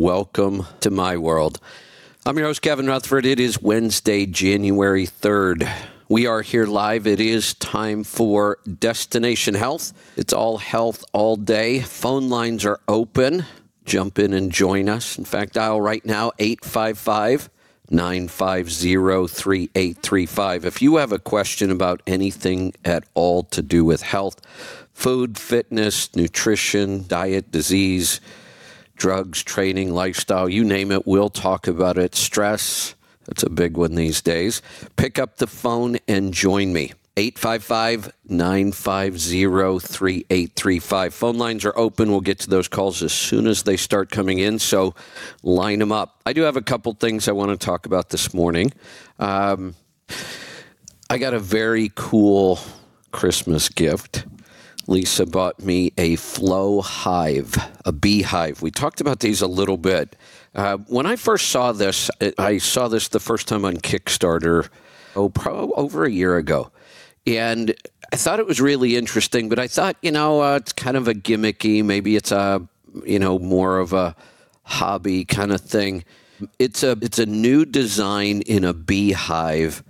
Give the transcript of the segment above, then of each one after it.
welcome to my world. I'm your host, Kevin Rutherford. It is Wednesday, January 3rd. We are here live. It is time for Destination Health. It's all health all day. Phone lines are open. Jump in and join us. In fact, dial right now 855 950 3835. If you have a question about anything at all to do with health, food, fitness, nutrition, diet, disease, drugs, training, lifestyle, you name it, we'll talk about it. Stress, that's a big one these days. Pick up the phone and join me. 855 950 3835. Phone lines are open. We'll get to those calls as soon as they start coming in, so line them up. I do have a couple things I want to talk about this morning. Um, I got a very cool Christmas gift. Lisa bought me a flow hive, a beehive. We talked about these a little bit. Uh, when I first saw this, I saw this the first time on Kickstarter, oh, over a year ago. And I thought it was really interesting, but I thought, you know, uh, it's kind of a gimmicky, maybe it's a, you know, more of a hobby kind of thing. It's a it's a new design in a beehive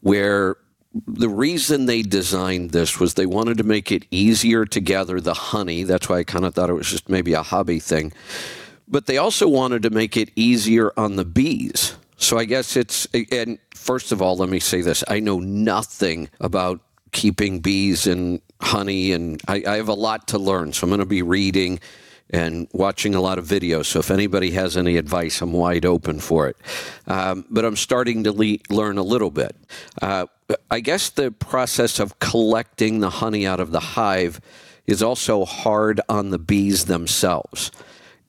where the reason they designed this was they wanted to make it easier to gather the honey. That's why I kind of thought it was just maybe a hobby thing. But they also wanted to make it easier on the bees. So I guess it's, and first of all, let me say this I know nothing about keeping bees and honey, and I, I have a lot to learn. So I'm going to be reading and watching a lot of videos. So if anybody has any advice, I'm wide open for it. Um, but I'm starting to le- learn a little bit. Uh, I guess the process of collecting the honey out of the hive is also hard on the bees themselves.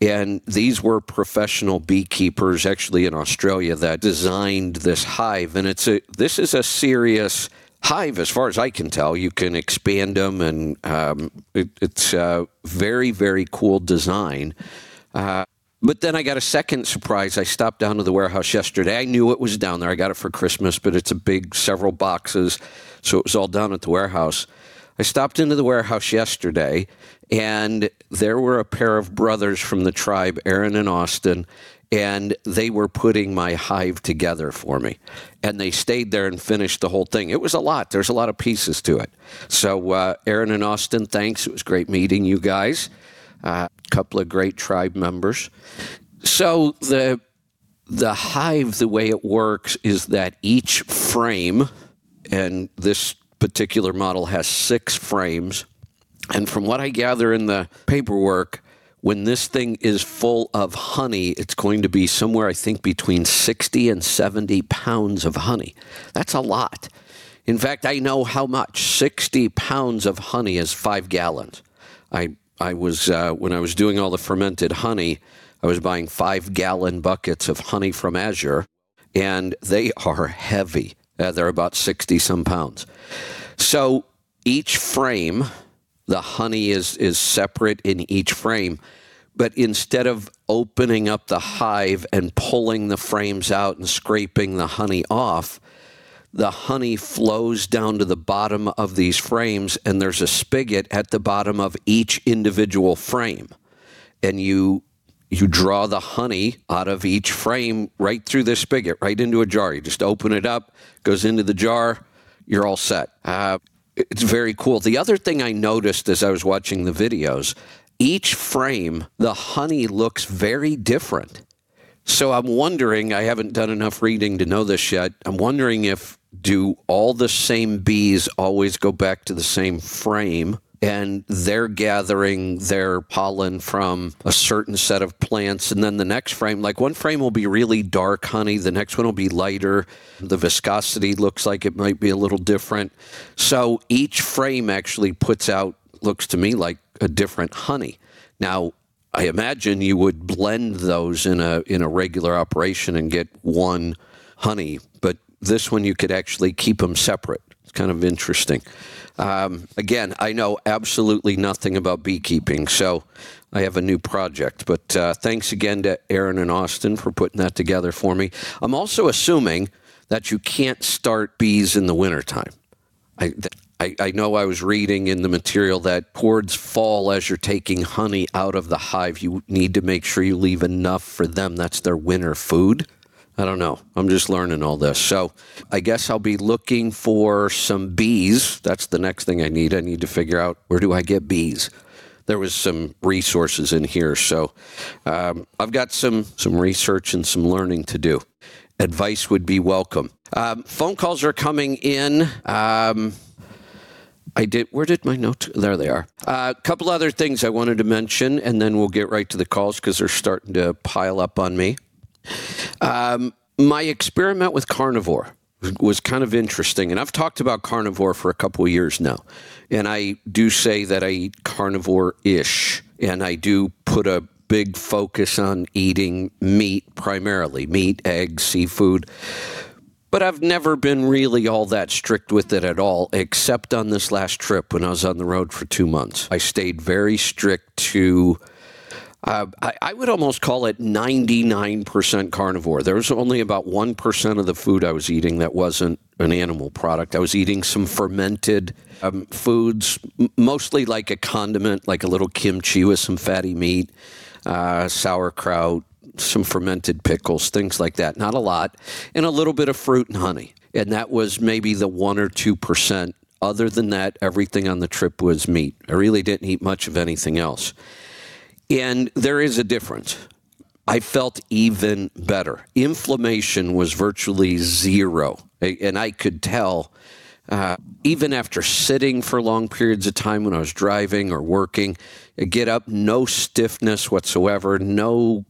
And these were professional beekeepers, actually in Australia, that designed this hive. And it's a this is a serious hive, as far as I can tell. You can expand them, and um, it, it's a very very cool design. Uh, but then I got a second surprise. I stopped down to the warehouse yesterday. I knew it was down there. I got it for Christmas, but it's a big, several boxes. So it was all down at the warehouse. I stopped into the warehouse yesterday, and there were a pair of brothers from the tribe, Aaron and Austin, and they were putting my hive together for me. And they stayed there and finished the whole thing. It was a lot. There's a lot of pieces to it. So, uh, Aaron and Austin, thanks. It was great meeting you guys a uh, couple of great tribe members. So the the hive, the way it works is that each frame, and this particular model has six frames, and from what I gather in the paperwork, when this thing is full of honey, it's going to be somewhere, I think, between 60 and 70 pounds of honey. That's a lot. In fact, I know how much. 60 pounds of honey is five gallons. I I was uh, when I was doing all the fermented honey, I was buying five gallon buckets of honey from Azure, and they are heavy. Uh, they're about sixty some pounds. So each frame, the honey is is separate in each frame. But instead of opening up the hive and pulling the frames out and scraping the honey off, the honey flows down to the bottom of these frames, and there's a spigot at the bottom of each individual frame. And you you draw the honey out of each frame right through this spigot, right into a jar. You just open it up, goes into the jar, you're all set. Uh, it's very cool. The other thing I noticed as I was watching the videos, each frame, the honey looks very different. So I'm wondering, I haven't done enough reading to know this yet. I'm wondering if do all the same bees always go back to the same frame? And they're gathering their pollen from a certain set of plants. And then the next frame, like one frame will be really dark honey, the next one will be lighter. The viscosity looks like it might be a little different. So each frame actually puts out, looks to me like a different honey. Now, I imagine you would blend those in a in a regular operation and get one honey, but this one you could actually keep them separate. It's kind of interesting. Um, again, I know absolutely nothing about beekeeping, so I have a new project. But uh, thanks again to Aaron and Austin for putting that together for me. I'm also assuming that you can't start bees in the wintertime. I, I, I know I was reading in the material that towards fall, as you're taking honey out of the hive, you need to make sure you leave enough for them. That's their winter food. I don't know. I'm just learning all this. So I guess I'll be looking for some bees. That's the next thing I need. I need to figure out where do I get bees. There was some resources in here, so um, I've got some some research and some learning to do. Advice would be welcome. Um, phone calls are coming in. Um, I did. Where did my notes? There they are. A uh, couple other things I wanted to mention, and then we'll get right to the calls because they're starting to pile up on me. Um, my experiment with carnivore was kind of interesting, and I've talked about carnivore for a couple of years now, and I do say that I eat carnivore-ish, and I do put a big focus on eating meat primarily, meat, eggs, seafood. But I've never been really all that strict with it at all, except on this last trip when I was on the road for two months. I stayed very strict to. Uh, I, I, would almost call it 99% carnivore. There was only about 1% of the food I was eating that wasn't an animal product. I was eating some fermented um, foods, mostly like a condiment, like a little kimchi with some fatty meat, uh, sauerkraut, some fermented pickles, things like that. Not a lot, and a little bit of fruit and honey. And that was maybe the one or two percent. Other than that, everything on the trip was meat. I really didn't eat much of anything else. And there is a difference. I felt even better. Inflammation was virtually zero. And I could tell, uh, even after sitting for long periods of time when I was driving or working, I get up, no stiffness whatsoever, no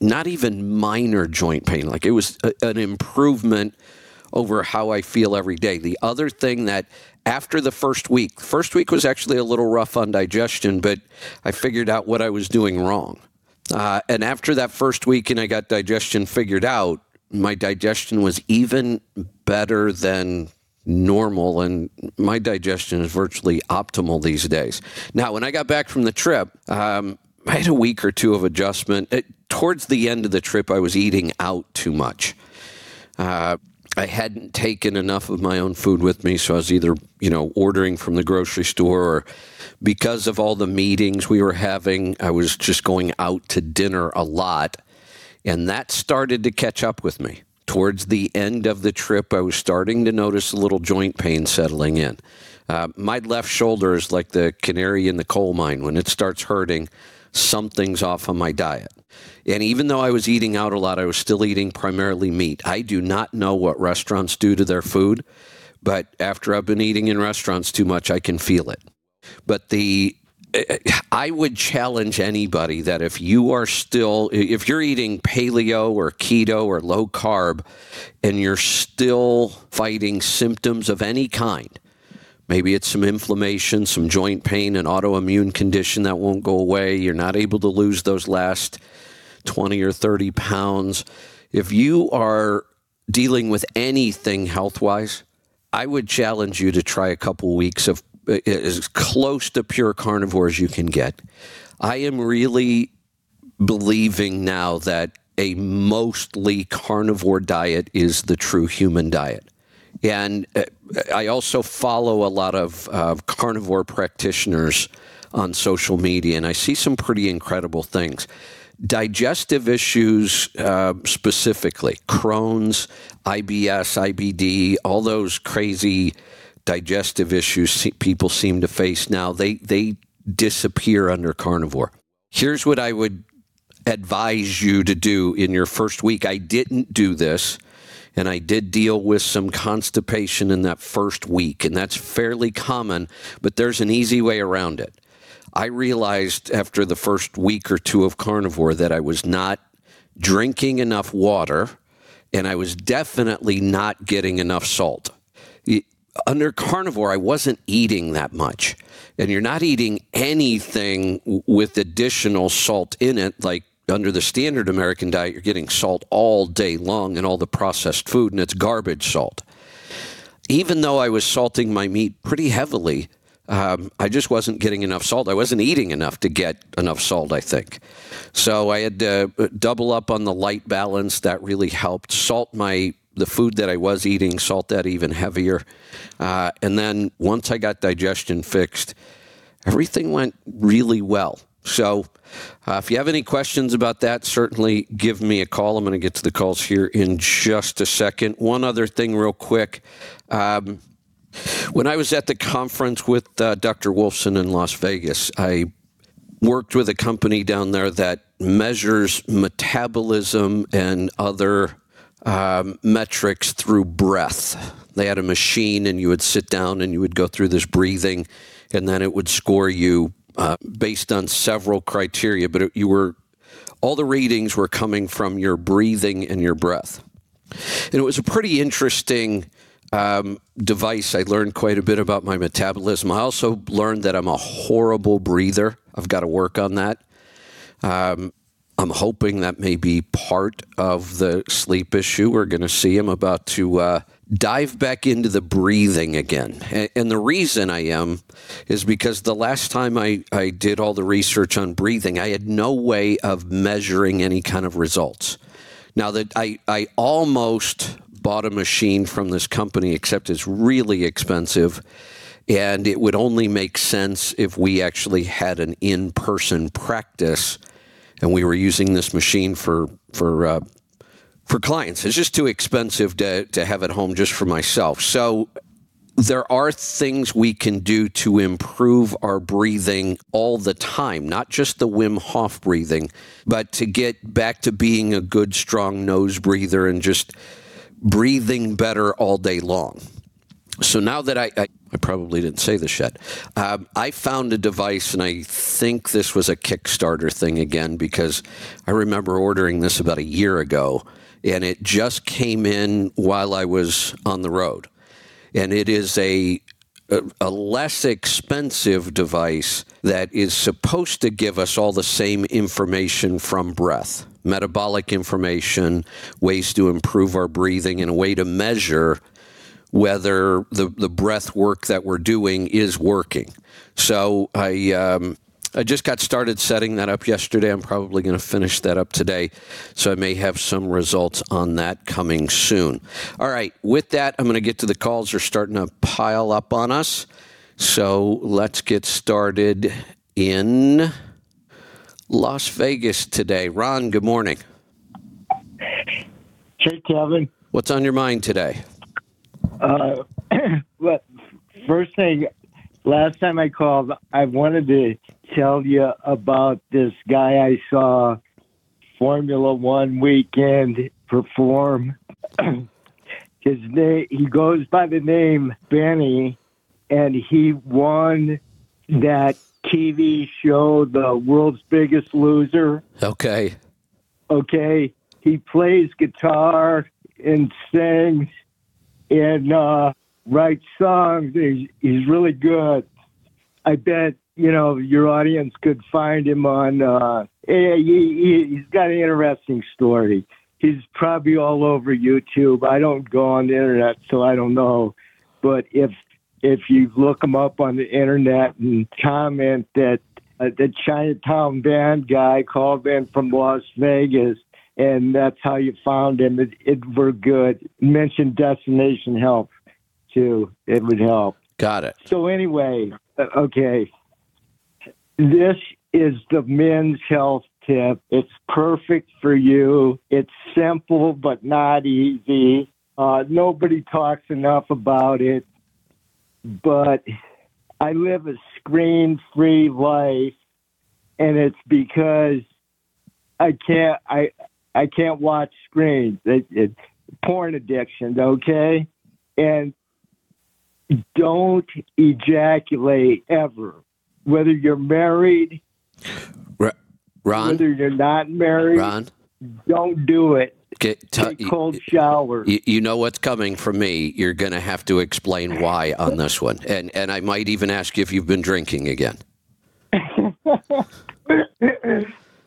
not even minor joint pain. Like it was a, an improvement over how I feel every day. The other thing that after the first week, first week was actually a little rough on digestion, but I figured out what I was doing wrong. Uh, and after that first week and I got digestion figured out, my digestion was even better than normal and my digestion is virtually optimal these days. Now, when I got back from the trip, um, I had a week or two of adjustment. It, towards the end of the trip, I was eating out too much. Uh, I hadn't taken enough of my own food with me, so I was either, you know, ordering from the grocery store or because of all the meetings we were having, I was just going out to dinner a lot. And that started to catch up with me. Towards the end of the trip, I was starting to notice a little joint pain settling in. Uh, my left shoulder is like the canary in the coal mine. When it starts hurting, something's off on my diet. And even though I was eating out a lot, I was still eating primarily meat. I do not know what restaurants do to their food, but after I've been eating in restaurants too much, I can feel it. But the I would challenge anybody that if you are still, if you're eating paleo or keto or low carb and you're still fighting symptoms of any kind, Maybe it's some inflammation, some joint pain, an autoimmune condition that won't go away. You're not able to lose those last 20 or 30 pounds. If you are dealing with anything health wise, I would challenge you to try a couple weeks of uh, as close to pure carnivore as you can get. I am really believing now that a mostly carnivore diet is the true human diet. And uh, I also follow a lot of uh, carnivore practitioners on social media, and I see some pretty incredible things. Digestive issues, uh, specifically, Crohn's, IBS, IBD, all those crazy digestive issues people seem to face now, they, they disappear under carnivore. Here's what I would advise you to do in your first week. I didn't do this and I did deal with some constipation in that first week, and that's fairly common, but there's an easy way around it. I realized after the first week or two of carnivore that I was not drinking enough water, and I was definitely not getting enough salt. Under carnivore, I wasn't eating that much. And you're not eating anything with additional salt in it, like under the standard American diet, you're getting salt all day long and all the processed food, and it's garbage salt. Even though I was salting my meat pretty heavily, um, I just wasn't getting enough salt. I wasn't eating enough to get enough salt, I think. So I had to double up on the Lyte Balance. That really helped. Salt my the food that I was eating, salt that even heavier. Uh, and then once I got digestion fixed, everything went really well. So, uh, if you have any questions about that, certainly give me a call. I'm going to get to the calls here in just a second. One other thing, real quick. Um, when I was at the conference with uh, Dr. Wolfson in Las Vegas, I worked with a company down there that measures metabolism and other um, metrics through breath. They had a machine, and you would sit down and you would go through this breathing, and then it would score you uh, based on several criteria. But you were all the readings were coming from your breathing and your breath, and it was a pretty interesting. Um, device, I learned quite a bit about my metabolism. I also learned that I'm a horrible breather. I've got to work on that. Um, I'm hoping that may be part of the sleep issue. We're going to see. I'm about to uh, dive back into the breathing again. And, the reason I am is because the last time I, I did all the research on breathing, I had no way of measuring any kind of results. Now that I, I almost bought a machine from this company, except it's really expensive. And it would only make sense if we actually had an in person practice and we were using this machine for for uh, for clients. It's just too expensive to to have at home just for myself. So there are things we can do to improve our breathing all the time, not just the Wim Hof breathing, but to get back to being a good, strong nose breather and just breathing better all day long. So now that I, I I probably didn't say this yet. Um, I found a device, and I think this was a Kickstarter thing again because I remember ordering this about a year ago, and it just came in while I was on the road. And it is a a, less expensive device that is supposed to give us all the same information from breath metabolic information, ways to improve our breathing, and a way to measure whether the, the breath work that we're doing is working. So I, um, I just got started setting that up yesterday. I'm probably going to finish that up today. So I may have some results on that coming soon. All right. With that, I'm going to get to the calls. They're starting to pile up on us. So let's get started in Las Vegas today. Ron, good morning. Hey, Kevin. What's on your mind today? Uh, first thing, last time I called, I wanted to tell you about this guy I saw Formula One weekend perform. His name, he goes by the name Benny, and he won that TV show, The World's Biggest Loser. Okay. Okay. He plays guitar and sings and uh, writes songs. He's, he's really good. I bet you know your audience could find him on. Uh, he, he, he's got an interesting story. He's probably all over YouTube. I don't go on the internet, so I don't know. But if if you look him up on the internet and comment that uh, the Chinatown band guy called in from Las Vegas and that's how you found him. It, it were good. Mention Destination Health too. It would help. Got it. So anyway, okay. This is the men's health tip. It's perfect for you. It's simple but not easy. Uh, nobody talks enough about it, but I live a screen-free life, and it's because I can't. I I can't watch screens. It, it, porn addiction, okay? And don't ejaculate ever, whether you're married, Ron, whether you're not married. Ron, don't do it. Get t- Take cold shower. You, you, know what's coming from me. You're going to have to explain why on this one, and and I might even ask you if you've been drinking again.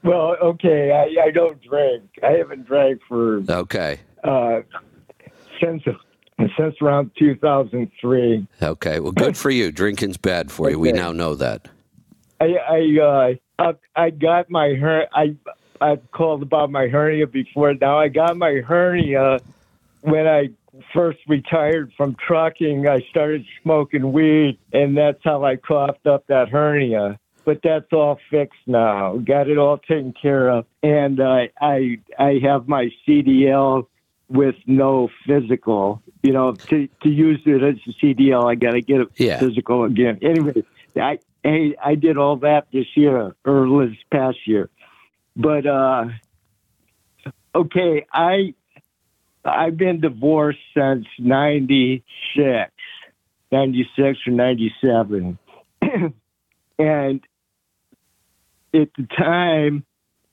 Well, okay, I, I don't drink. I haven't drank for okay uh, since since around 2003. Okay, well, good for you. Drinking's bad for you. Okay. We now know that. I I uh, I, got my her I I've called about my hernia before. Now I got my hernia when I first retired from trucking, I started smoking weed, and that's how I coughed up that hernia. But that's all fixed now. Got it all taken care of, and uh, I I have my CDL with no physical. You know, to to use it as a CDL, I got to get a Yeah. physical again. Anyway, I hey, I did all that this year or this past year, but uh, okay, I I've been divorced since 96, 96 or 97. and at the time,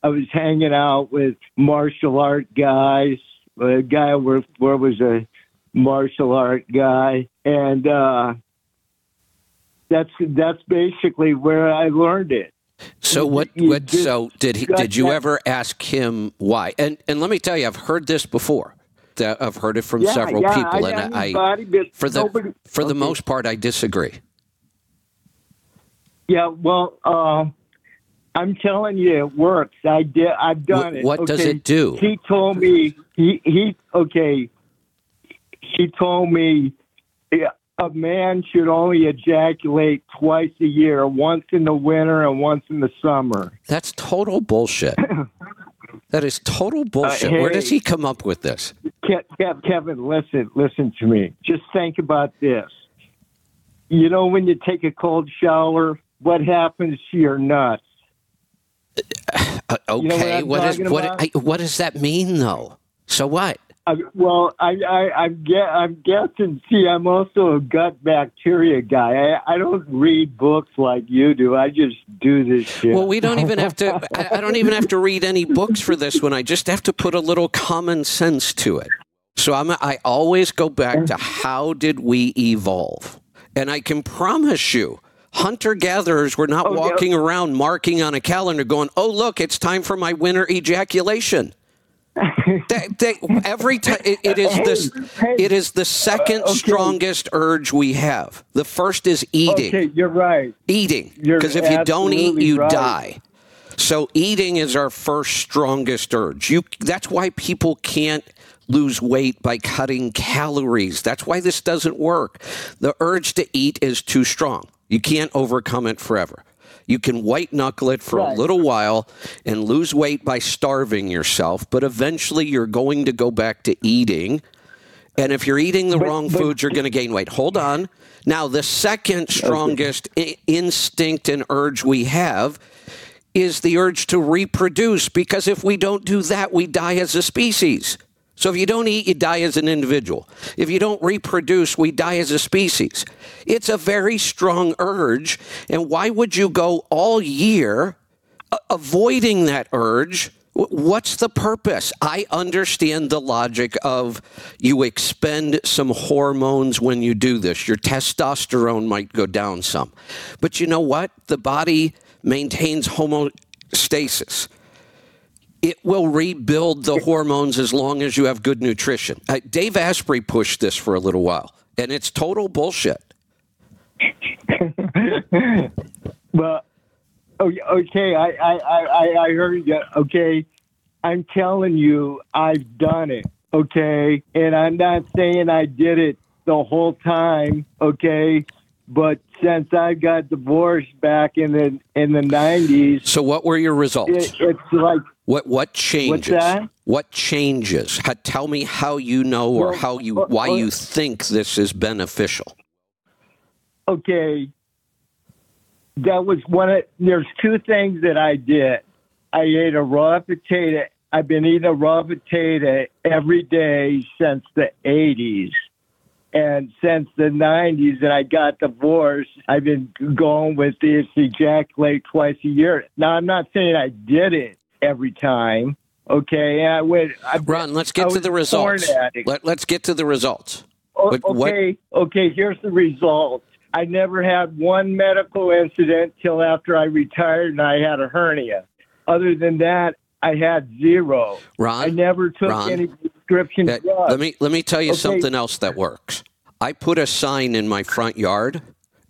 I was hanging out with martial art guys. A guy I worked for was a martial art guy. And uh, that's that's basically where I learned it. So what? What? So did he? Did you ever ask him why? And and let me tell you, I've heard this before. I've heard it from Yeah, several yeah, people, I, and I, for the nobody- for the okay. most part, I disagree. Yeah, well, uh, I'm telling you, it works. I did. I've done Wh- it. what does it do? He told me. He he. Okay. He told me a man should only ejaculate twice a year, once in the winter and once in the summer. That's total bullshit. that is total bullshit. Where does Uh, he come up with this? Kevin, listen, listen to me. Just think about this. You know, when you take a cold shower, what happens to your nuts? Uh, You know what okay, what is what? I, what does that mean, though? So what? I, well, I, I, I'm, ge- I'm guessing. See, I'm also a gut bacteria guy. I, I don't read books like you do. I just do this shit. Well, we don't even have to. I, I don't even have to read any books for this one. I just have to put a little common sense to it. So I'm. I always go back to how did we evolve, and I can promise you. Hunter gatherers were not Oh, walking around marking on a calendar going, oh, look, it's time for my winter ejaculation. They, they, every time it, it is this, hey, it is the second okay. strongest urge we have. The first is eating okay, you're right. eating because if you don't eat you right. die so eating is our first strongest urge you that's why people can't lose weight by cutting calories that's why this doesn't work the urge to eat is too strong you can't overcome it forever you can white knuckle it for a little while and lose weight by starving yourself but eventually you're going to go back to eating and if you're eating the wrong but- foods, you're going to gain weight. Hold on. Now, the second strongest I- instinct and urge we have is the urge to reproduce because if we don't do that, we die as a species. So if you don't eat, you die as an individual. If you don't reproduce, we die as a species. It's a very strong urge. And why would you go all year a- avoiding that urge? What's the purpose? I understand the logic of you expend some hormones when you do this. Your testosterone might go down some. But you know what? The body maintains homeostasis. It will rebuild the hormones as long as you have good nutrition. Uh, Dave Asprey pushed this for a little while, and it's total bullshit. Well, oh, okay, I, I, I, I- I heard you. Okay, I'm telling you, I've done it. Okay, and I'm not saying I did it the whole time. Okay, but since I got divorced back in the in the '90s, So, what were your results? it, it's like What what changes? What changes? Ha- Tell me how you know or Well, how you uh, why uh, you think this is beneficial. okay. That was one of there's two things that I did. I ate a raw potato. I've been eating a raw potato every day since the 80s. And since the 90s and I got divorced, I've been going with this ejaculate twice a year. Now, I'm not saying I did it every time. Okay. I went. I, Ron, let's I get to the results. Let, let's get to the results. O- what- okay, okay, here's the results. I never had one medical incident till after I retired and I had a hernia. Other than that, I had zero. Ron, I never took Ron, any prescription Uh, drugs. let me let me tell you Okay. something else that works. I put a sign in my front yard,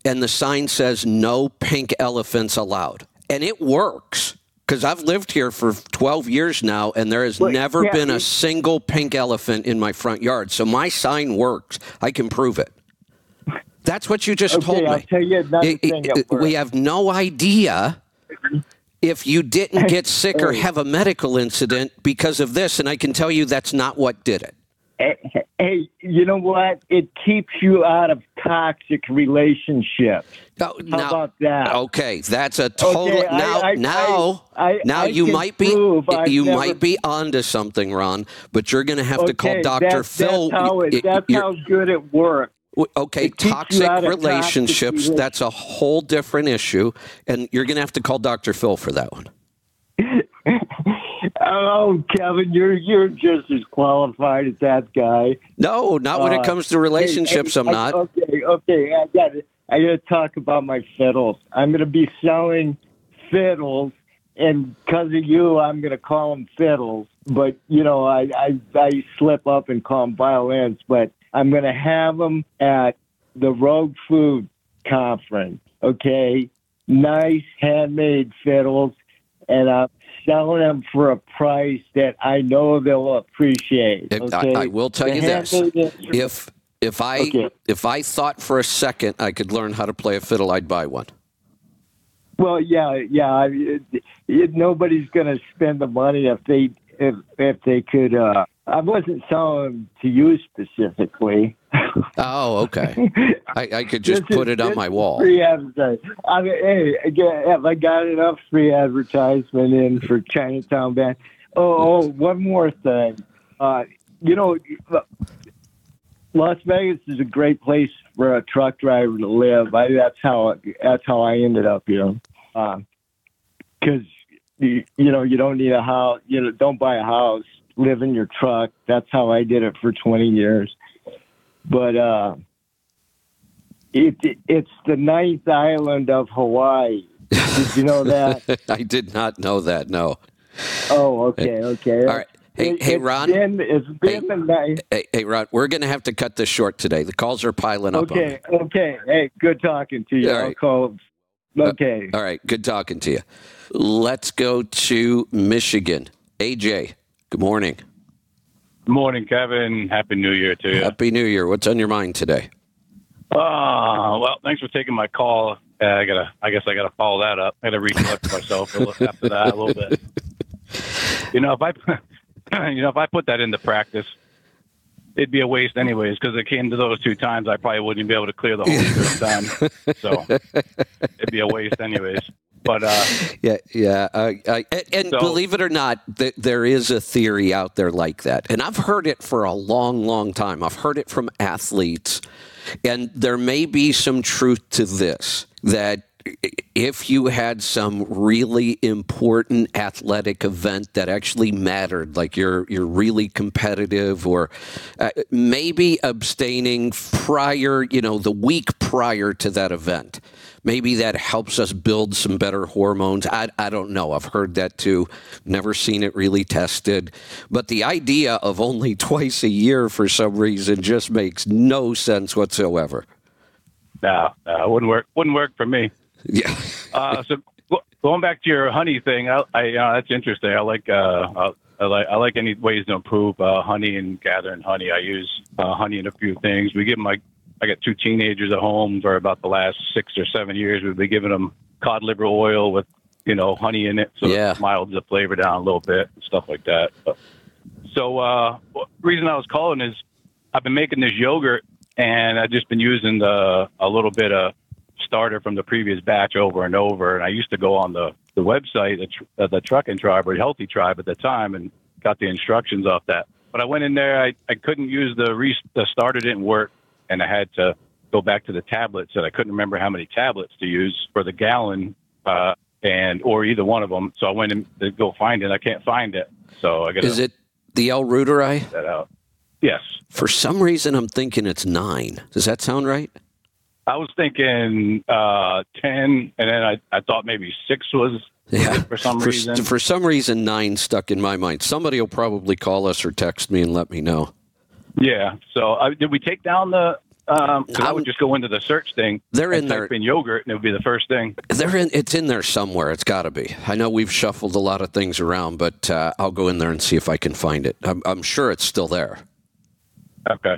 and the sign says "No pink elephants allowed," and it works Because I've lived here for 12 years now, and there has never yeah, been a single pink elephant in my front yard. So my sign works. I can prove it. That's what you just Okay, told I'll me. tell you It- it- we have no idea if you didn't get sick or have a medical incident because of this, and I can tell you that's not what did it. Hey, you know what? It keeps you out of toxic relationships. Oh, How now- about that? Okay, that's a total. Okay, now, I- now, I- now I you might be I've you never- might be onto something, Ron. But you're going to have to call Doctor Phil. That's how, it, that's how good it works. okay, it keeps you toxic of toxic relationships. That's a whole different issue, and you're going to have to call Doctor Phil for that one. Oh, Kevin, you're you're just as qualified as that guy. No, not when it Uh, comes to relationships. Hey, I'm hey, not. Okay, okay. I got it. I got to talk about my fiddles. I'm going to be selling fiddles, and because of you, I'm going to call them fiddles. But you know, I I, I slip up and call them violins. But I'm going to have them at the Rogue Food Conference. Okay, nice handmade fiddles, and I'm selling them for a price that I know they'll appreciate. Okay, I, I will tell The you this: if if I Okay. if I thought for a second I could learn how to play a fiddle, I'd buy one. Well, yeah, yeah. I- It, it, nobody's going to spend the money if they if if they could. Uh, I wasn't selling them to you specifically. Oh, okay. I, I could just This is- put it on my wall. Free advertising. I mean, hey, again, have I got enough free advertisement in for Chinatown Band? Oh, oh, one more thing. Uh, you know, Las Vegas is a great place for a truck driver to live. I, that's how that's how I ended up here. Because you, you know you don't need a house. You know, don't buy a house. Live in your truck. That's how I did it for 20 years. But uh, it it's the ninth island of Hawaii. Did you know that? I did not know that. No. Oh, okay, okay. All right. Hey, It- hey, Ron. Been, it's been Hey. ninth. Hey, hey, Ron. We're going to have to cut this short today. The calls are piling up. Okay, okay. Hey, good talking to you. All I'll call. Okay. All right. Good talking to you. Let's go to Michigan. AJ. Good morning. Good morning, Kevin. Happy New Year to you. Happy New Year. What's on your mind today? Ah, well, thanks for taking my call. Uh, I gotta, I guess I gotta follow that up. I gotta recollect myself after that a little bit. You know, if I, you know, if I put that into practice, it'd be a waste anyways. Because it came to those two times, I probably wouldn't be able to clear the whole time. So it'd be a waste anyways. But uh, Yeah, yeah. I, I, and and So- believe it or not, th- there is a theory out there like that. And I've heard it for a long, long time. I've heard it from athletes. And there may be some truth to this that if you had some really important athletic event that actually mattered, like you're you're really competitive, or uh, maybe abstaining prior, you know, the week prior to that event, maybe that helps us build some better hormones. I I don't know. I've heard that too. Never seen it really tested, but the idea of only twice a year for some reason just makes no sense whatsoever. no, no, it wouldn't work. Wouldn't work for me. Yeah. Uh, so going back to your honey thing, I, I uh, that's interesting. I like uh, I like I like any ways to improve uh, honey and gathering honey. I use uh, honey in a few things. We give them like I got two teenagers at home for about the last six or seven years. We've been giving them cod liver oil with you know honey in it, so Yeah. it milds the flavor down a little bit and stuff like that. But, so uh, reason I was calling is I've been making this yogurt and I've just been using the a little bit of starter from the previous batch over and over. And I used to go on the the website, the, tr- uh, the Trucking Tribe or Healthy Tribe at the time, and got the instructions off that. But I went in there, I, I couldn't use the re- the starter didn't work, and I had to go back to the tablets, and I couldn't remember how many tablets to use for the gallon, uh, and or either one of them. So I went to go find it. I can't find it, so I got Is it the L reuteri? that out. Yes, For some reason, I'm thinking it's nine. Does that sound right? I was thinking uh, ten, and then I, I thought maybe six was Yeah. for some For, reason. for some reason, nine stuck in my mind. Somebody will probably call us or text me and let me know. Yeah. So uh, did we take down the Um, 'cause I would just go into the search thing. They're in there. in yogurt, and it would be the first thing. They're in. It's in there somewhere. It's got to be. I know we've shuffled a lot of things around, but uh, I'll go in there and see if I can find it. I'm, I'm sure it's still there. Okay.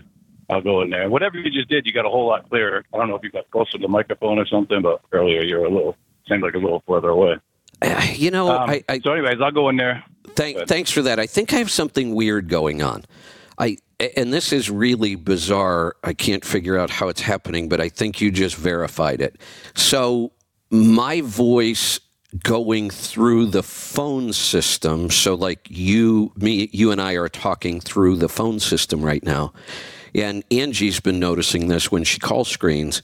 I'll go in there. Whatever you just did, you got a whole lot clearer. I don't know if you got closer to the microphone or something, but earlier you were a little, seemed like a little further away. Uh, You know, Um, I, I so, anyways, I'll go in there. Thank, thanks for that. I think I have something weird going on. I and this is really bizarre. I can't figure out how it's happening, but I think you just verified it. So my voice going through the phone system. So like you, me, you and I are talking through the phone system right now, and Angie's been noticing this when she call screens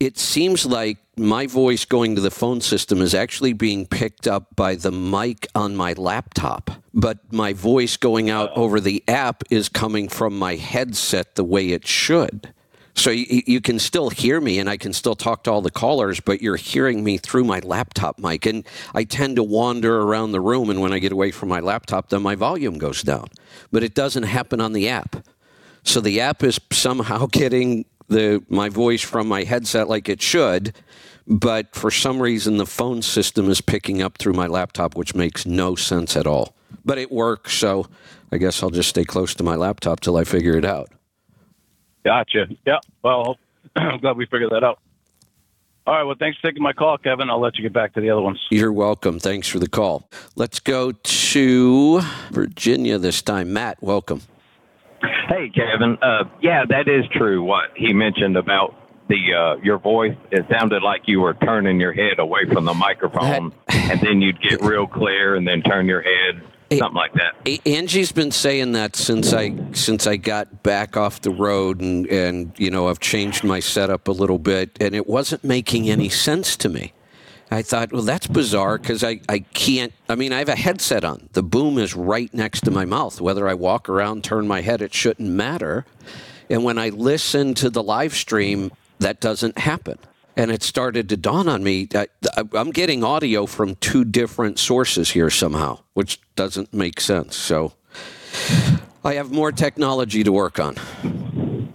it seems like my voice going to the phone system is actually being picked up by the mic on my laptop, but my voice going out over the app is coming from my headset the way it should. So you, you can still hear me and I can still talk to all the callers, but you're hearing me through my laptop mic. And I tend to wander around the room, and when I get away from my laptop, then my volume goes down. But it doesn't happen on the app. So the app is somehow getting the my voice from my headset like it should, but for some reason the phone system is picking up through my laptop, which makes no sense at all. But it works, so I guess I'll just stay close to my laptop till I figure it out. Gotcha. Yeah. Well, I'm glad we figured that out. All right. Well, thanks for taking my call, Kevin. I'll let you get back to the other ones. You're welcome. Thanks for the call. Let's go to Virginia this time. Matt, welcome. Hey, Kevin. Uh, yeah, that is true. What he mentioned about the uh, your voice, it sounded like you were turning your head away from the microphone, and then you'd get real clear, and then turn your head, something like that. Angie's been saying that since I since I got back off the road and and you know I've changed my setup a little bit and it wasn't making any sense to me. I thought, well, that's bizarre because I, I can't. I mean, I have a headset on. The boom is right next to my mouth. Whether I walk around, turn my head, it shouldn't matter. And when I listen to the live stream, that doesn't happen. And it started to dawn on me that I'm getting audio from two different sources here somehow, which doesn't make sense. So I have more technology to work on.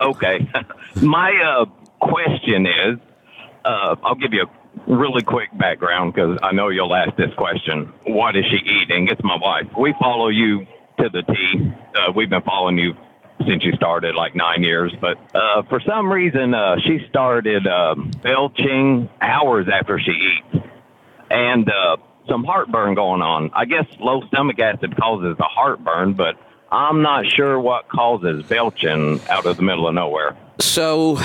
Okay. My uh, question is, uh, I'll give you a really quick background because I know you'll ask this question. What is she eating? It's my wife. We follow you to the T. Uh, we've been following you since you started like nine years, but uh, for some reason uh, she started um belching hours after she eats, and uh, some heartburn going on. I guess low stomach acid causes the heartburn, but I'm not sure what causes belching out of the middle of nowhere. So,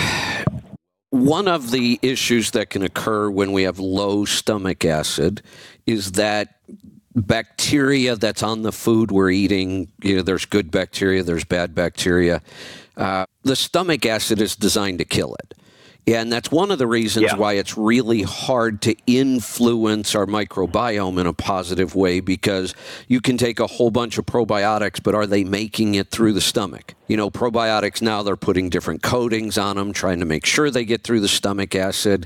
one of the issues that can occur when we have low stomach acid is that bacteria that's on the food we're eating, you know, there's good bacteria, there's bad bacteria. Uh, the stomach acid is designed to kill it. Yeah, and that's one of the reasons Yeah. why it's really hard to influence our microbiome in a positive way because you can take a whole bunch of probiotics, but are they making it through the stomach? You know, probiotics now they're putting different coatings on them, trying to make sure they get through the stomach acid.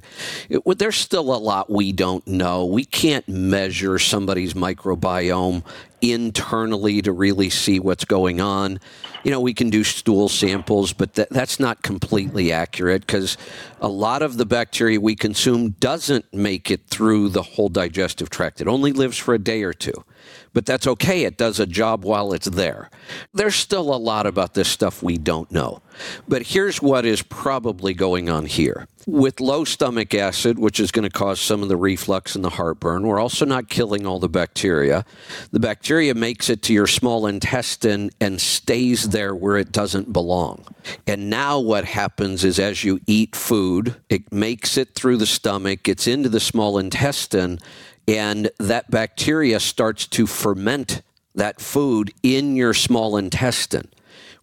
It, there's still a lot we don't know. We can't measure somebody's microbiome internally to really see what's going on. You know, we can do stool samples, but that, that's not completely accurate because a lot of the bacteria we consume doesn't make it through the whole digestive tract. It only lives for a day or two. But that's okay. It does a job while it's there. There's still a lot about this stuff we don't know. But here's what is probably going on here. With low stomach acid, which is going to cause some of the reflux and the heartburn, we're also not killing all the bacteria. The bacteria makes it to your small intestine and stays there where it doesn't belong. And now what happens is as you eat food, it makes it through the stomach, gets into the small intestine, and that bacteria starts to ferment that food in your small intestine.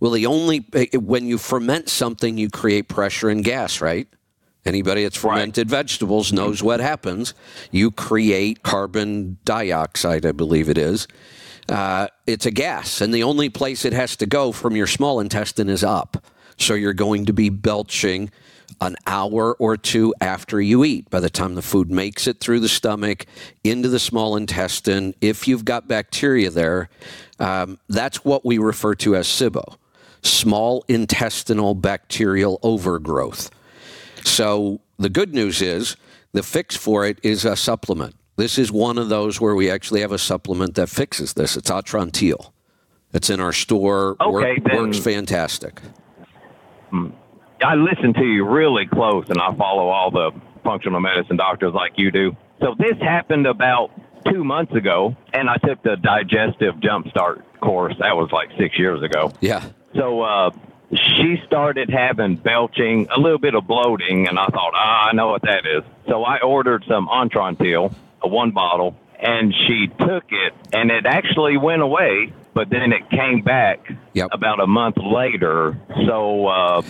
Well, the only when you ferment something, you create pressure and gas, right? Anybody that's fermented vegetables knows what happens. You create carbon dioxide, I believe it is. Uh, it's a gas, and the only place it has to go from your small intestine is up. So you're going to be belching an hour or two after you eat. By the time the food makes it through the stomach into the small intestine, if you've got bacteria there, um, that's what we refer to as SIBO. small intestinal bacterial overgrowth. So the good news is the fix for it is a supplement. This is one of those where we actually have a supplement that fixes this. It's Atrantil. It's in our store. Okay, Work, then- works fantastic. I listen to you really close, and I follow all the functional medicine doctors like you do. So this happened about two months ago, and I took the digestive jumpstart course. That was like six years ago. Yeah. So uh, she started having belching, a little bit of bloating, and I thought, ah, I know what that is. So I ordered some Atrantil, a one bottle, and she took it, and it actually went away. But then it came back Yep. about a month later. So uh,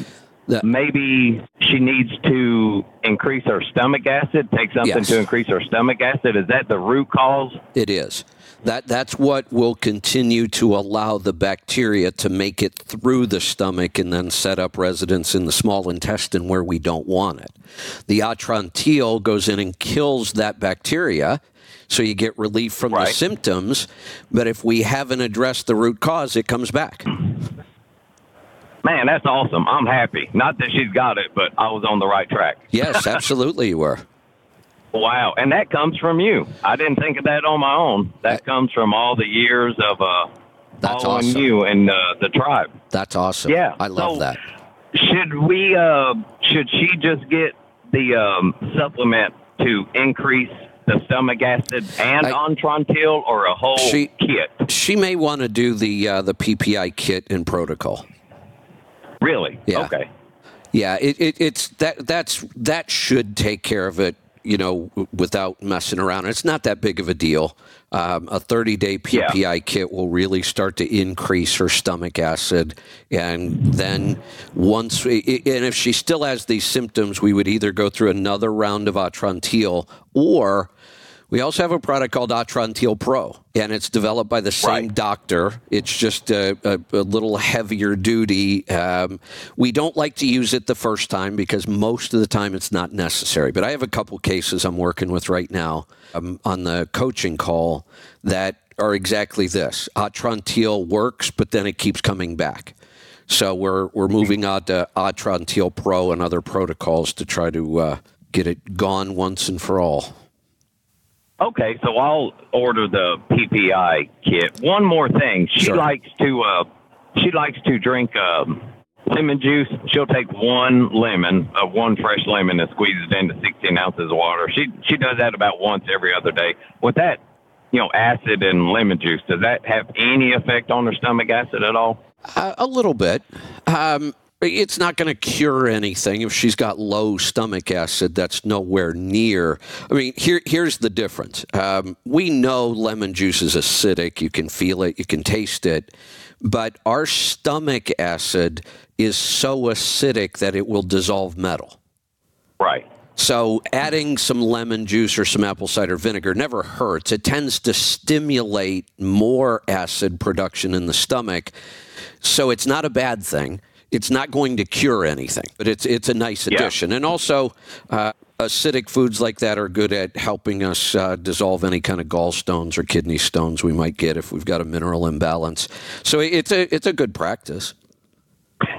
That- maybe she needs to increase her stomach acid, take something Yes. to increase her stomach acid. Is that the root cause? It is. That that's what will continue to allow the bacteria to make it through the stomach and then set up residence in the small intestine where we don't want it. The Atrantil goes in and kills that bacteria, so you get relief from the symptoms. But if we haven't addressed the root cause, it comes back. Man, that's awesome. I'm happy. Not that she's got it, but I was on the right track. Yes, absolutely, you were. Wow, and that comes from you. I didn't think of that on my own. That comes from all the years of uh, That's following awesome. you and uh, the tribe. That's awesome. Yeah, I love so- that. Should we? Uh, should she just get the um, supplement to increase the stomach acid and I- Atrantil, or a whole She- kit? She may want to do the uh, the PPI kit and protocol. Really? Yeah. Okay. Yeah, it, it, it's that that's that should take care of it. You know, w- without messing around. It's not that big of a deal. Um, a 30 day PPI kit will really start to increase her stomach acid, and then once, i- and if she still has these symptoms, we would either go through another round of Atrantil or. We also have a product called Atrantil Pro, and it's developed by the same Right. doctor. It's just a, a, a little heavier duty. Um, we don't like to use it the first time because most of the time it's not necessary. But I have a couple cases I'm working with right now um, on the coaching call that are exactly this. Atrantil works, but then it keeps coming back. So we're we're moving on to Atrantil Pro and other protocols to try to uh, get it gone once and for all. Okay, so I'll order the PPI kit. One more thing, she Sure. likes to uh, she likes to drink um, lemon juice. She'll take one lemon, uh, one fresh lemon, and squeeze it into 16 ounces of water. She she does that about once every other day. With that, you know, acid and lemon juice, does that have any effect on her stomach acid at all? Uh, a little bit. Um, it's not going to cure anything if she's got low stomach acid. That's nowhere near. I mean, here here's the difference. Um, we know lemon juice is acidic. You can feel it. You can taste it. But our stomach acid is so acidic that it will dissolve metal. Right. So adding some lemon juice or some apple cider vinegar never hurts. It tends to stimulate more acid production in the stomach. So it's not a bad thing. It's not going to cure anything, but it's it's a nice Yeah. addition. And also, uh, acidic foods like that are good at helping us uh, dissolve any kind of gallstones or kidney stones we might get if we've got a mineral imbalance. So it's a it's a good practice.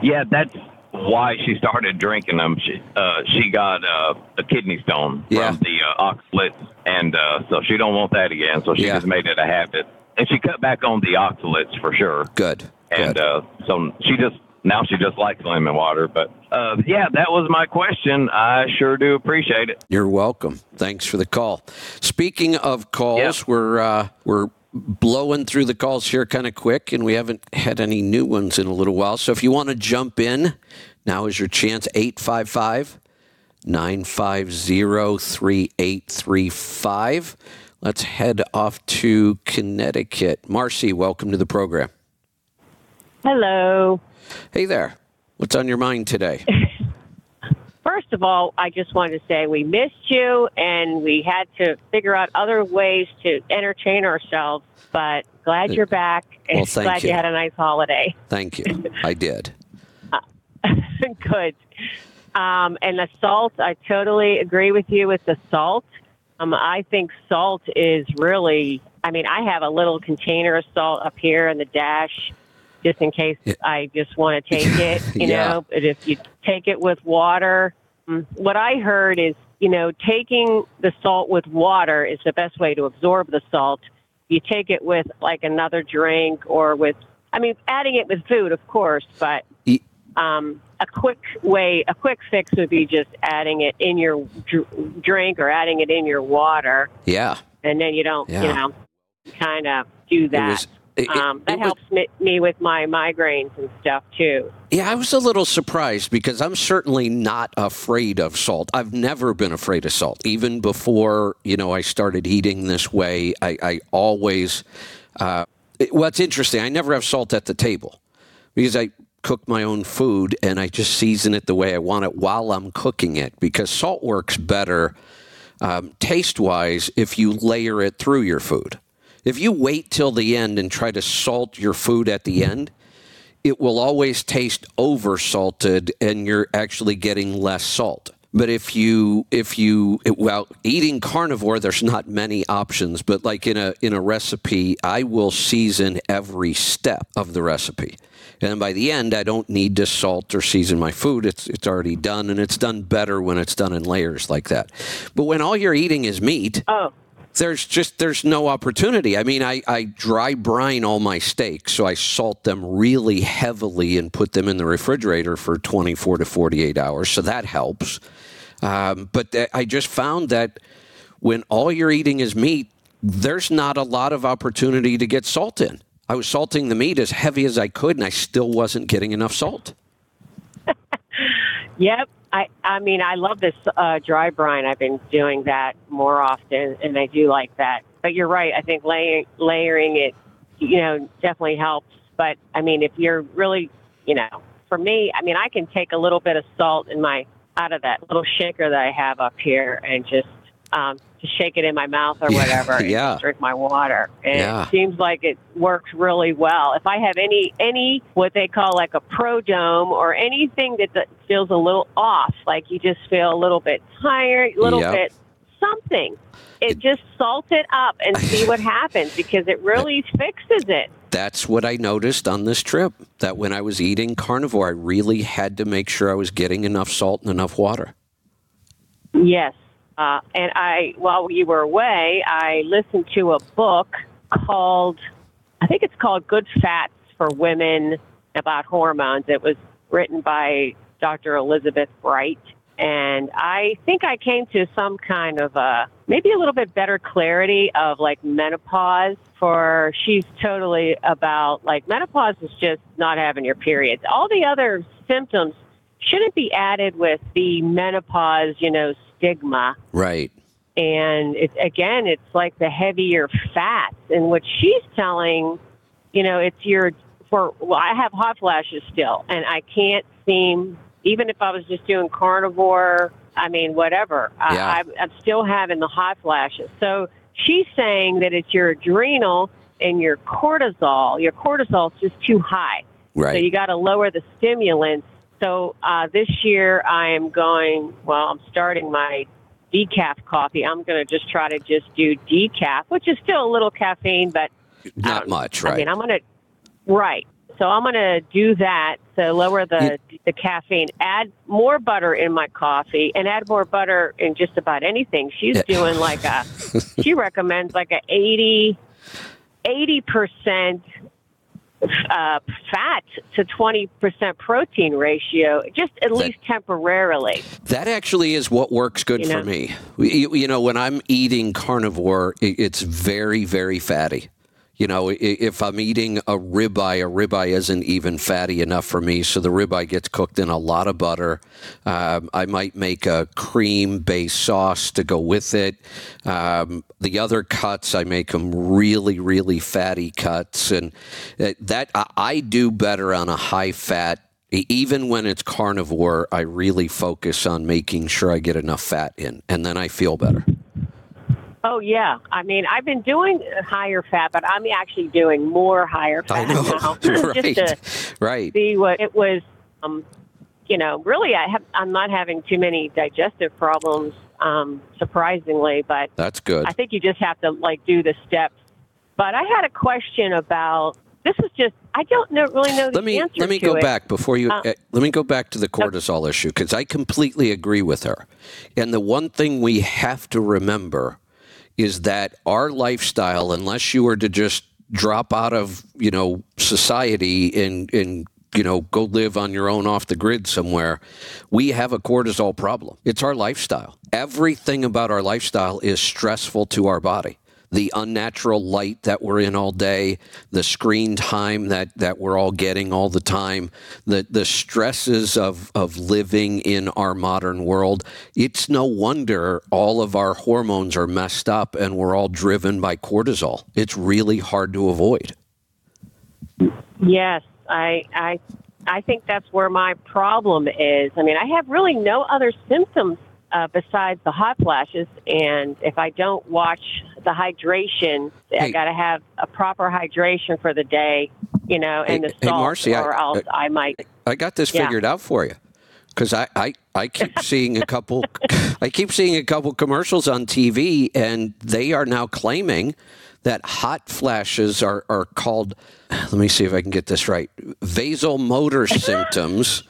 Yeah, that's why she started drinking them. She uh, she got uh, a kidney stone Yeah. from the uh, oxalates, and uh, so she don't want that again. So she Yeah. just made it a habit, and she cut back on the oxalates for sure. Good. And Good. uh, so she just now she just likes lemon water. But uh, yeah, that was my question. I sure do appreciate it. You're welcome. Thanks for the call. Speaking of calls, Yeah. we're uh, we're blowing through the calls here kind of quick, and we haven't had any new ones in a little while. So if you want to jump in, now is your chance. 855 950 3835. Let's head off to Connecticut. Marcy, welcome to the program. Hello. Hey there. What's on your mind today? First of all, I just wanted to say we missed you and we had to figure out other ways to entertain ourselves, but glad you're back and Well, thank glad you. you. had a nice holiday. Thank you. I did. Good. Um, and the salt, I totally agree with you with the salt. Um, I think salt is really, I mean, I have a little container of salt up here in the dash. Just in case I just want to take it, you Yeah. know. But if you take it with water, mm, what I heard is, you know, taking the salt with water is the best way to absorb the salt. You take it with like another drink or with, I mean, adding it with food, of course, but um, a quick way, a quick fix would be just adding it in your dr- drink or adding it in your water, Yeah. and then you don't, you know, kind of do that. Was- it- it- um, that was- helps me, me with my migraines and stuff too. Yeah, I was a little surprised because I'm certainly not afraid of salt. I've never been afraid of salt. Even before, you know, I started eating this way, I, I always, uh, it, well, it's interesting. I never have salt at the table because I cook my own food and I just season it the way I want it while I'm cooking it because salt works better um, taste wise if you layer it through your food. If you wait till the end and try to salt your food at the end, it will always taste over salted and you're actually getting less salt. But if you if you well eating carnivore there's not many options but like in a in a recipe I will season every step of the recipe. And by the end I don't need to salt or season my food it's it's already done and it's done better when it's done in layers like that. But when all you're eating is meat Oh, there's just there's no opportunity. I mean, I, I dry brine all my steaks, so I salt them really heavily and put them in the refrigerator for 24 to 48 hours, so that helps. Um, but th- I just found that when all you're eating is meat, there's not a lot of opportunity to get salt in. I was salting the meat as heavy as I could, and I still wasn't getting enough salt. Yep. I, I mean, I love this uh, dry brine. I've been doing that more often, and I do like that. But you're right. I think layering, layering it, you know, definitely helps. But I mean, if you're really, you know, for me, I mean, I can take a little bit of salt in my out of that little shaker that I have up here and just um, just shake it in my mouth or whatever, yeah. drink my water. And Yeah. it seems like it works really well. If I have any any what they call like a prodrome or anything that, that feels a little off, like you just feel a little bit tired, a little Yep. bit something, it just salt it up and see what happens because it really fixes it. That's what I noticed on this trip. That when I was eating carnivore, I really had to make sure I was getting enough salt and enough water. Yes. Uh, and I, while you were away, I listened to a book called, I think it's called Good Fats for Women about hormones. It was written by Dr. Elizabeth Bright. And I think I came to some kind of a, maybe a little bit better clarity of like menopause for she's totally about like menopause is just not having your periods. All the other symptoms shouldn't be added with the menopause, you know, stigma. Right. And it's again, it's like the heavier fats. And what she's telling, you know, it's your for. Well, I have hot flashes still, and I can't seem. Even if I was just doing carnivore, I mean, whatever, Yeah. I, I'm, I'm still having the hot flashes. So she's saying that it's your adrenal and your cortisol. Your cortisol's just too high. Right. So you got to lower the stimulants. So uh, this year I am going. Well, I'm starting my decaf coffee. I'm going to just try to just do decaf, which is still a little caffeine, but Not much, right? I mean, I'm going to right. So I'm going to do that to lower the the caffeine. Add more butter in my coffee, and add more butter in just about anything. She's Yeah. doing like a. she recommends like a 80, 80 percent uh, fat to 20% protein ratio, just at least temporarily. That actually is what works good You for know? me. You, you know, when I'm eating carnivore, it's very, very fatty. You know, if I'm eating a ribeye, a ribeye isn't even fatty enough for me. So the ribeye gets cooked in a lot of butter. Um, I might make a cream-based sauce to go with it. Um, the other cuts, I make them really, really fatty cuts, and uh, that I, do better on a high-fat E- even when it's carnivore, I really focus on making sure I get enough fat in, and then I feel better. Oh yeah, I mean I've been doing higher fat, but I'm actually doing more higher I fat know, now, right? just to right. see what it was. Um, you know, really, I have I'm not having too many digestive problems, um, surprisingly, but That's good. I think you just have to like do the steps. But I had a question about this is just I don't know, really know the let me answer let me go it. back before you Uh, uh, let me go back to the cortisol issue because I completely agree with her. And the one thing we have to remember is that our lifestyle, unless you were to just drop out of you know society and and you know go live on your own off the grid somewhere, we have a cortisol problem. It's our lifestyle. Everything about our lifestyle is stressful to our body the unnatural light that we're in all day, the screen time that, that we're all getting all the time, the, the stresses of, of living in our modern world. It's no wonder all of our hormones are messed up and we're all driven by cortisol. It's really hard to avoid. Yes, I I I think that's where my problem is. I mean, I have really no other symptoms uh, besides the hot flashes, and if I don't watch the hydration, I got to have a proper hydration for the day, you know, and Hey- the hey, salt, Marcy, I- or else I might. I got this Yeah. figured out for you. Because I, I, I keep seeing a couple, I keep seeing a couple commercials on TV, and they are now claiming that hot flashes are, are called. Let me see if I can get this right. Vasomotor symptoms,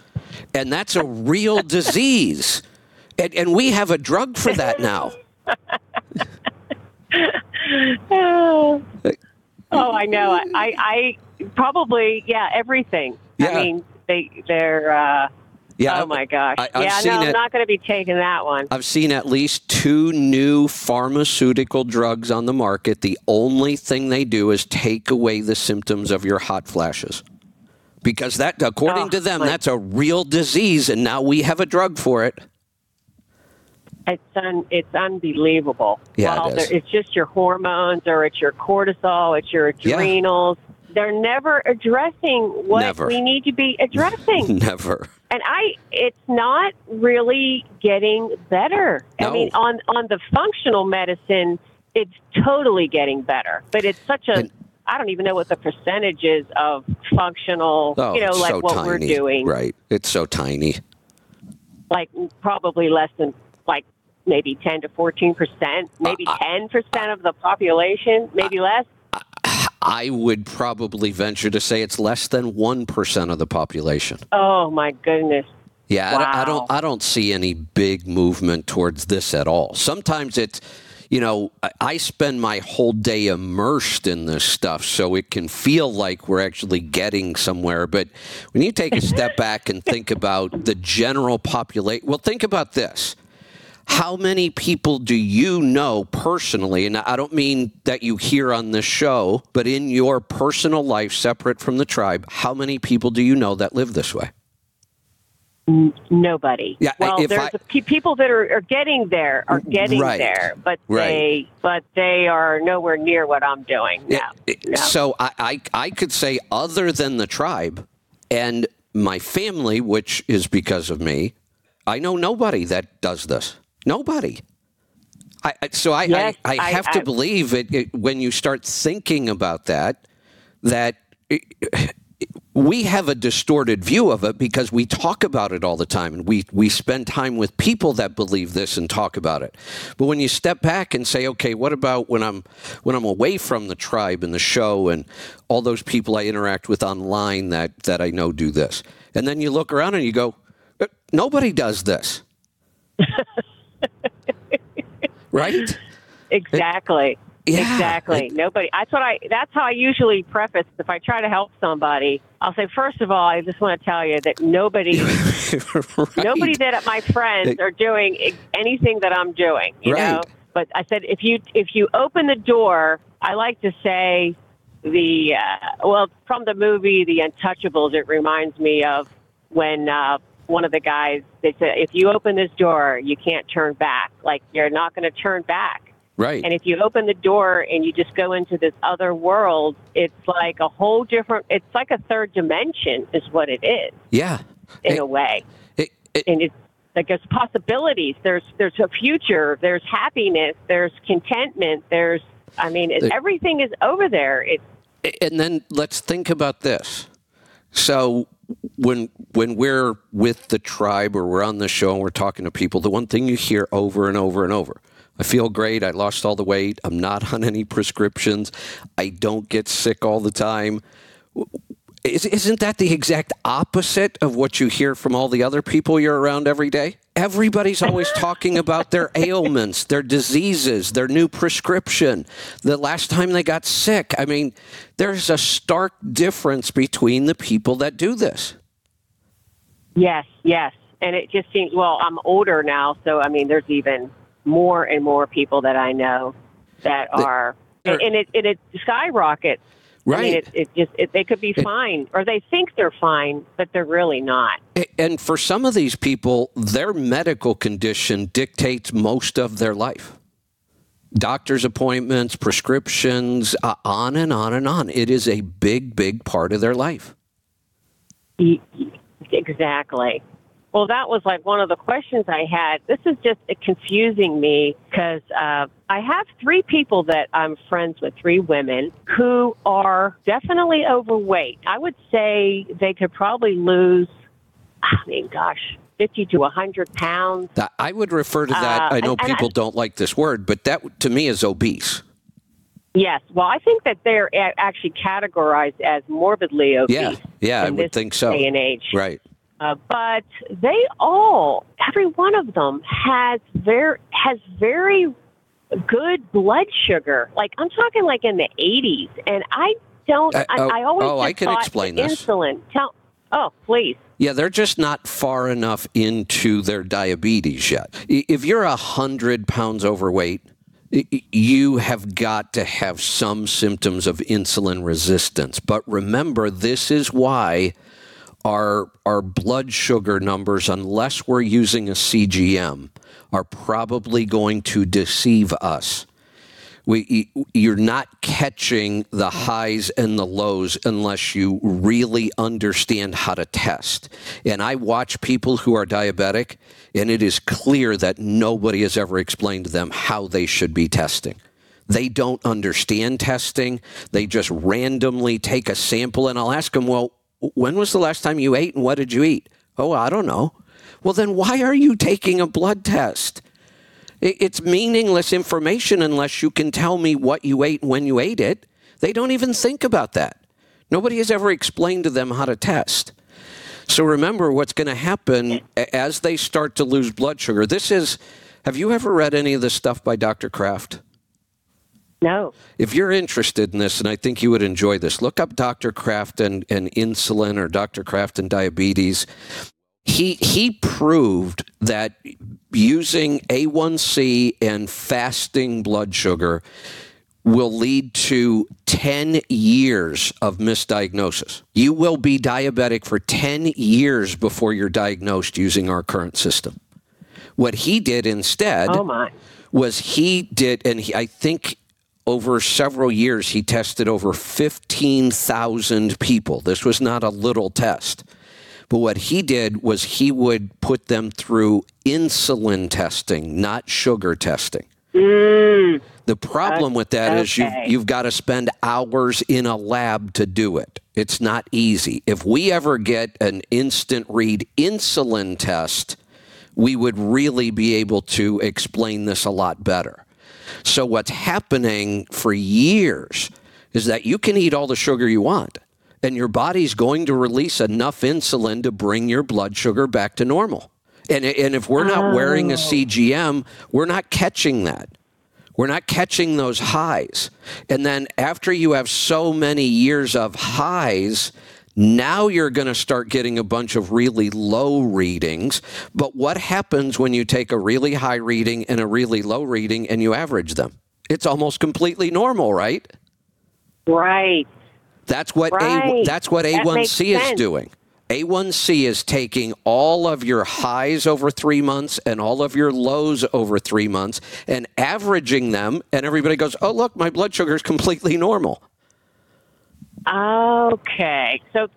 and that's a real disease, and, and we have a drug for that now. Oh, I know. I, I, I probably yeah everything. Yeah. I mean, they they're. Uh, Yeah, oh my gosh. I- I've yeah, seen no. I'm not going to be taking that one. I've seen at least two new pharmaceutical drugs on the market. The only thing they do is take away the symptoms of your hot flashes. Because that, according Oh, to them, my- that's a real disease, and now we have a drug for it. It's un, it's unbelievable. Yeah, well, is. there- it's just your hormones, or it's your cortisol, it's your Yeah. adrenals. They're never addressing what Never. we need to be addressing, Never. and I. It's not really getting better. No. I mean, on on the functional medicine, it's totally getting better, but it's such a. And- I don't even know what the percentage is of functional. Oh, you know, like so what tiny. we're doing. Right. It's so tiny. like probably less than like maybe 10 to 14 percent, maybe Uh, 10 percent of the population, maybe less. I would probably venture to say it's less than 1% of the population. Oh my goodness! Yeah, I don't- I, don't. I don't see any big movement towards this at all. Sometimes it's, you know, I, I spend my whole day immersed in this stuff, so it can feel like we're actually getting somewhere. But when you take a step back and think about the general population, well, think about this. How many people do you know personally? And I don't mean that you hear on this show, but in your personal life, separate from the tribe, how many people do you know that live this way? Nobody. Yeah, well, there's I- people that are, are getting there, are mm, getting Right. there, but Right. they but they are nowhere near what I'm doing. No, Yeah, no. So I, I, I could say, other than the tribe and my family, which is because of me, I know nobody that does this. Nobody. I, so I, Yes, I, I I- have to I- believe it, it when you start thinking about that, that it, we have a distorted view of it because we talk about it all the time and we, we spend time with people that believe this and talk about it. But when you step back and say, okay, what about when I'm when I'm away from the tribe and the show and all those people I interact with online that, that I know do this? And then you look around and you go, "Uh, nobody does this. right? exactly. Yeah, exactly. it- Nobody. That's what I. That's how I usually preface. If I try to help somebody, I'll say, first of all, I just want to tell you that nobody Right. Nobody that my friends It- are doing anything that I'm doing, you know. Right. But I said if you if you open the door, I like to say the uh, well from the movie The Untouchables. It reminds me of when uh, one of the guys they said if you open this door, you can't turn back. Like you're not going to turn back. Right. And if you open the door and you just go into this other world, it's like a whole different. It's like a third dimension, is what it is yeah. in It- a way it- it- and it's like there's possibilities. There's there's a future. There's happiness. There's contentment. There's I mean it, everything is over there. It's and then let's think about this. So when when we're with the tribe or we're on the show and we're talking to people, the one thing you hear over and over and over. I feel great. I lost all the weight. I'm not on any prescriptions. I don't get sick all the time. Is, isn't that the exact opposite of what you hear from all the other people you're around every day? Everybody's always talking about their ailments, their diseases, their new prescription, the last time they got sick. I mean, there's a stark difference between the people that do this. Yes, yes. And it just seems, well, I'm older now, so I mean, there's even more and more people that I know that are, and, and it, and it skyrockets. Right. I mean, it, it just, it, they could be fine, or they think they're fine, but they're really not. And for some of these people, their medical condition dictates most of their life. Doctor's appointments, prescriptions, uh, on and on and on. It is a big, big part of their life. Exactly. Well, that was like one of the questions I had. This is just confusing me because uh, I have three people that I'm friends with, three women who are definitely overweight. I would say they could probably lose, I mean, gosh, 50 to 100 pounds. I would refer to that. Uh, I know and- and people I- don't like this word, but that to me is obese. Yes. Well, I think that they're actually categorized as morbidly obese. Yeah, yeah, I would think so. Day and age. Right. Uh, but they all, every one of them has very has very good blood sugar. Like I'm talking like in the 80s, and I don't. Uh, I, oh, I always oh, I can explain this. Insulin. Tell. Oh, please. Yeah, they're just not far enough into their diabetes yet. If you're a hundred pounds overweight, you have got to have some symptoms of insulin resistance. But remember, this is why our our blood sugar numbers, unless we're using a CGM, are probably going to deceive us. We, you're not catching the highs and the lows unless you really understand how to test. And I watch people who are diabetic, and it is clear that nobody has ever explained to them how they should be testing. They don't understand testing. They just randomly take a sample, and I'll ask them, Well, when was the last time you ate and what did you eat? Oh, I don't know. Well, then why are you taking a blood test? It's meaningless information unless you can tell me what you ate and when you ate it. They don't even think about that. Nobody has ever explained to them how to test. So remember what's going to happen as they start to lose blood sugar. This is, have you ever read any of this stuff by Dr. Kraft? No. If you're interested in this, and I think you would enjoy this, look up Dr. Kraft and, and insulin or Dr. Kraft and diabetes. He he proved that using A1C and fasting blood sugar will lead to 10 years of misdiagnosis. You will be diabetic for 10 years before you're diagnosed using our current system. What he did instead Oh my. was he did, and he, I think over several years he tested over 15,000 people. This was not a little test. But what he did was he would put them through insulin testing, not sugar testing. Mm. The problem with that is you, you've got to spend hours in a lab to do it. It's not easy. If we ever get an instant read insulin test, we would really be able to explain this a lot better. So, what's happening for years is that you can eat all the sugar you want, and your body's going to release enough insulin to bring your blood sugar back to normal. And, and if we're not wearing a oh. CGM, we're not catching that. We're not catching those highs. And then after you have so many years of highs, now you're going to start getting a bunch of really low readings. But what happens when you take a really high reading and a really low reading and you average them? It's almost completely normal, right? Right. That's what A, Right. that's what That makes A1C is sense. doing. A1C is taking all of your highs over three months and all of your lows over three months and averaging them, and everybody goes, "Oh, look, my blood sugar is completely normal." Okay. So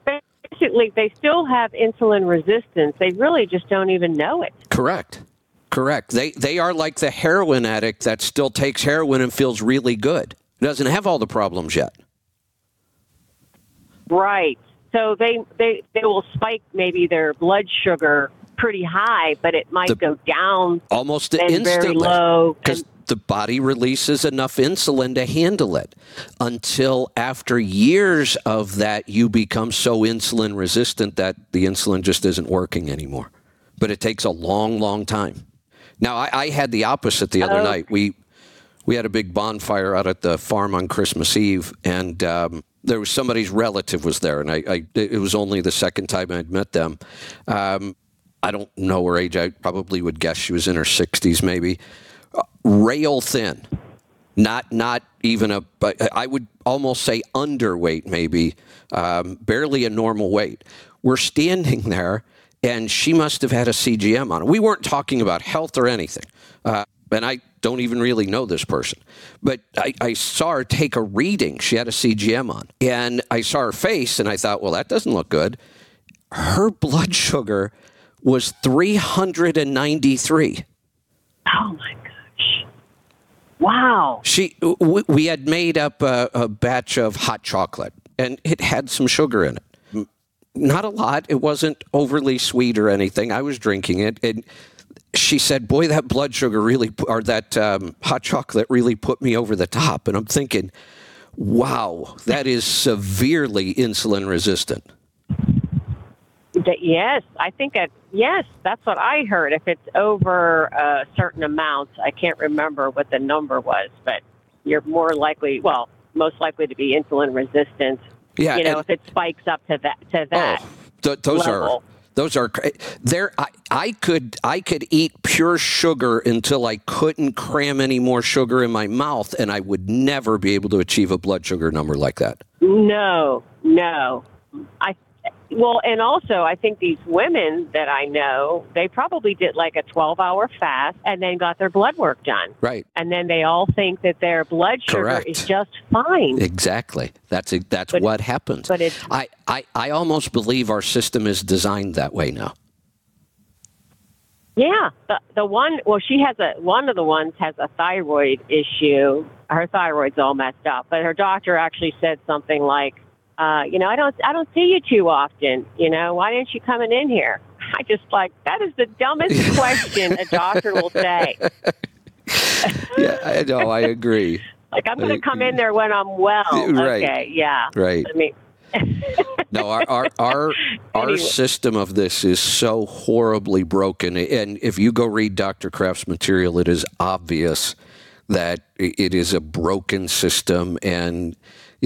basically, they still have insulin resistance. They really just don't even know it. Correct. Correct. They they are like the heroin addict that still takes heroin and feels really good. Doesn't have all the problems yet. Right. So they they they will spike maybe their blood sugar pretty high, but it might The- go down Almost instantly. very low. 'Cause And, the body releases enough insulin to handle it until after years of that you become so insulin resistant that the insulin just isn't working anymore. But it takes a long long time. Now i, I had the opposite the other Oh. night. We we had a big bonfire out at the farm on christmas eve and um, there was somebody's relative was there and I, I it was only the second time i'd met them. Um, i don't know her age. I probably would guess she was in her 60s maybe rail thin, not not even a. I would almost say underweight, maybe um, barely a normal weight. We're standing there, and she must have had a CGM on. We weren't talking about health or anything, uh, and I don't even really know this person, but I, I saw her take a reading. She had a CGM on, and I saw her face, and I thought, well, that doesn't look good. Her blood sugar was 393. Oh my. Wow. She, we, we had made up a, a batch of hot chocolate, and it had some sugar in it. Not a lot. It wasn't overly sweet or anything. I was drinking it, and she said, "Boy, that blood sugar really, or that um, hot chocolate really put me over the top." And I'm thinking, "Wow, that is severely insulin resistant." That- yes, I think that yes, that's what I heard. If it's over a certain amount, I can't remember what the number was, but you're more likely, well, most likely to be insulin resistant. Yeah, you know, if it spikes up to that to that. Oh, th- those are those are there. I, I could I could eat pure sugar until I couldn't cram any more sugar in my mouth, and I would never be able to achieve a blood sugar number like that. No, no. I well, and also I think these women that I know, they probably did like a 12-hour fast and then got their blood work done. Right. And then they all think that their blood sugar Correct. is just fine. Exactly. That's a, that's But- what happens. but it's- I, I I almost believe our system is designed that way now. Yeah, the the one well, she has a one of the ones has a thyroid issue. Her thyroid's all messed up, but her doctor actually said something like, uh, "You know, I don't I don't see you too often. You know, why aren't you coming in here?" I just like that is the dumbest question a doctor will say. Yeah, I know. I agree. Like I'm going to come in there when I'm well. Right. Okay, yeah. Right. I mean, No, our our our, our Anyway. system of this is so horribly broken. And if you go read Dr. Kraft's material, it is obvious that it is a broken system, and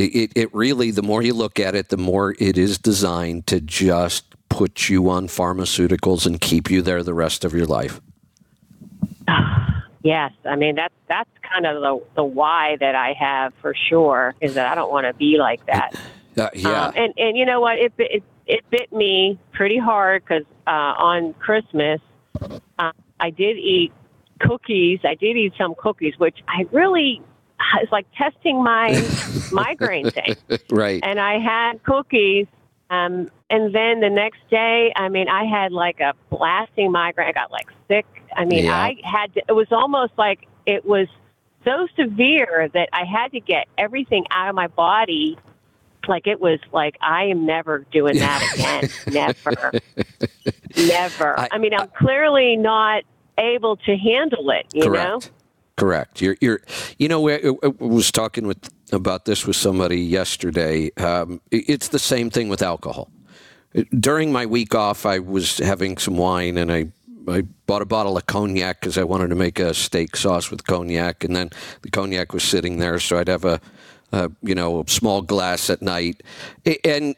it, it, really, the more you look at it, the more it is designed to just put you on pharmaceuticals and keep you there the rest of your life. yes. I mean that's that's kind of the the why that I have for sure is that I don't want to be like that. Uh, yeah. Um, and and you know what? It bit- it, it bit me pretty hard because uh, on Christmas uh, I did eat cookies. I did eat some cookies, which I really it's like testing my migraine thing. right. And I had cookies. Um, and then the next day, I mean, I had like a blasting migraine. I got like sick. I mean, Yeah. I had to, it was almost like it was so severe that I had to get everything out of my body. Like it was like I am never doing that again. never, never. I- I, mean, I'm clearly not able to handle it. You know? Correct. You're, you're, you know, I, I uh, uh, was talking with about this with somebody yesterday. Um, it's the same thing with alcohol. Uh, during my week off, I was having some wine, and I I bought a bottle of cognac because I wanted to make a steak sauce with cognac, and then the cognac was sitting there, so I'd have a, a you know a small glass at night, and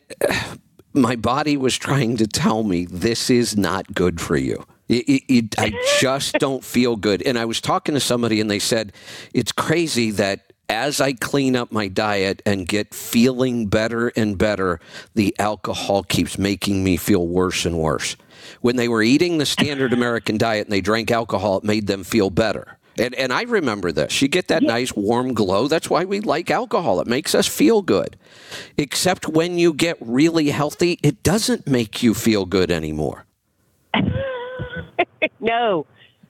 my body was trying to tell me this is not good for you. It, it, it, I just don't feel good. And I was talking to somebody, and they said it's crazy that as I clean up my diet and get feeling better and better, the alcohol keeps making me feel worse and worse. When they were eating the standard American diet and they drank alcohol, it made them feel better. And, and I remember this. You get that nice warm glow. That's why we like alcohol. It makes us feel good. Except when you get really healthy, it doesn't make you feel good anymore. no,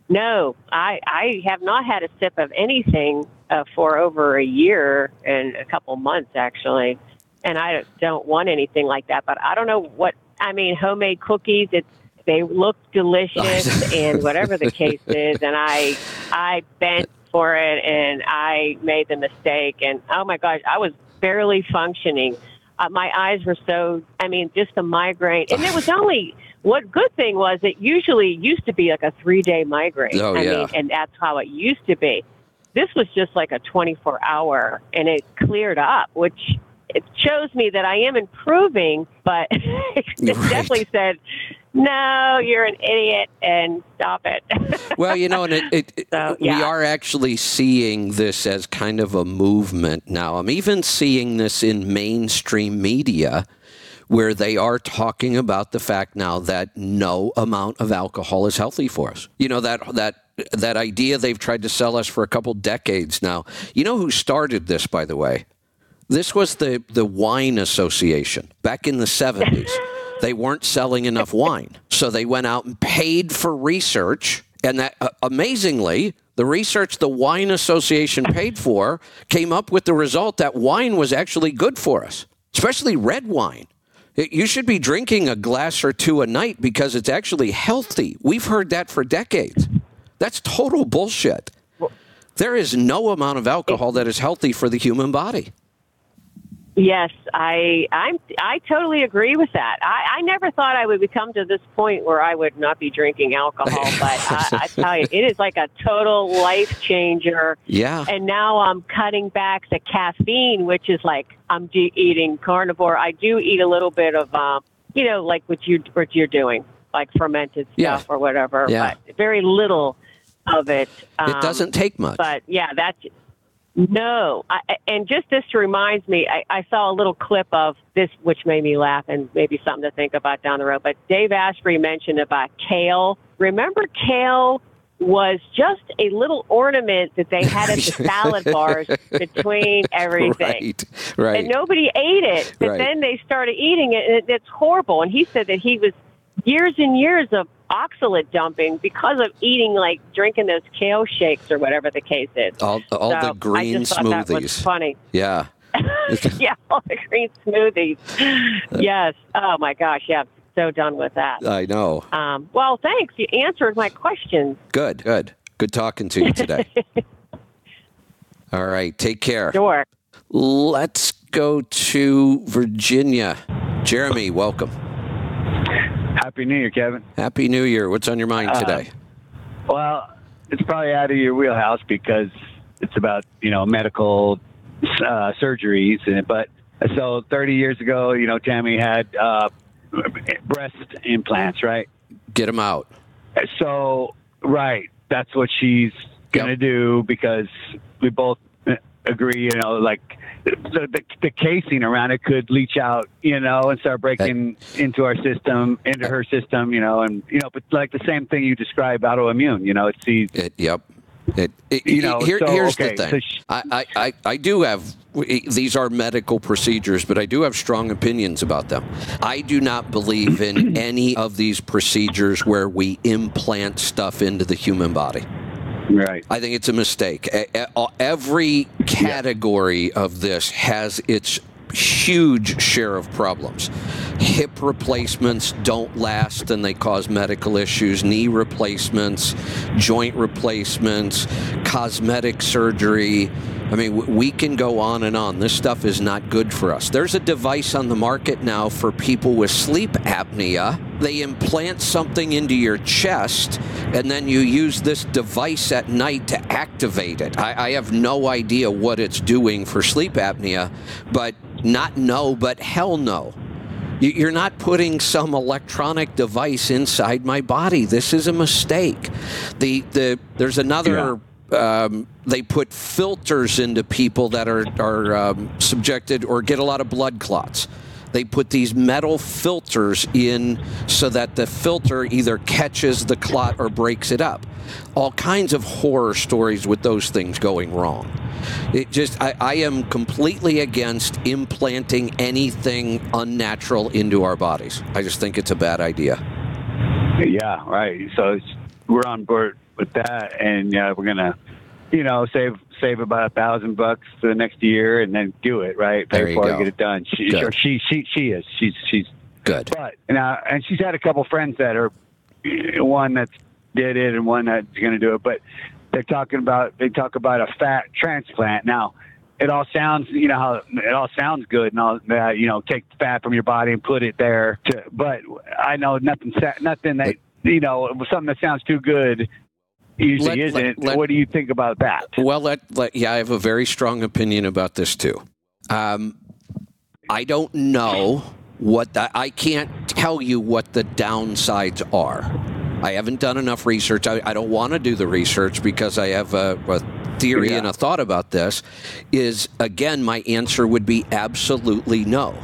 no. I I have not had a sip of anything uh, for over a year and a couple months actually, and I don't want anything like that. But I don't know what I mean. Homemade cookies. It's they look delicious and whatever the case is, and I I bent for it, and I made the mistake. And oh my gosh, I was barely functioning. Uh, my eyes were so, I mean, just a migraine. And it was only, what good thing was it usually used to be like a three day migraine. Oh, I yeah. mean, and that's how it used to be. This was just like a 24 hour and it cleared up, which it shows me that I am improving, but it Right. definitely said, no, you're an idiot and stop it. Well, you know, and it, it, So, we are actually seeing this as kind of a movement now. I'm even seeing this in mainstream media where they are talking about the fact now that no amount of alcohol is healthy for us. You know that that that idea they've tried to sell us for a couple decades now. You know who started this by the way? This was the the wine association back in the 70s. they weren't selling enough wine. So they went out and paid for research and that uh, amazingly the research the wine association paid for came up with the result that wine was actually good for us, especially red wine. You should be drinking a glass or two a night because it's actually healthy. We've heard that for decades. That's total bullshit. There is no amount of alcohol that is healthy for the human body. Yes, I I'm I totally agree with that. I, I never thought I would become to this point where I would not be drinking alcohol, but I, I tell you, it is like a total life changer. Yeah. And now I'm cutting back the caffeine, which is like I'm de- eating carnivore. I do eat a little bit of, um, you know, like what you what you're doing, like fermented stuff Yeah. or whatever. Yeah. But very little of it. Um, It doesn't take much. but yeah, that's no. I, and just this reminds me, I, I saw a little clip of this, which made me laugh and maybe something to think about down the road. But Dave Asprey mentioned about kale. Remember, kale was just a little ornament that they had at the salad bars between everything. Right. Right. And nobody ate it. But Right. then they started eating it, and it, it's horrible. And he said that he was years and years of oxalate dumping because of eating, like drinking those kale shakes or whatever the case is. all all So the green I just thought that was smoothies. funny. Yeah. yeah, all the green smoothies. yes. Oh my gosh. Yeah. I'm so done with that. I know. Um, well, thanks. You answered my questions. Good. Good. Good talking to you today. All right. Take care. Sure. Let's go to Virginia. Jeremy, welcome. Happy New Year, Kevin. Happy New Year. What's on your mind Uh, today? Well, it's probably out of your wheelhouse because it's about you know medical uh, surgeries, and but so 30 years ago, you know, Tammy had uh, breast implants, right? Get them out. So, right, that's what she's gonna Yep. do because we both uh, agree, you know, like the, the the casing around it could leach out, you know, and start breaking into our system, into her system, you know, and you know, but like the same thing you describe autoimmune, you know, it's the It, yep. It, it, You know, here, so, here's okay, the thing. so I, I, I do have these are medical procedures, but I do have strong opinions about them. I do not believe in any of these procedures where we implant stuff into the human body. Right. I think it's a mistake. Every category of this has its huge share of problems. Hip replacements don't last and they cause medical issues. Knee replacements, joint replacements, cosmetic surgery. I mean, we can go on and on. This stuff is not good for us. There's a device on the market now for people with sleep apnea. They implant something into your chest, and then you use this device at night to activate it. I, I have no idea what it's doing for sleep apnea, but not no, but hell no. You- You're not putting some electronic device inside my body. This is a mistake. The the there's another. Um, they put filters into people that are are um, subjected or get a lot of blood clots. They put these metal filters in so that the filter either catches the clot or breaks it up. All kinds of horror stories with those things going wrong. It just, I, I am completely against implanting anything unnatural into our bodies. I just think it's a bad idea. Yeah, right. So we're on board with that, and yeah, we're gonna, you know, save save about a thousand bucks for the next year, and then do it right. Pay There you for it, get it done. She, Good. she she she is. She's she's Good. But and, uh, and she's had a couple friends that are one that did it and one that's going to do it. But they're talking about they talk about a fat transplant. Now, it all sounds you know how it all sounds good and all that you know take fat from your body and put it there. To, but I know nothing nothing that you know something that sounds too good Let- isn't. let- let- what do you think about that? Well, yeah, I have a very strong opinion about this too. Um, I don't know what the, I can't tell you what the downsides are. I haven't done enough research. I, I don't want to do the research because I have a, a theory Yeah. and a thought about this. Is again, my answer would be absolutely no.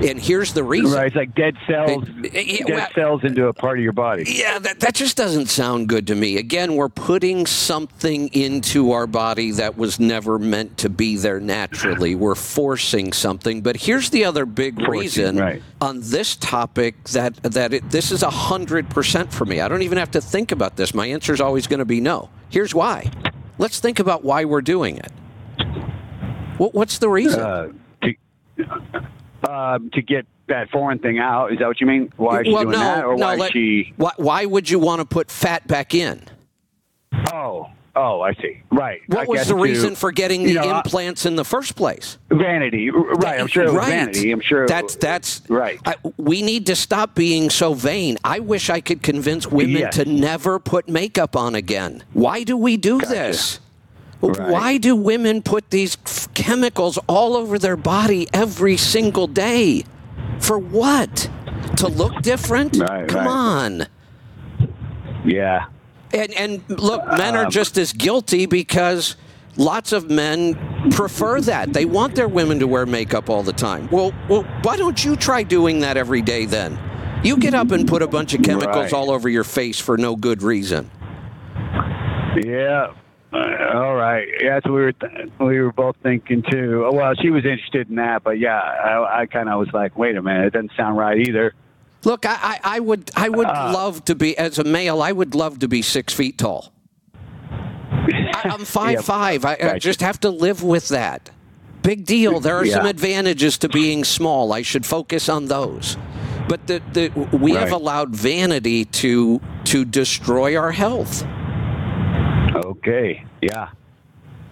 And here's the reason. Right, it's like dead cells, It- it- dead well- cells into a part of your body. Yeah, that, that just doesn't sound good to me. Again, we're putting something into our body that was never meant to be there naturally. We're forcing something. But here's the other big Forcing, reason right. on this topic that that it, this is a hundred percent for me. I don't even have to think about this. My answer is always going to be no. Here's why. Let's think about why we're doing it. What, what's the reason? Uh, to, um, to get that foreign thing out. Is that what you mean? Why is she well, doing no, that, or no. why is let- she? why, why would you want to put fat back in? Oh, oh, I see. Right. I What was the to- reason for getting the you know, I- implants in the first place? vanity? Right. I'm sure it was right. vanity. I'm sure. that's that's Right. I, we need to stop being so vain. I wish I could convince women Yes. to never put makeup on again. Why do we do this? Right. Why do women put these chemicals all over their body every single day? For what? To look different? Right, Come right. on. yeah. And and look, men Um, are just as guilty because lots of men prefer that. They want their women to wear makeup all the time. Well, well, why don't you try doing that every day then? You get up and put a bunch of chemicals Right. all over your face for no good reason. Yeah. Uh, all right. Yeah, that's what we were th- we were both thinking too. Oh, Well, she was interested in that, but yeah, I, I kind of was like, wait a minute, it doesn't sound right either. Look, I, I, I would I would Uh, love to be as a male. I would love to be six feet tall. I, I'm five Yeah, five. I, I just have to live with that. Big deal. There are some advantages to being small. I should focus on those. But the, the, we have allowed vanity to to destroy our health. Okay. Yeah.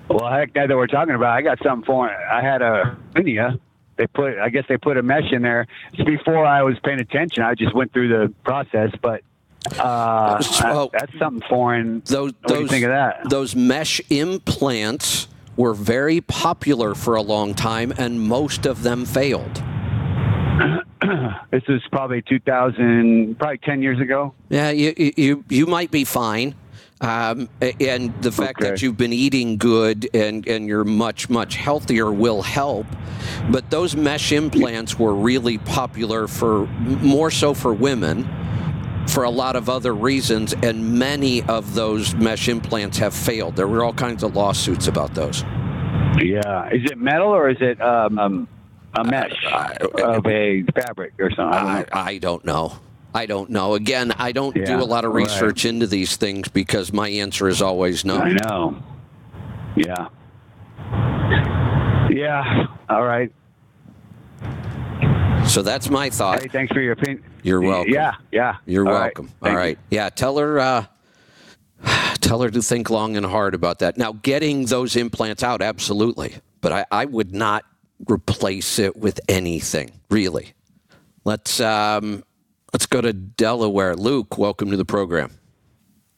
Well, heck, now that we're talking about, I got something for. I had a hernia. They put, I guess they put a mesh in there. It's before I was paying attention. I just went through the process, but uh, I- that's something foreign. Those what do you those think of that? those mesh implants were very popular for a long time, and most of them failed. This is probably 2000, probably 10 years ago. Yeah, you you you might be fine. Um, and the fact that you've been eating good and, and you're much, much healthier will help. But those mesh implants were really popular for more so for women for a lot of other reasons. And many of those mesh implants have failed. There were all kinds of lawsuits about those. Yeah. Is it metal or is it um, um, a mesh of a fabric or something? I don't I. I don't know. I don't know. Again, I don't do a lot of right. research into these things because my answer is always no. I know. Yeah. Yeah. All right. So that's my thought. Hey, thanks for your opinion. You're welcome. Yeah. Yeah. You're All right. welcome. All Thank right. Yeah. Tell her. Uh, tell her to think long and hard about that. Now, getting those implants out, absolutely, but I, I would not replace it with anything. Really. Let's um, let's go to Delaware. Luke, welcome to the program.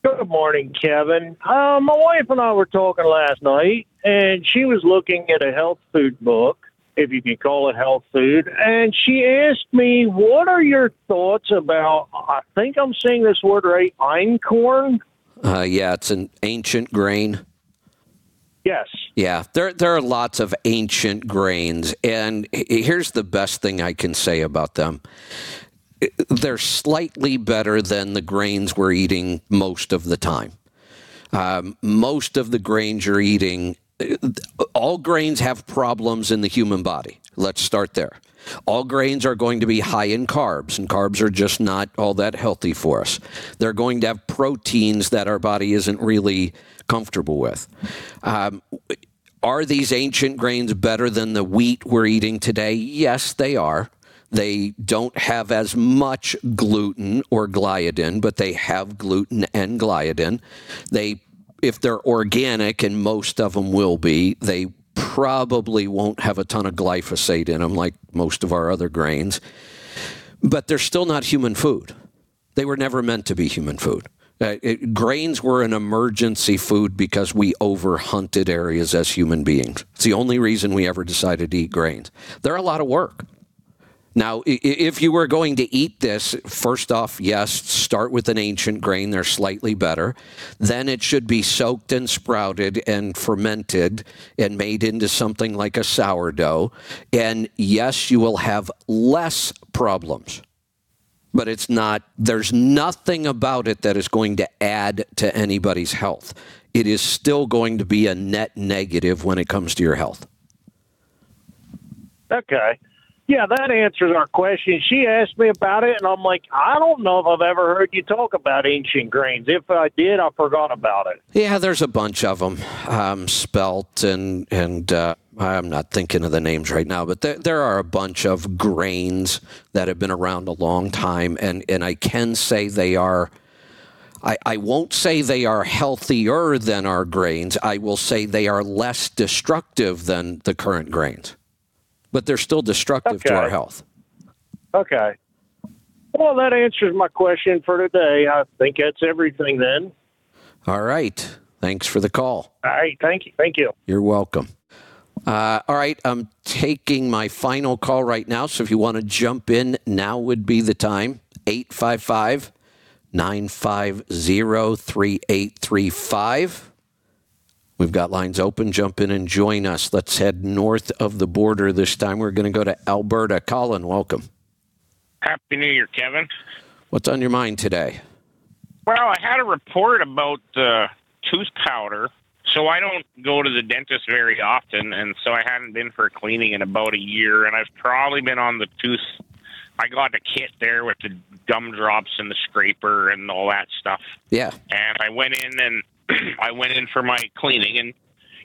Good morning, Kevin. Uh, my wife and I were talking last night, and she was looking at a health food book, if you can call it health food, and she asked me, "What are your thoughts about?" I think I'm saying this word right, einkorn. Uh, yeah, it's an ancient grain. Yes. Yeah, there there are lots of ancient grains, and here's the best thing I can say about them. They're slightly better than the grains we're eating most of the time. Um, most of the grains you're eating, all grains have problems in the human body. Let's start there. All grains are going to be high in carbs, and carbs are just not all that healthy for us. They're going to have proteins that our body isn't really comfortable with. Um, are these ancient grains better than the wheat we're eating today? Yes, they are. They don't have as much gluten or gliadin, but they have gluten and gliadin. They if they're organic, and most of them will be, they probably won't have a ton of glyphosate in them like most of our other grains. But they're still not human food. They were never meant to be human food. Uh, it, grains were an emergency food because we overhunted areas as human beings. It's the only reason we ever decided to eat grains. They're a lot of work. Now, if you were going to eat this, first off, yes, start with an ancient grain. They're slightly better. Then it should be soaked and sprouted and fermented and made into something like a sourdough. And yes, you will have less problems but it's not, there's nothing about it that is going to add to anybody's health. It is still going to be a net negative when it comes to your health. Okay. Yeah, that answers our question. She asked me about it, and I'm like, I don't know if I've ever heard you talk about ancient grains. If I did, I forgot about it. Yeah, there's a bunch of them, um, spelt and and uh, I'm not thinking of the names right now, but there, there are a bunch of grains that have been around a long time, and, and I can say they are. I, I won't say they are healthier than our grains. I will say they are less destructive than the current grains, but they're still destructive okay. to our health. Okay. Well, that answers my question for today. I think that's everything then. All right. Thanks for the call. All right. Thank you. Thank you. You're welcome. Uh, all right, I'm taking my final call right now. So if you want to jump in, now would be the time. 855 950 3835. We've got lines open. Jump in and join us. Let's head north of the border this time. We're going to go to Alberta. Colin, welcome. Happy New Year, Kevin. What's on your mind today? Well, I had a report about uh, tooth powder so I don't go to the dentist very often, and so I hadn't been for a cleaning in about a year, and I've probably been on the tooth. I got the kit there with the gum drops and the scraper and all that stuff. Yeah. And I went in and I went in for my cleaning, and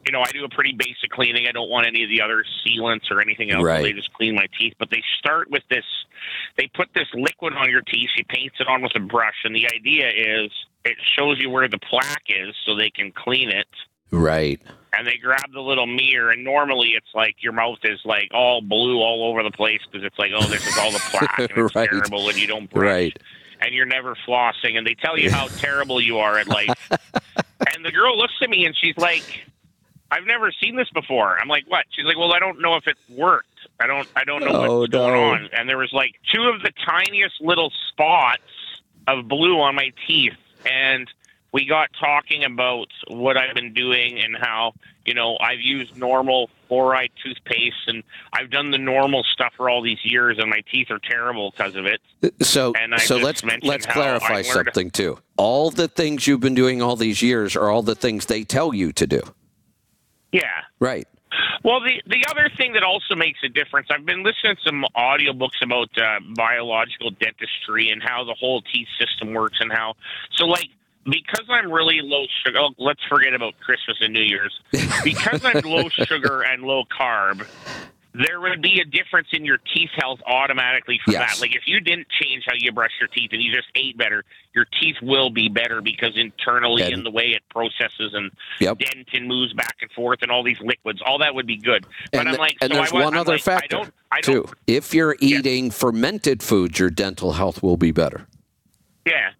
you know I do a pretty basic cleaning. I don't want any of the other sealants or anything else. Right. They just clean my teeth, but they start with this. They put this liquid on your teeth. She paints it on with a brush, and the idea is it shows you where the plaque is, so they can clean it Right. And they grab the little mirror, and normally it's like your mouth is like all blue all over the place because it's like, oh, this is all the plaque, and it's right. terrible, and you don't brush, right. and you're never flossing, and they tell you how terrible you are at life. and the girl looks at me and she's like, "I've never seen this before." I'm like, "What?" She's like, "Well, I don't know if it worked. I don't, I don't know oh, what's no. going on." And there was like two of the tiniest little spots of blue on my teeth, and we got talking about what I've been doing and how, you know, I've used normal fluoride toothpaste and I've done the normal stuff for all these years and my teeth are terrible because of it. So, so let's let's clarify something too. All the things you've been doing all these years are all the things they tell you to do. Yeah. Right. Well, the the other thing that also makes a difference, I've been listening to some audiobooks about uh, biological dentistry and how the whole teeth system works and how so like because I'm really low sugar. Oh, let's forget about Christmas and New Year's. Because I'm low sugar and low carb, there would be a difference in your teeth health automatically from yes. that. Like if you didn't change how you brush your teeth and you just ate better, your teeth will be better because internally and, in the way it processes and yep. dent and moves back and forth and all these liquids, all that would be good. But and I'm like, and so there's I, one I'm other like, factor I don't, I don't, too. If you're eating yeah. fermented foods, your dental health will be better. Yeah,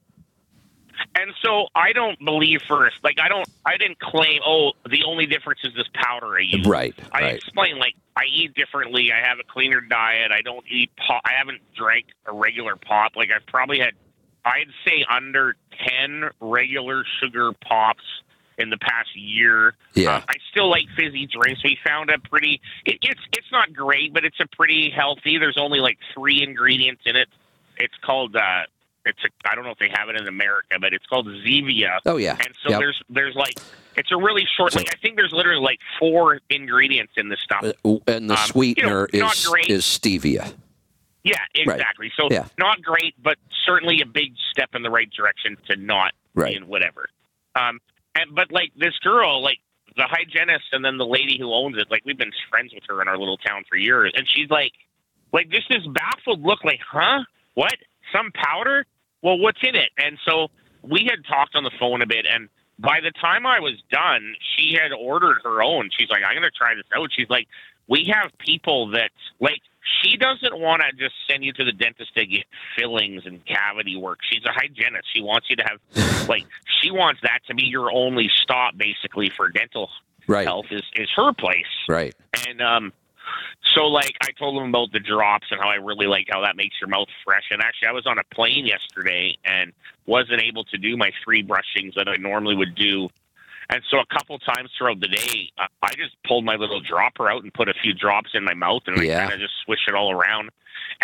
and so I don't believe first, like I don't, I didn't claim, oh, the only difference is this powder I use. Right. I right. explain like I eat differently. I have a cleaner diet. I don't eat pop. I haven't drank a regular pop. Like I've probably had, I'd say under ten regular sugar pops in the past year. Yeah. Uh, I still like fizzy drinks. We found a pretty. It, it's it's not great, but it's a pretty healthy. There's only like three ingredients in it. It's called uh, it's a, I don't know if they have it in America, but it's called Zevia. Oh yeah. And so yep. there's there's like it's a really short. Like I think there's literally like four ingredients in this stuff. Uh, and the um, sweetener you know, is is stevia. Yeah, exactly. Right. So yeah. not great, but certainly a big step in the right direction to not right. in whatever. Um, and but like this girl, like the hygienist, and then the lady who owns it, like we've been friends with her in our little town for years, and she's like, like just this baffled look, like, huh, what? Some powder? Well, what's in it? And so we had talked on the phone a bit, and by the time I was done, she had ordered her own. She's like, I'm going to try this out. She's like, we have people that, like, she doesn't want to just send you to the dentist to get fillings and cavity work. She's a hygienist. She wants you to have, like, she wants that to be your only stop, basically, for dental Right. health is, is her place. Right. And um, so like I told them about the drops and how I really like how that makes your mouth fresh. And actually, I was on a plane yesterday and wasn't able to do my three brushings that I normally would do. And so a couple times throughout the day, uh, I just pulled my little dropper out and put a few drops in my mouth and Yeah. I kind of just swish it all around.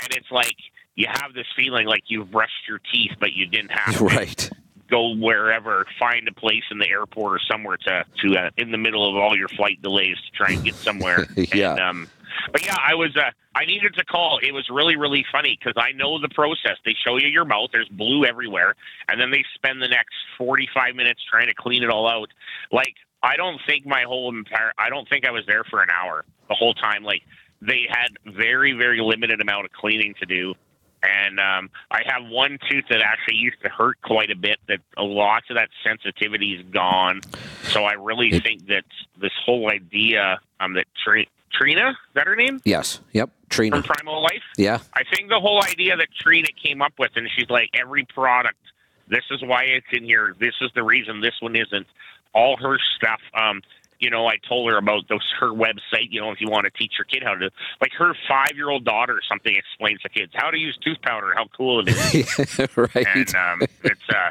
And it's like you have this feeling like you've brushed your teeth, but you didn't have to Right. go wherever, find a place in the airport or somewhere to to uh, in the middle of all your flight delays to try and get somewhere. Yeah. And, um, but yeah, I was uh, I needed to call. It was really really funny because I know the process. They show you your mouth. There's blue everywhere, and then they spend the next 45 minutes trying to clean it all out. Like I don't think my whole entire I don't think I was there for an hour the whole time. Like they had very very limited amount of cleaning to do and um, I have one tooth that actually used to hurt quite a bit. That a lot of that sensitivity is gone. So I really think that this whole idea um, that Tr- Trina is that her name Yes. Yep. Trina. from Primal Life. Yeah. I think the whole idea that Trina came up with, and she's like, every product, this is why it's in here. This is the reason this one isn't. All her stuff. Um, you know, I told her about those her website. You know, if you want to teach your kid how to, like her five year old daughter, or something explains to kids how to use tooth powder, how cool it is right. and um, it's uh,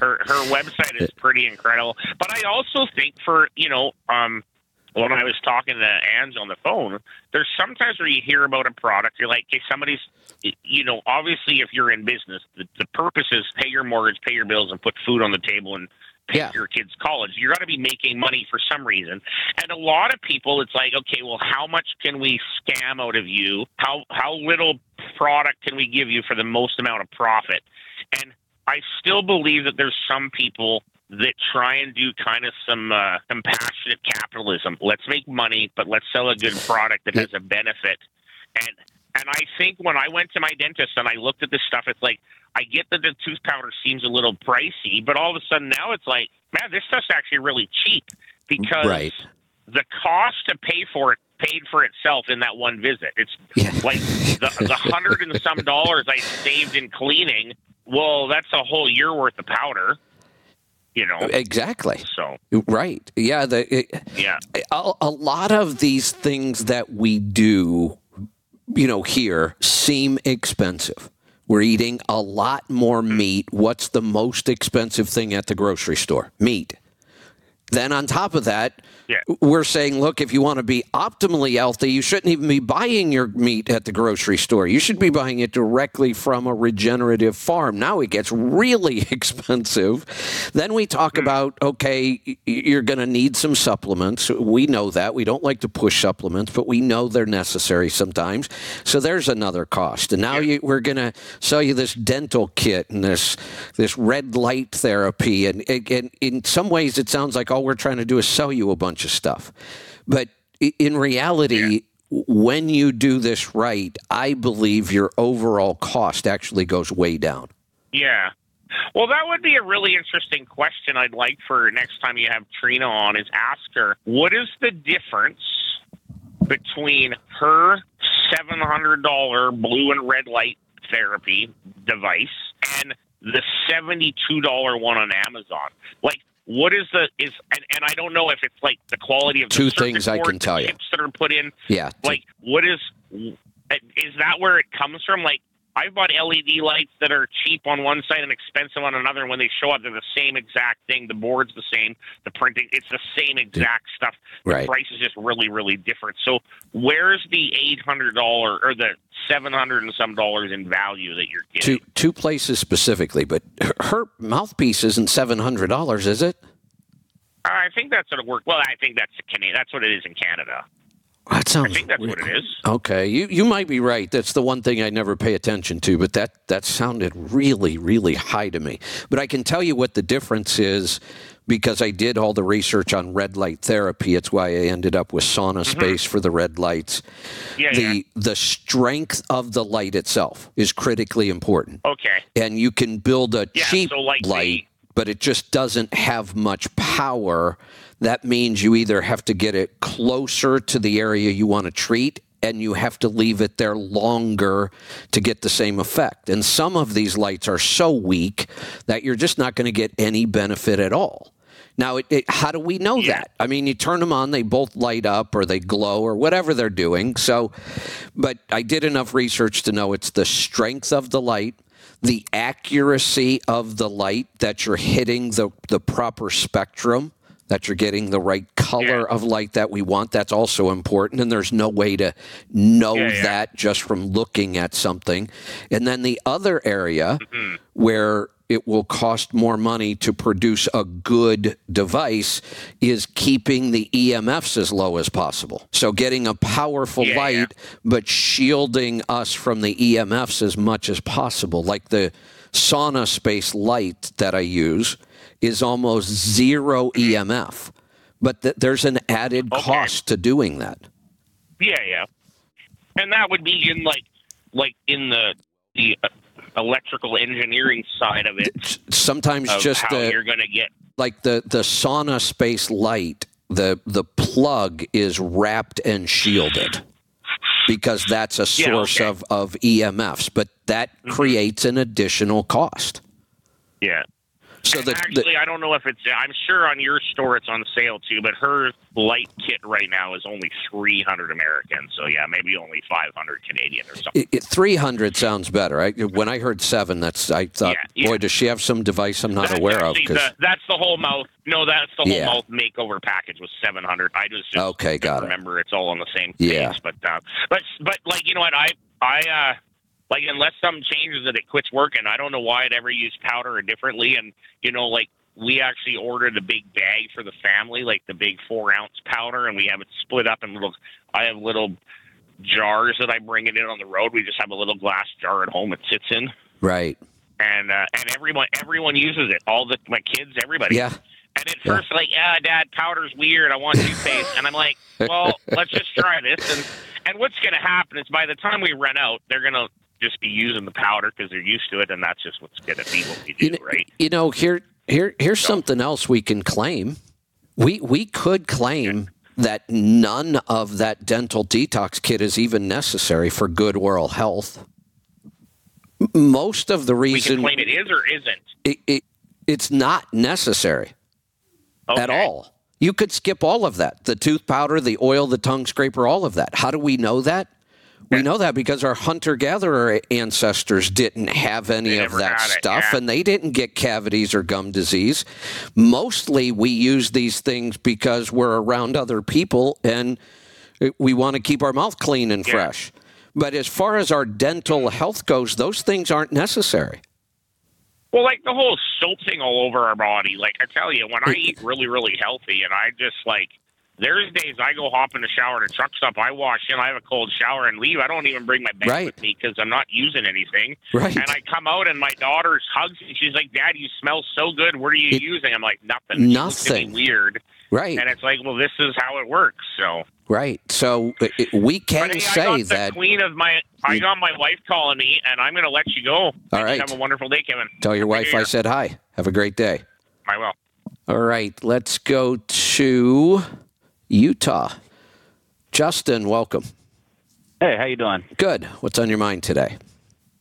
her her website is pretty incredible. But I also think for you know um, when I was talking to Ange on the phone, there's sometimes where you hear about a product, you're like, okay, somebody's you know obviously if you're in business, the, the purpose is pay your mortgage, pay your bills, and put food on the table and. Pay Yeah. your kids' college. You're going to be making money for some reason, and a lot of people, it's like, okay, well, how much can we scam out of you? How how little product can we give you for the most amount of profit? And I still believe that there's some people that try and do kind of some uh, compassionate capitalism. Let's make money, but let's sell a good product that has a benefit. And and I think when I went to my dentist and I looked at this stuff, it's like I get that the tooth powder seems a little pricey, but all of a sudden now it's like, man, this stuff's actually really cheap because Right. the cost to pay for it paid for itself in that one visit. It's Yeah. like the, the hundred and some dollars I saved in cleaning. Well, that's a whole year worth of powder, you know. Exactly. So Right. Yeah. The, it, yeah, a, a lot of these things that we do, you know, here seem expensive. We're eating a lot more hmm. meat. What's the most expensive thing at the grocery store? Meat. Then on top of that, Yeah. we're saying, look, if you want to be optimally healthy, you shouldn't even be buying your meat at the grocery store. You should be buying it directly from a regenerative farm. Now it gets really expensive. Then we talk hmm. about, okay, you're going to need some supplements. We know that. We don't like to push supplements, but we know they're necessary sometimes. So there's another cost. And now you, we're going to sell you this dental kit and this this red light therapy. And, and in some ways, it sounds like all we're trying to do is sell you a bunch of stuff. But in reality, when you do this right, I believe your overall cost actually goes way down. yeah. Well, that would be a really interesting question. I'd like for next time you have Trina on is ask her what is the difference between her seven hundred dollar blue and red light therapy device and the seventy two dollar one on Amazon. Like, what is the is and, and I don't know if it's like the quality of the Two things I can tell you. that are put in. Yeah. Like, what is is that where it comes from? Like, I've bought LED lights that are cheap on one side and expensive on another. And when they show up, they're the same exact thing. The board's the same. The printing, it's the same exact stuff. The Right. price is just really, really different. So, where's the eight hundred dollar or the seven hundred and some dollars in value that you're getting? two two places specifically, but her, her mouthpiece isn't seven hundred dollars, is it? I think that's what it worked. Well, I think that's Canada. That's what it is in Canada. That sounds. I think that's what it is. Okay, you you might be right. That's the one thing I never pay attention to, but that that sounded really really high to me. But I can tell you what the difference is because I did all the research on red light therapy. It's why I ended up with SaunaSpace for the red lights. Mm-hmm. Yeah, the yeah. the strength of the light itself is critically important. Okay. and you can build a Yeah. cheap so, like, light but it just doesn't have much power. That means you either have to get it closer to the area you want to treat and you have to leave it there longer to get the same effect. And some of these lights are so weak that you're just not going to get any benefit at all. Now, it, it, how do we know Yeah. that? I mean, you turn them on, they both light up or they glow or whatever they're doing. So, but I did enough research to know it's the strength of the light, the accuracy of the light that you're hitting the, the proper spectrum, that you're getting the right color Yeah. of light that we want. That's also important. And there's no way to know Yeah, yeah. that just from looking at something. And then the other area Mm-hmm. where it will cost more money to produce a good device is keeping the EMFs as low as possible. So getting a powerful Yeah, light, yeah. but shielding us from the EMFs as much as possible. Like the SaunaSpace light that I use is almost zero EMF, but th- there's an added Okay. cost to doing that. Yeah, yeah. And that would be in like like in the the uh, electrical engineering side of it. Sometimes Of just how the you're going to get like the the SaunaSpace light the the plug is wrapped and shielded because that's a Yeah, source okay. of of EMFs but that creates an additional cost yeah. So And the, the actually, I don't know if it's. I'm sure on your store it's on sale too. But her light kit right now is only 300 American. So yeah, maybe only 500 Canadian or something. it, it, 300 sounds better I, when I heard 7 that's I thought Yeah, yeah. boy does she have some device I'm not That's aware of actually 'cause- the, that's the whole mouth. No, that's the whole Yeah. mouth makeover package was 700. I just, just Okay, got it. remember it's all on the same Yeah. page. But uh, but but like you know what I I uh like unless something changes that it quits working, I don't know why I'd ever use powder differently. And you know like we actually ordered a big bag for the family, like the big four ounce powder, and we have it split up in little. I have little jars that I bring it in on the road. We just have a little glass jar at home it sits in right and uh, and everyone everyone uses it. All the my kids, everybody. yeah And at Yeah. first, like, yeah, Dad, powder's weird. I want toothpaste, and I'm like, well, let's just try this. And and what's going to happen is by the time we run out, they're going to just be using the powder because they're used to it, and that's just what's going to be what we do, you know, right? you know here here here's something else we can claim. We we could claim that none of that dental detox kit is even necessary for good oral health. Most of the reason We can claim it is or isn't. it, it, it's not necessary at all. You could skip all of that the tooth powder the oil the tongue scraper all of that. How do we know that we know that because our hunter gatherer ancestors didn't have any They of that stuff yeah. and they didn't get cavities or gum disease. Mostly we use these things because we're around other people and we want to keep our mouth clean and Yeah. fresh. But as far as our dental health goes, those things aren't necessary. Well, like the whole soap thing all over our body. Like I tell you, when I eat really, really healthy, and I just like, there's days I go hop in the shower, the truck stop, I wash in, I have a cold shower and leave. I don't even bring my bag Right. with me because I'm not using anything. Right. And I come out and my daughter hugs me. She's like, "Dad, you smell so good. What are you It- using?" I'm like, "Nothing." She looks at me Nothing. weird. Right. And it's like, well, this is how it works. So. Right. So it, we can But hey, say that. queen of my. I mm. got my wife calling me, and I'm going to let you go. All right. Have a wonderful day, Kevin. Tell your Happy wife I said hi. Have a great day. I will. All right. Let's go to Utah. Justin, welcome. Hey, how you doing? Good. What's on your mind today?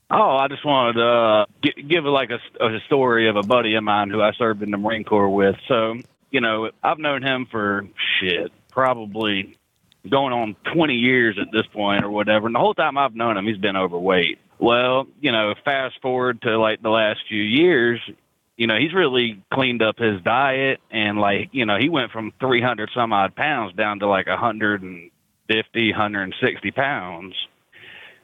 Oh, I just wanted to uh, gi- give like a, a story of a buddy of mine who I served in the Marine Corps with. So, you know, I've known him for shit, probably going on 20 years at this point or whatever. And the whole time I've known him, he's been overweight. Well, you know, fast forward to like the last few years, you know, he's really cleaned up his diet and like, you know, he went from 300 some odd pounds down to like 150, 160 pounds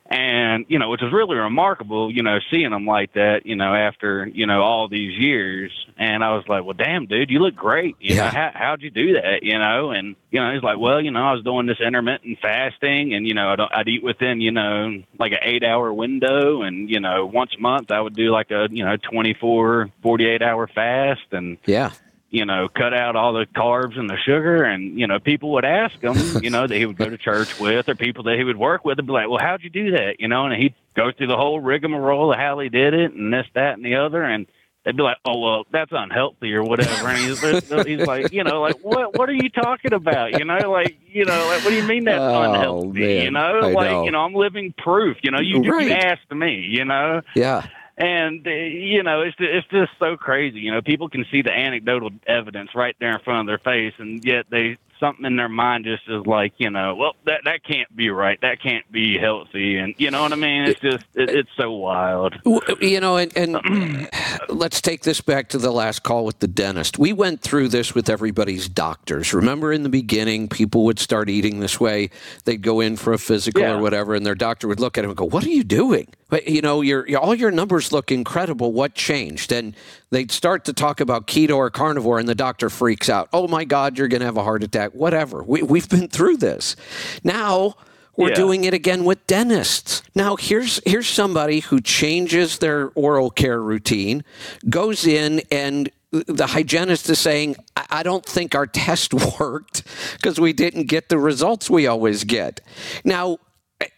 and you know which is really remarkable you know seeing him like that you know after you know all these years and i was like well damn dude you look great you Yeah. know how, how'd you do that you know and you know he's like well you know i was doing this intermittent fasting and you know i'd, I'd eat within you know like an eight hour window and you know once a month i would do like a you know 24 48 hour fast and Yeah. You know, cut out all the carbs and the sugar. And, you know, people would ask him, you know, that he would go to church with or people that he would work with and be like, well, how'd you do that? You know, and he'd go through the whole rigmarole of how he did it and this, that, and the other. And they'd be like, "Oh well, that's unhealthy or whatever," and he's, he's like, you know, like what what are you talking about? You know, like you know, like what do you mean that's Oh, unhealthy? man. You know, I like know. you know, I'm living proof. You know, you Right. you asked me. You know, Yeah. And uh, you know, it's it's just so crazy. You know, people can see the anecdotal evidence right there in front of their face, and yet they something in their mind just is like, you know, well, that that can't be right. That can't be healthy, and you know what I mean? It's just it, it's so wild. You know, and, and let's take this back to the last call with the dentist. We went through this with everybody's doctors. Remember in the beginning, people would start eating this way. They'd go in for a physical Yeah. or whatever, and their doctor would look at them and go, What are you doing? But, You know, your, your, all your numbers look incredible. What changed? And they'd start to talk about keto or carnivore, and the doctor freaks out. Oh my God, you're going to have a heart attack. Whatever. We, we've been through this. Now, we're Yeah. doing it again with dentists. Now, here's here's somebody who changes their oral care routine, goes in and the hygienist is saying, I, I don't think our test worked because we didn't get the results we always get. Now,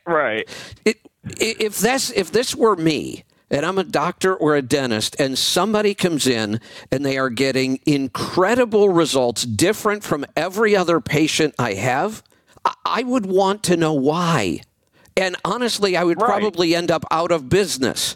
Right. it, if this if this were me and I'm a doctor or a dentist and somebody comes in and they are getting incredible results different from every other patient I have, I, I would want to know why. And honestly, I would Right. probably end up out of business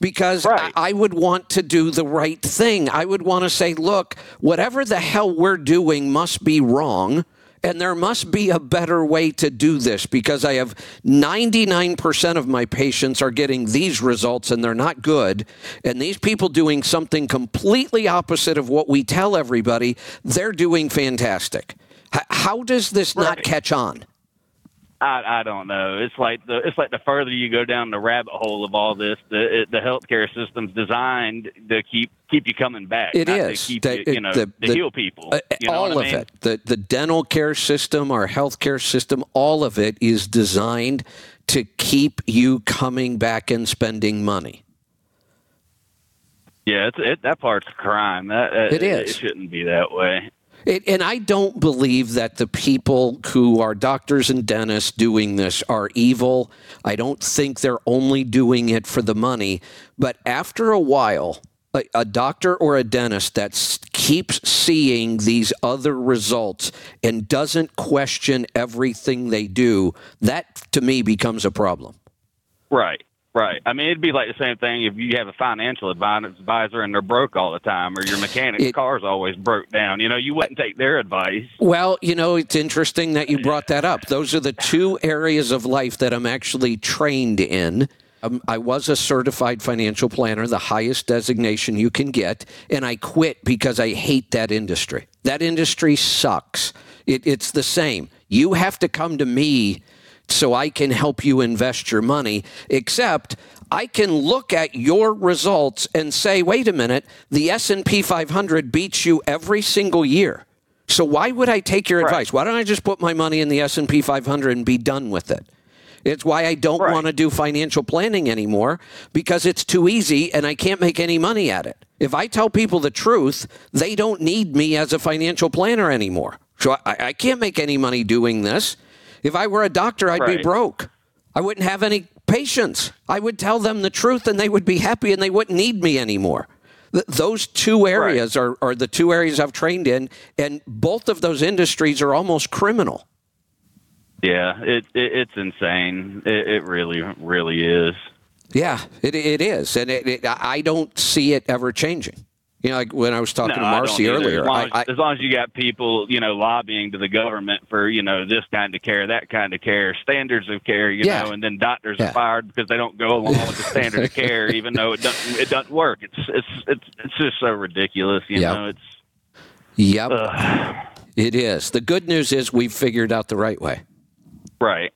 because Right. I, I would want to do the right thing. I would want to say, look, whatever the hell we're doing must be wrong. And there must be a better way to do this because I have 99% of my patients are getting these results and they're not good. And these people doing something completely opposite of what we tell everybody, they're doing fantastic. How does this not catch on? I, I don't know. It's like the it's like the further you go down the rabbit hole of all this, the it, the healthcare system's designed to keep keep you coming back. It not is. to keep The- you, you know the- to the- heal people. Uh, You know all what I of mean? it. The the dental care system, our healthcare system, all of it is designed to keep you coming back and spending money. Yeah, it's, it, that part's a crime. That, that It is. It shouldn't be that way. It, and I don't believe that the people who are doctors and dentists doing this are evil. I don't think they're only doing it for the money. But after a while, a, a doctor or a dentist that keeps seeing these other results and doesn't question everything they do, that to me becomes a problem. Right. Right. I mean, it'd be like the same thing if you have a financial advisor and they're broke all the time, or your mechanic's It- car's always broke down. You know, you wouldn't take their advice. Well, you know, it's interesting that you brought that up. Those are the two areas of life that I'm actually trained in. Um, I was a certified financial planner, the highest designation you can get, and I quit because I hate that industry. That industry sucks. It, it's the same. You have to come to me so I can help you invest your money, except I can look at your results and say, wait a minute, the S&P 500 beats you every single year. So why would I take your advice? Why don't I just put my money in the S&P 500 and be done with it? It's why I don't Right. want to do financial planning anymore because it's too easy and I can't make any money at it. If I tell people the truth, they don't need me as a financial planner anymore. So I, I can't make any money doing this. If I were a doctor, I'd be broke. I wouldn't have any patients. I would tell them the truth and they would be happy and they wouldn't need me anymore. Th- those two areas are, are the two areas I've trained in, and both of those industries are almost criminal. Yeah, it, it it's insane. It, it really, really is. Yeah, it, it is. And it, it, I don't see it ever changing. You know, like when I was talking No, to Marcy earlier, As long as, I, as long as you got people, you know, lobbying to the government for, you know, this kind of care, that kind of care, standards of care, you Yeah. know, and then doctors Yeah. are fired because they don't go along with the standard of care, even though it doesn't it doesn't work. It's it's it's it's just so ridiculous, you Yeah. know. It's yep, it is. The good news is we've figured out the right way. Right.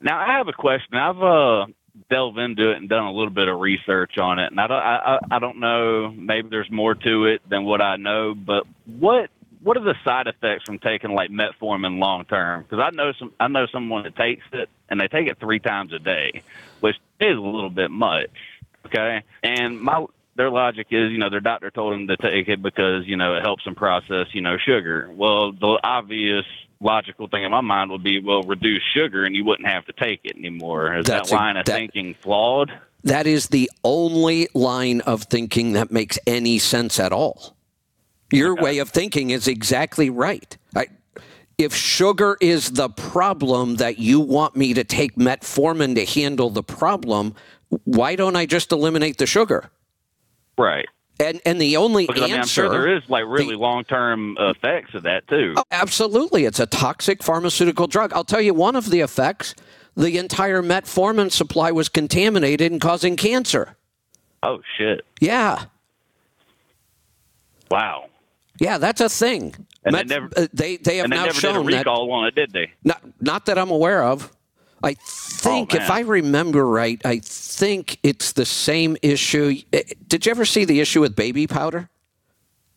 Now I have a question. I've uh delved into it and done a little bit of research on it, and I don't I I don't know. Maybe there's more to it than what I know, but what what are the side effects from taking like metformin long term? Because I know some I know someone that takes it and they take it three times a day, which is a little bit much. Okay, and my their logic is, you know, their doctor told them to take it because, you know, it helps them process, you know, sugar. Well, the obvious logical thing in my mind would be, well, reduce sugar and you wouldn't have to take it anymore. Is That's that a- line of thinking flawed? That is the only line of thinking that makes any sense at all. Your way of thinking is exactly right. I, if sugar is the problem that you want me to take metformin to handle the problem, why don't I just eliminate the sugar? Right. And and the only Because I mean, I'm sure there is like really long term effects of that too. Oh, absolutely. It's a toxic pharmaceutical drug. I'll tell you one of the effects the entire metformin supply was contaminated and causing cancer. Oh shit! Yeah. Wow. Yeah, that's a thing. And Met- they never, uh, they, they have they now never did a shown that. recall on it, did they? Not, not that I'm aware of. I think, Oh, if. I remember right, I think it's the same issue. Eh, Did you ever see the issue with baby powder?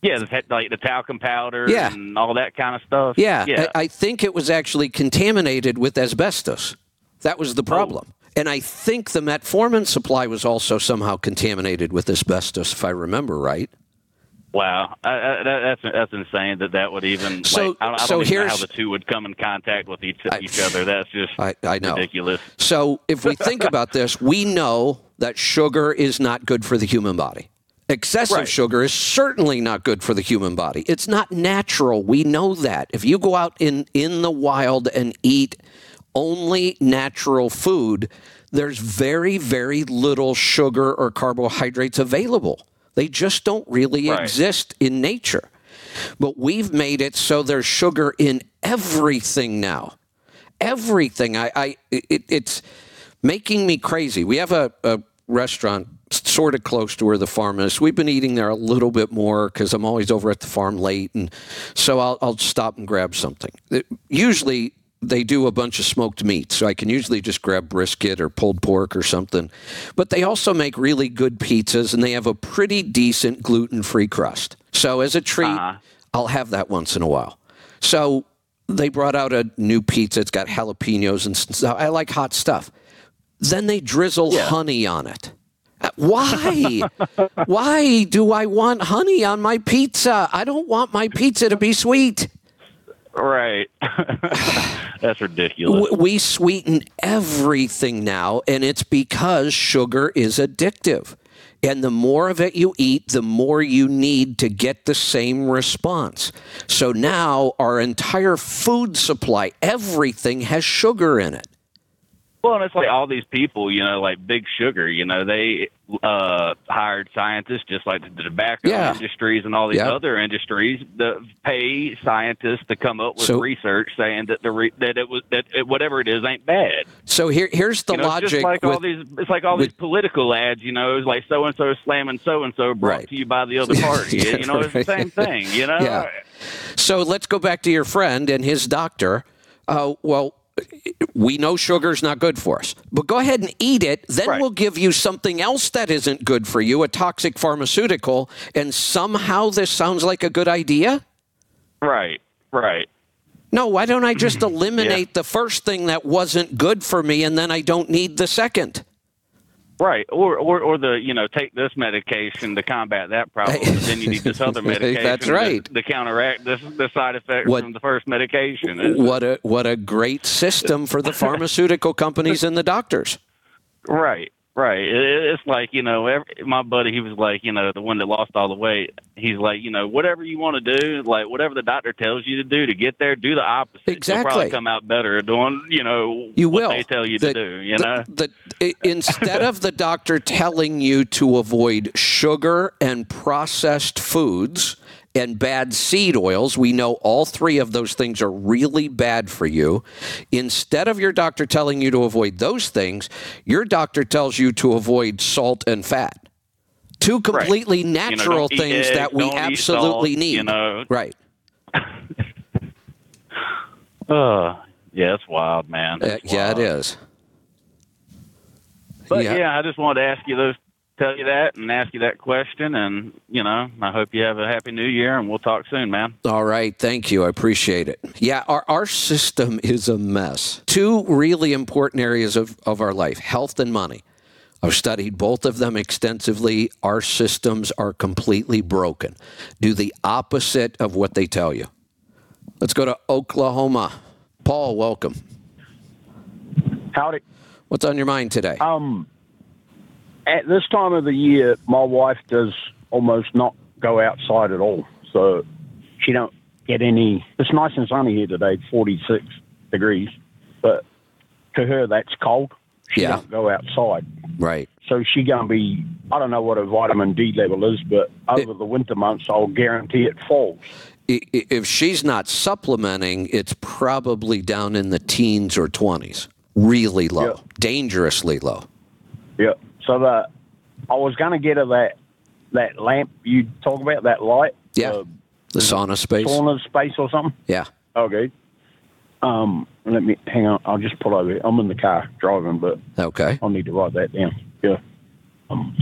Yeah, the, like the talcum powder Yeah. and all that kind of stuff. Yeah, yeah. I, I think it was actually contaminated with asbestos. That was the problem. And I think the metformin supply was also somehow contaminated with asbestos, if I remember right. Wow, I, I, that's that's insane that that would even. So- like, I, don't- I don't so know how the two would come in contact with each, each other. That's just I, I know. ridiculous. So if we think about this, we know that sugar is not good for the human body. Excessive Right. sugar is certainly not good for the human body. It's not natural. We know that. If you go out in, in the wild and eat only natural food, there's very, very little sugar or carbohydrates available. They just don't really Right. exist in nature. But we've made it so there's sugar in everything now everything. I, I it, it's making me crazy. We have a, a restaurant sort of close to where the farm is. We've been eating there a little bit more because I'm always over at the farm late, and so I'll, I'll stop and grab something. It- usually. They do a bunch of smoked meat, so I can usually just grab brisket or pulled pork or something. But they also make really good pizzas, and they have a pretty decent gluten free crust. So, as a treat, Uh-huh. I'll have that once in a while. So, they brought out a new pizza. It's got jalapenos and stuff. I like hot stuff. Then they drizzle honey on it. Uh, Why? Why do I want honey on my pizza? I don't want my pizza to be sweet. Right. that's ridiculous. We sweeten everything now, and it's because sugar is addictive. And the more of it you eat, the more you need to get the same response. So now our entire food supply, everything has sugar in it. Well, and it's like all these people, you know, like Big Sugar, you know, they uh, hired scientists just like the tobacco Yeah. industries and all these Yep. other industries that pay scientists to come up with So- research saying that the re- that it was that it, whatever it is ain't bad. So here, here's the you know, it's logic. just like all these. It's like all with- these political ads. You know, it's like so and so slamming so and so brought Right. to you by the other party. Yeah, you know, it's the same thing. You know. Yeah. So let's go back to your friend and his doctor. Uh, well, we know sugar's not good for us, but go ahead and eat it. Then Right. we'll give you something else that isn't good for you, a toxic pharmaceutical, and somehow this sounds like a good idea. Right. Right. No, why don't I just eliminate the first thing that wasn't good for me and then I don't need the second? Right, or, or or the you know take this medication to combat that problem, but then you need this other medication. That's right. To, counteract this the side effect What- from the first medication. What a what a great system for the pharmaceutical companies and the doctors. Right, right. It, it- it's like you know, every, my buddy, he was like, you know, the one that lost all the weight. He's like, you know, whatever you want to do, like whatever the doctor tells you to do to get there, do the opposite. You'll Exactly. probably come out better doing, you know, You what will. they tell you The- to do. You the- know. the- instead of the doctor telling you to avoid sugar and processed foods and bad seed oils, we know all three of those things are really bad for you. Instead of your doctor telling you to avoid those things, your doctor tells you to avoid salt and fat. Two completely You know, natural don't eat things that we absolutely salt, need. You know. Right. Uh, yeah, it's wild, man. Uh, It's yeah, wild. is. But Yeah. yeah. I just wanted to ask you those, tell you that, and ask you that question, and you know, I hope you have a happy New Year, and we'll talk soon, man. All right, thank you. I appreciate it. Yeah, our, our system is a mess. Two really important areas of, of our life health and money. I've studied both of them extensively. Our systems are completely broken. Do the opposite of what they tell you. Let's go to Oklahoma. Paul, welcome. Howdy. What's on your mind today? Um, at this time of the year, my wife does almost not go outside at all. So she don't get any. It's nice and sunny here today, 46 degrees, but to her that's cold. She Yeah. don't go outside. Right. So she gonna be. I don't know what her vitamin D level is, but over the winter months, I'll guarantee it falls. If she's not supplementing, it's probably down in the teens or 20s. Really low, Yeah. dangerously low. Yeah. So the I was gonna get her that that lamp you talk about that light. Yeah. uh, The SaunaSpace. sauna space or something. Yeah. Okay. Um, let me hang on. I'll just pull over. I'm in the car driving, but Okay. I'll need to write that down. Yeah. Um,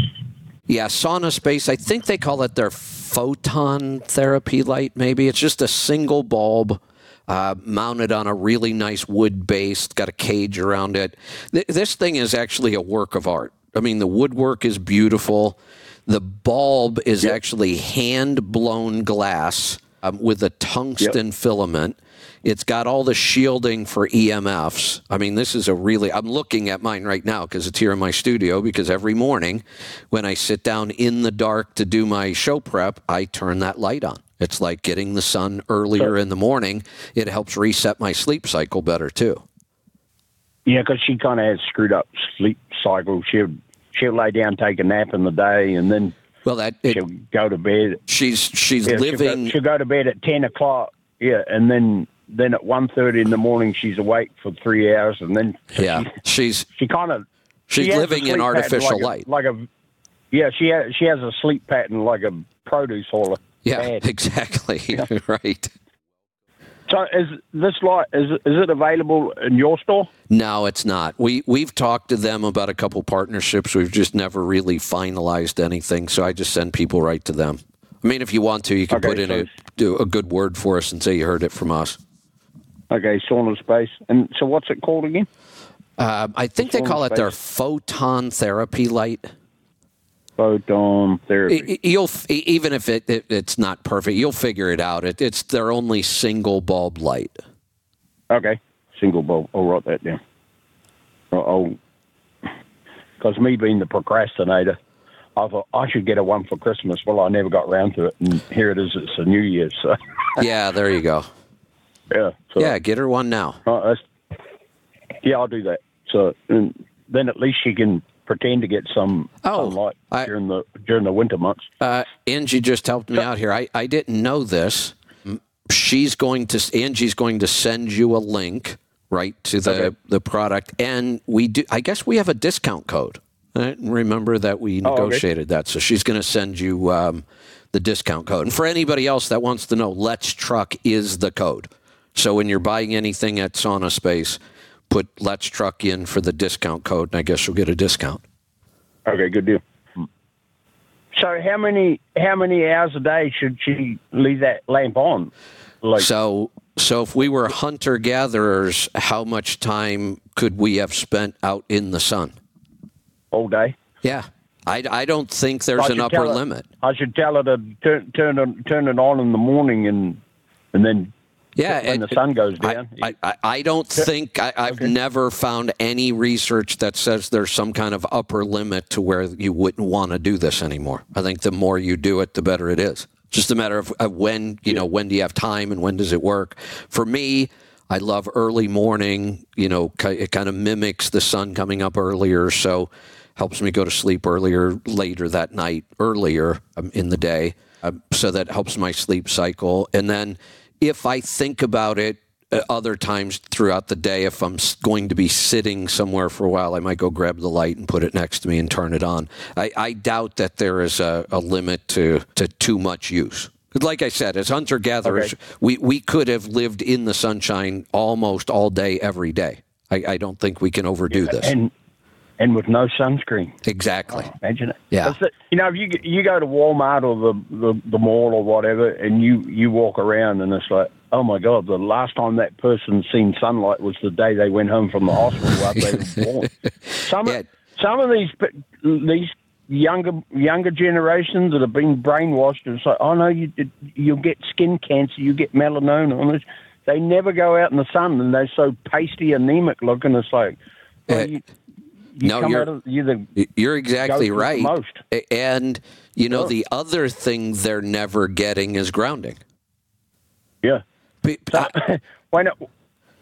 Yeah, sauna space. I think they call it their photon therapy light. Maybe it's just a single bulb uh, mounted on a really nice wood base. Got a cage around it. Th- this thing is actually a work of art. I mean, the woodwork is beautiful. The bulb is actually hand blown glass um, with a tungsten filament. It's got all the shielding for EMFs. I mean, this is a really, I'm looking at mine right now because it's here in my studio. Because every morning when I sit down in the dark to do my show prep, I turn that light on. It's like getting the sun earlier in the morning. It helps reset my sleep cycle better too. yeah, because she kind of has screwed up sleep cycle. She'll she'll lay down, take a nap in the day, and then Well, that it, she'll go to bed. she's she's Yeah, she'll go- living. She'll, go, to bed at ten o'clock. Yeah, and then then at one thirty in the morning she's awake for three hours, and then Yeah, she's she kind of she's she living in artificial like a- light. like a yeah, she has she has a sleep pattern like a produce hauler. Yeah, Bad. exactly. right. So is this light is is it available in your store? No, it's not. We we've talked to them about a couple partnerships. We've just never really finalized anything. So I just send people right to them. I mean, if you want to, you can Okay, put in so a do a good word for us and say you heard it from us. Okay, SaunaSpace. And so what's it called again? Um, I think they Sauna call it their photon therapy light. Photon therapy. You'll even if it, it it's not perfect, you'll figure it out. It, it's their only single bulb light. Okay, single bulb. I'll write that down. Oh, because me being the procrastinator, I thought I should get a one for Christmas. Well, I never got round to it, and here it is. It's a New Year, so Yeah, there you go. yeah. So, Yeah, get her one now. uh, yeah, I'll do that. So and then at least she can pretend to get some Oh, sunlight I- during the during the winter months. Uh, Angie just helped me out here. I, I didn't know this. She's going to Angie's going to send you a link right to the Okay. the product, and we do. I guess we have a discount code. I remember that we Oh, okay. negotiated that, so she's going to send you um, the discount code. And for anybody else that wants to know, Let's Truck is the code. So when you're buying anything at SaunaSpace, put Let's Truck in for the discount code, and I guess you'll get a discount. Okay, good deal. So how many how many hours a day should she leave that lamp on? Like So, so if we were hunter gatherers, how much time could we have spent out in the sun? all day? Yeah, I, I don't think there's an upper tell her- limit. I should tell her to turn turn turn it on in the morning and and then Yeah, when it- the sun goes down. I, I- I don't think I, I've never found any research that says there's some kind of upper limit to where you wouldn't want to do this anymore. I think the more you do it, the better it is. Just a matter of, of when you know when do you have time and when does it work. For me, I love early morning. You know, it kind of mimics the sun coming up earlier, so helps me go to sleep earlier, later that night, earlier um, in the day. Um, so that helps my sleep cycle. And then if I think about it uh, other times throughout the day, if I'm going to be sitting somewhere for a while, I might go grab the light and put it next to me and turn it on. I, I doubt that there is a, a limit to, to too much use Like I said, as hunter gatherers, Okay. we, we could have lived in the sunshine almost all day, every day. I, I don't think we can overdo this. and and with no sunscreen. exactly. Imagine it. Yeah. It. You know, if you you go to Walmart or the, the the mall or whatever, and you you walk around, and it's like, oh my god, the last time that person seen sunlight was the day they went home from the hospital after they were born. Some Yeah. some of these these younger younger generations that have been brainwashed, and it's like, oh no, you you'll get skin cancer, you get melanoma. They never go out in the sun, and they're so pasty, anemic looking. It's like, well, Uh, you, You No, you're- of, you the You're exactly Go through the right. most. And you know Sure. the other thing they're never getting is grounding. yeah. Pe- I- when it,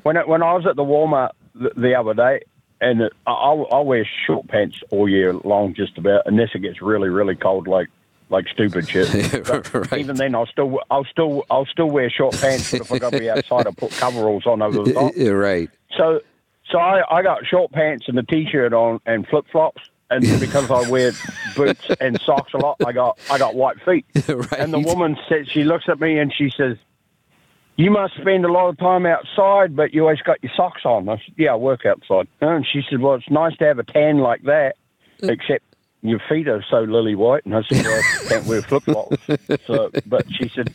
when it, when I was at the Walmart the, the other day, and it, I, I'll, I'll wear short pants all year long, just about, unless it gets really really cold, like like stupid shit. Right. Even then, I'll still I'll still I'll still wear short pants. But if I got to be outside, I put coveralls on over the top. You're right. So so I, I got short pants and a t-shirt on and flip flops. And because I wear boots and socks a lot, I got I got white feet. right. And the woman said, she looks at me and she says, "You must spend a lot of time outside, but you always got your socks on." I said, "Yeah, I work outside." And she said, "Well, it's nice to have a tan like that, mm. except your feet are so lily white." And I said, "Well, I can't wear flip flops." So, but she said,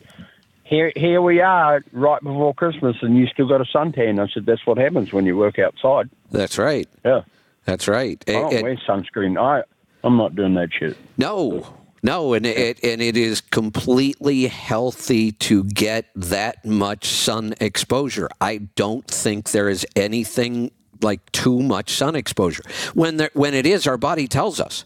"Here, here we are, right before Christmas, and you still got a suntan." I said, "That's what happens when you work outside." That's right. Yeah, That's right. I don't And- wear sunscreen. I, I'm not doing that shit. No, no, and it and it is completely healthy to get that much sun exposure. I don't think there is anything like too much sun exposure. When there, when it is, our body tells us.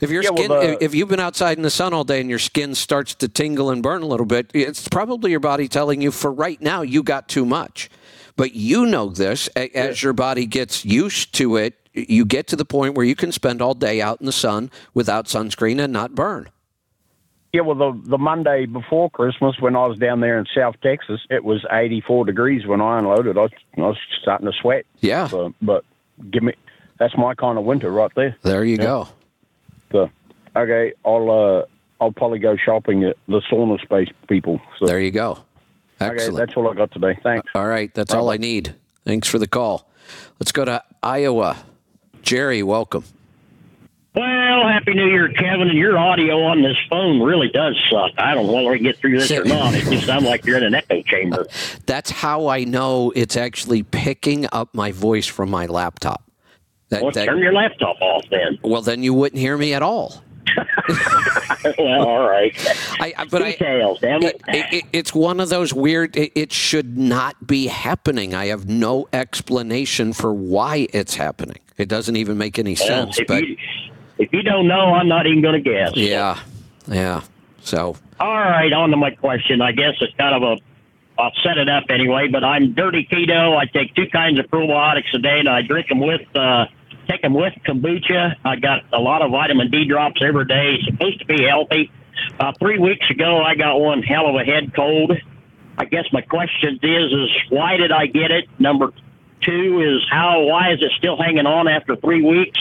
If your Yeah, well, skin, the- if- you've been outside in the sun all day and your skin starts to tingle and burn a little bit, it's probably your body telling you for right now you got too much. But you know this as your body gets used to it. You get to the point where you can spend all day out in the sun without sunscreen and not burn. Yeah, well, the the Monday before Christmas, when I was down there in South Texas, it was 84 degrees when I unloaded. I was, I was starting to sweat. Yeah. So, but give me, that's my kind of winter right there. There you go. So, okay, I'll uh, I'll probably go shopping at the SaunaSpace people. So, There you go. okay, that's all I got today. Thanks. all right, that's all I need. Thanks for the call. Let's go to Iowa. Jerry, welcome. Well, Happy New Year, Kevin. And your audio on this phone really does suck. I don't know whether we get through this or not. It just sounds like you're in an echo chamber. That's how I know it's actually picking up my voice from my laptop. That, Well, that- turn your laptop off then. well, then you wouldn't hear me at all. well, all right. I, I- but I, Details, damn it. it, it, it's one of those weird. It, it should not be happening. I have no explanation for why it's happening. It doesn't even make any Well, sense. if, But you, if you don't know, I'm not even going to guess. yeah, yeah. So All right, on to my question. I guess it's kind of a. I'll set it up anyway, but I'm dirty keto. I take two kinds of probiotics a day, and I drink them with, uh, take them with kombucha. I got a lot of vitamin D drops every day. It's supposed to be healthy. Uh, three weeks ago, I got one hell of a head cold. I guess my question is, is why did I get it? Number two is how, why is it still hanging on after three weeks?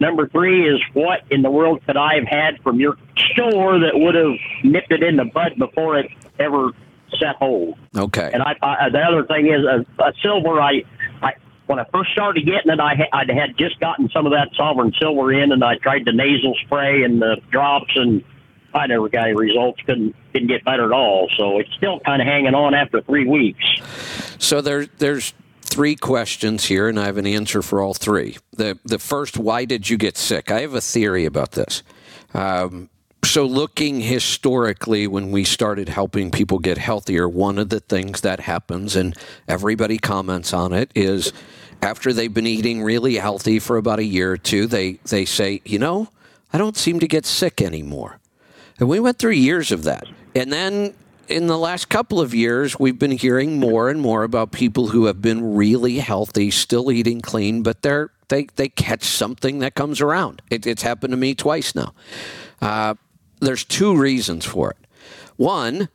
Number three is what in the world could I have had from your store that would have nipped it in the bud before it ever set hold? okay. And I, I the other thing is a, a silver. I, I when I first started getting it, I had, I had just gotten some of that sovereign silver in, and I tried the nasal spray and the drops, and I never got any results. Couldn't didn't get better at all. So it's still kind of hanging on after three weeks. So there, there's three questions here, and I have an answer for all three. The the first, why did you get sick? I have a theory about this. Um, so looking historically, when we started helping people get healthier, one of the things that happens, and everybody comments on it, is after they've been eating really healthy for about a year or two, they they say, you know, I don't seem to get sick anymore. And we went through years of that. And then in the last couple of years, we've been hearing more and more about people who have been really healthy, still eating clean, but they're they they catch something that comes around. It, it's happened to me twice now. Uh, there's two reasons for it. One,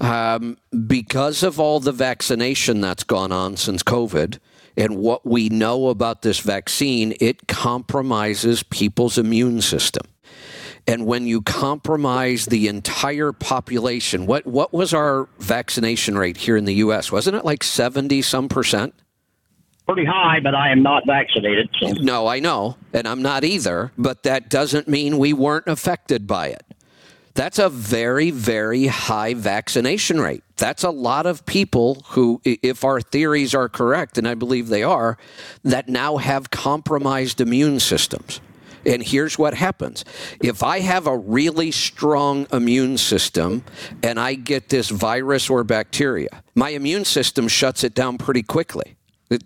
um, because of all the vaccination that's gone on since COVID and what we know about this vaccine, it compromises people's immune system. And when you compromise the entire population, what, what was our vaccination rate here in the U.S.? Wasn't it like 70 some percent? Pretty high, but I am not vaccinated. So No, I know, and I'm not either, but that doesn't mean we weren't affected by it. That's a very, very high vaccination rate. That's a lot of people who, if our theories are correct, and I believe they are, that now have compromised immune systems. And here's what happens if I have a really strong immune system and I get this virus or bacteria, my immune system shuts it down pretty quickly.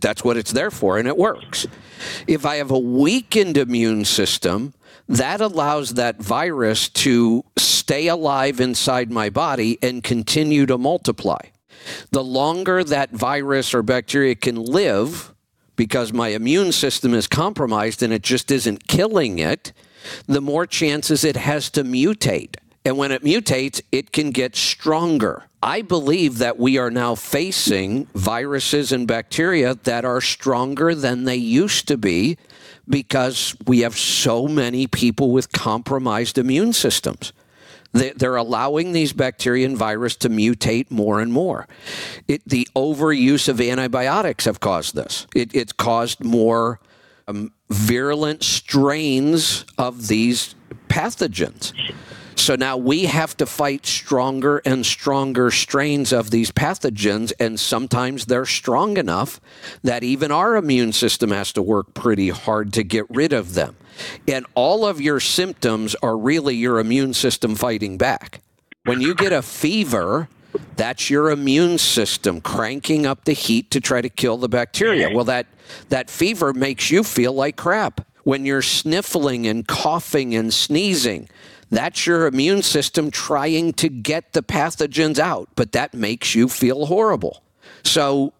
That's what it's there for, and it works. If I have a weakened immune system, that allows that virus to stay alive inside my body and continue to multiply. The longer that virus or bacteria can live, because my immune system is compromised and it just isn't killing it, the more chances it has to mutate. And when it mutates, it can get stronger. I believe that we are now facing viruses and bacteria that are stronger than they used to be because we have so many people with compromised immune systems. They're allowing these bacteria and virus to mutate more and more. It, the overuse of antibiotics have caused this. It, it's caused more um, virulent strains of these pathogens. So now we have to fight stronger and stronger strains of these pathogens, and sometimes they're strong enough that even our immune system has to work pretty hard to get rid of them. And all of your symptoms are really your immune system fighting back. When you get a fever, that's your immune system cranking up the heat to try to kill the bacteria. Well, that, that fever makes you feel like crap. When you're sniffling and coughing and sneezing, that's your immune system trying to get the pathogens out, but that makes you feel horrible. So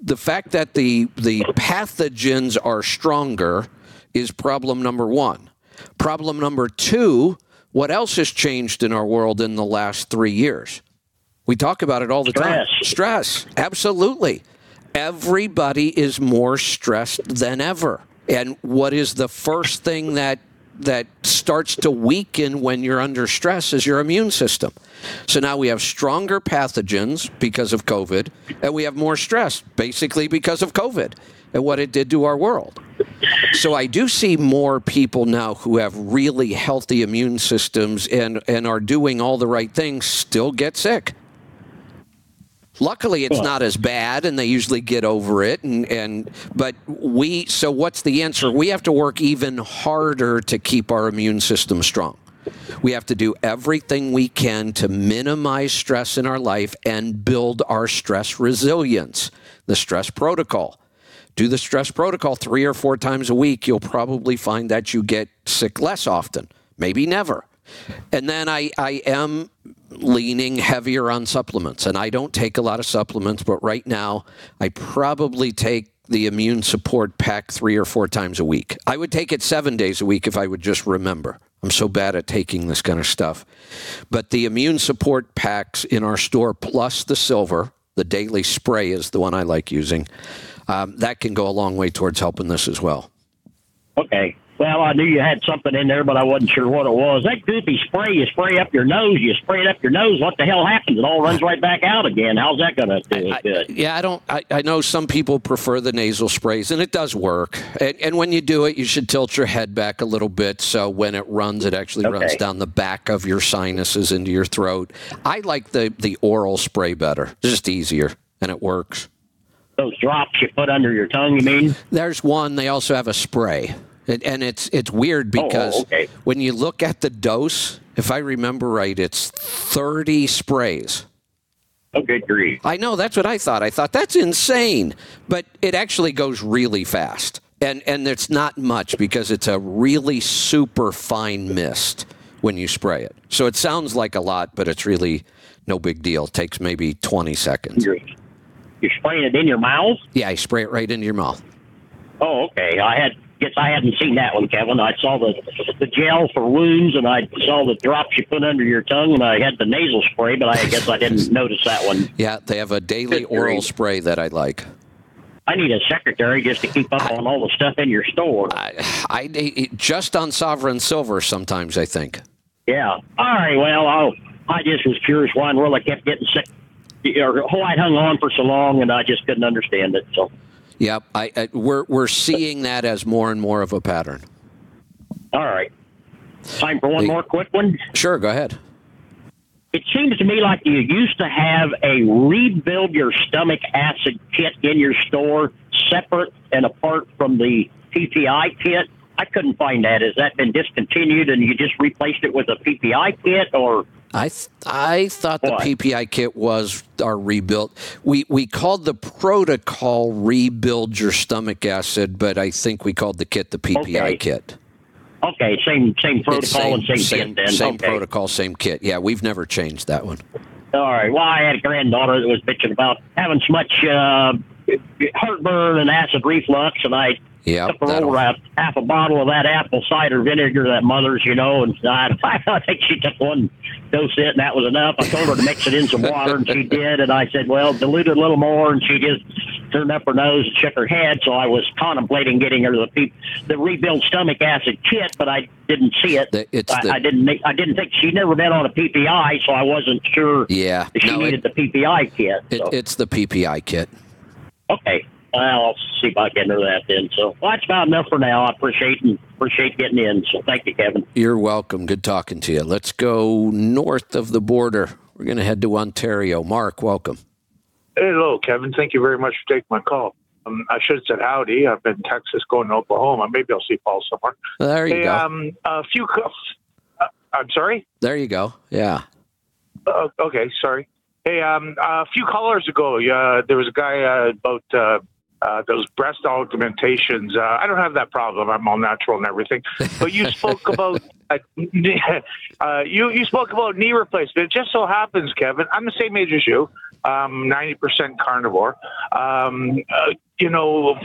the fact that the the pathogens are stronger is problem number 1. Problem number 2, what else has changed in our world in the last 3 years? We talk about it all the Stress. time. Stress. Absolutely. Everybody is more stressed than ever. And what is the first thing that that starts to weaken when you're under stress is your immune system. So now we have stronger pathogens because of COVID, and we have more stress basically because of COVID and what it did to our world. So I do see more people now who have really healthy immune systems and, and are doing all the right things still get sick. Luckily, it's not as bad, and they usually get over it. And, and but we so what's the answer? We have to work even harder to keep our immune system strong. We have to do everything we can to minimize stress in our life and build our stress resilience. The stress protocol. Do the stress protocol three or four times a week. You'll probably find that you get sick less often, maybe never. And then I, I am leaning heavier on supplements. And I don't take a lot of supplements, but right now I probably take the immune support pack three or four times a week. I would take it seven days a week if I would just remember. I'm so bad at taking this kind of stuff. But the immune support packs in our store, plus the silver, the daily spray is the one I like using, um, that can go a long way towards helping this as well. Okay. Well, I knew you had something in there, but I wasn't sure what it was. That goopy spray you spray up your nose, you spray it up your nose. What the hell happens? It all runs right back out again. How's that going to do I- good? Yeah, I don't. I, I know some people prefer the nasal sprays, and it does work. And, and when you do it, you should tilt your head back a little bit so when it runs, it actually runs down the back of your sinuses into your throat. I like the the oral spray better. It's just easier, and it works. Those drops you put under your tongue, you mean? There's one. They also have a spray, and, and it's it's weird Oh, oh, because okay. when you look at the dose, if I remember right, it's 30 sprays. Oh, good grief. I know that's what I thought. I thought that's insane, but it actually goes really fast, and and it's not much because it's a really super fine mist when you spray it. So it sounds like a lot, but it's really no big deal. It takes maybe 20 seconds. You're, you're spraying it in your mouth? Yeah, you spray it right into your mouth. Oh, okay. I had guess I hadn't seen that one, Kevin. I saw the the gel for wounds, and I saw the drops you put under your tongue, and I had the nasal spray, but I guess I didn't notice that one. Yeah, they have a daily Good oral spray that I like. I need a secretary just to keep up on all the stuff in your store. I, I just on Sovereign Silver sometimes I think. Yeah. All right. Well, i I just was curious why in the world I kept getting sick. Or why I hung on for so long, and I just couldn't understand it. So, Yep, I, I we're we're seeing that as more and more of a pattern. all right. Time for one The- more quick one. Sure, go ahead. It seems to me like you used to have a rebuild your stomach acid kit in your store, separate and apart from the PPI kit. I couldn't find that. Has that been discontinued and you just replaced it with a PPI kit, or I th- I thought the? PPI kit was our rebuild. We we called the protocol rebuild your stomach acid, but I think we called the kit the PPI Okay. kit. Okay, same same protocol and same, same, kit then. same okay. protocol, same kit. Yeah, we've never changed that one. All right. Well, I had a granddaughter that was bitching about having so much uh, heartburn and acid reflux, and I Yeah, took her over a, half a bottle of that apple cider vinegar that mother's, you know, and I, I think she took one dose it, and that was enough. I told her to mix it in some water, and she did. And I said, well, dilute it a little more, and she just turned up her nose and shook her head. So I was contemplating getting her the pe- the rebuild stomach acid kit, but I didn't see it. The- I, the- I didn't. Make, I didn't think she'd never been on a PPI, so I wasn't sure Yeah, if she no, needed it, the PPI kit. it, So. it's the PPI kit. Okay. Well, I'll see if I can do that then. So well, that's about enough for now. I appreciate and appreciate getting in. So thank you, Kevin. You're welcome. Good talking to you. Let's go north of the border. We're going to head to Ontario. Mark, welcome. Hello, Kevin. Thank you very much for taking my call. Um, I should have said howdy. I've been in Texas going to Oklahoma. Maybe I'll see Paul somewhere. There you hey, go. um, a few. Uh, I'm sorry. there you go. Yeah. Uh, okay, sorry. Hey, um, a few callers ago, uh, there was a guy uh, about uh, those breast augmentations. Uh, I don't have that problem. I'm all natural and everything. But you spoke about uh, uh, you you spoke about knee replacement. It just so happens, Kevin, I'm the same age as you. Um, 90% carnivore. Um, uh, you know,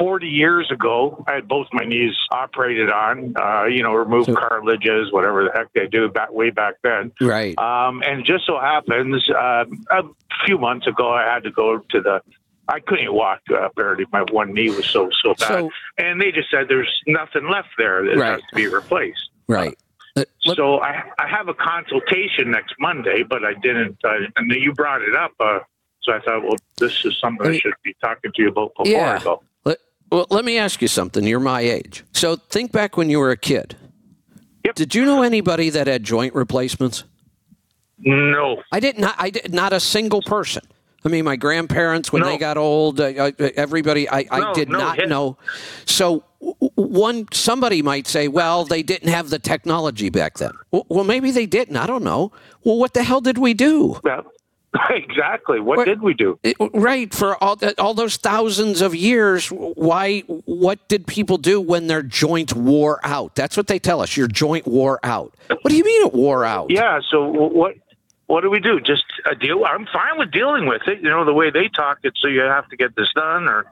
40 years ago, I had both my knees operated on, uh, you know, remove cartilages, whatever the heck they do back way back then. Right. Um, and just so happens, uh, a few months ago, I had to go to the. I couldn't walk uh, barely. My one knee was so so bad, So- and they just said there's nothing left there that Right. has to be replaced. Right. Uh, So I I have a consultation next Monday, but I didn't. Uh, and you brought it up, uh, so I thought, well, this is something I, mean- should be talking to you about before yeah. I go. Let, well, let me ask you something. You're my age. So think back when you were a kid. Yep. Did you know anybody that had joint replacements? No, I did not. I did not a single person. I mean, my grandparents when No. they got old, uh, uh, everybody. I, I No, did no, not hit- know. So one somebody might say, well, they didn't have the technology back then. Well, maybe they didn't. I don't know. Well, what the hell did we do? Yeah, exactly. What, What- did we do? It- right for all all those thousands of years. Why? What did people do when their joint wore out? That's what they tell us. Your joint wore out. What do you mean it wore out? Yeah. So what what do we do? Just a deal? I'm fine with dealing with it. You know the way they talk it, so you have to get this done, or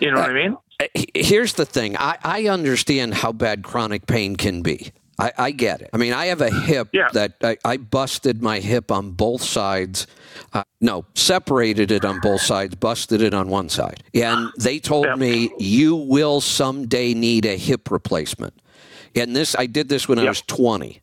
you know what I mean? Uh, uh, here's the thing. I, I understand how bad chronic pain can be. I, I get it. I mean, I have a hip Yeah. that I, I busted my hip on both sides. Uh, no, separated it on both sides, busted it on one side. And they told me, you will someday need a hip replacement. And this, I did this when I was 20.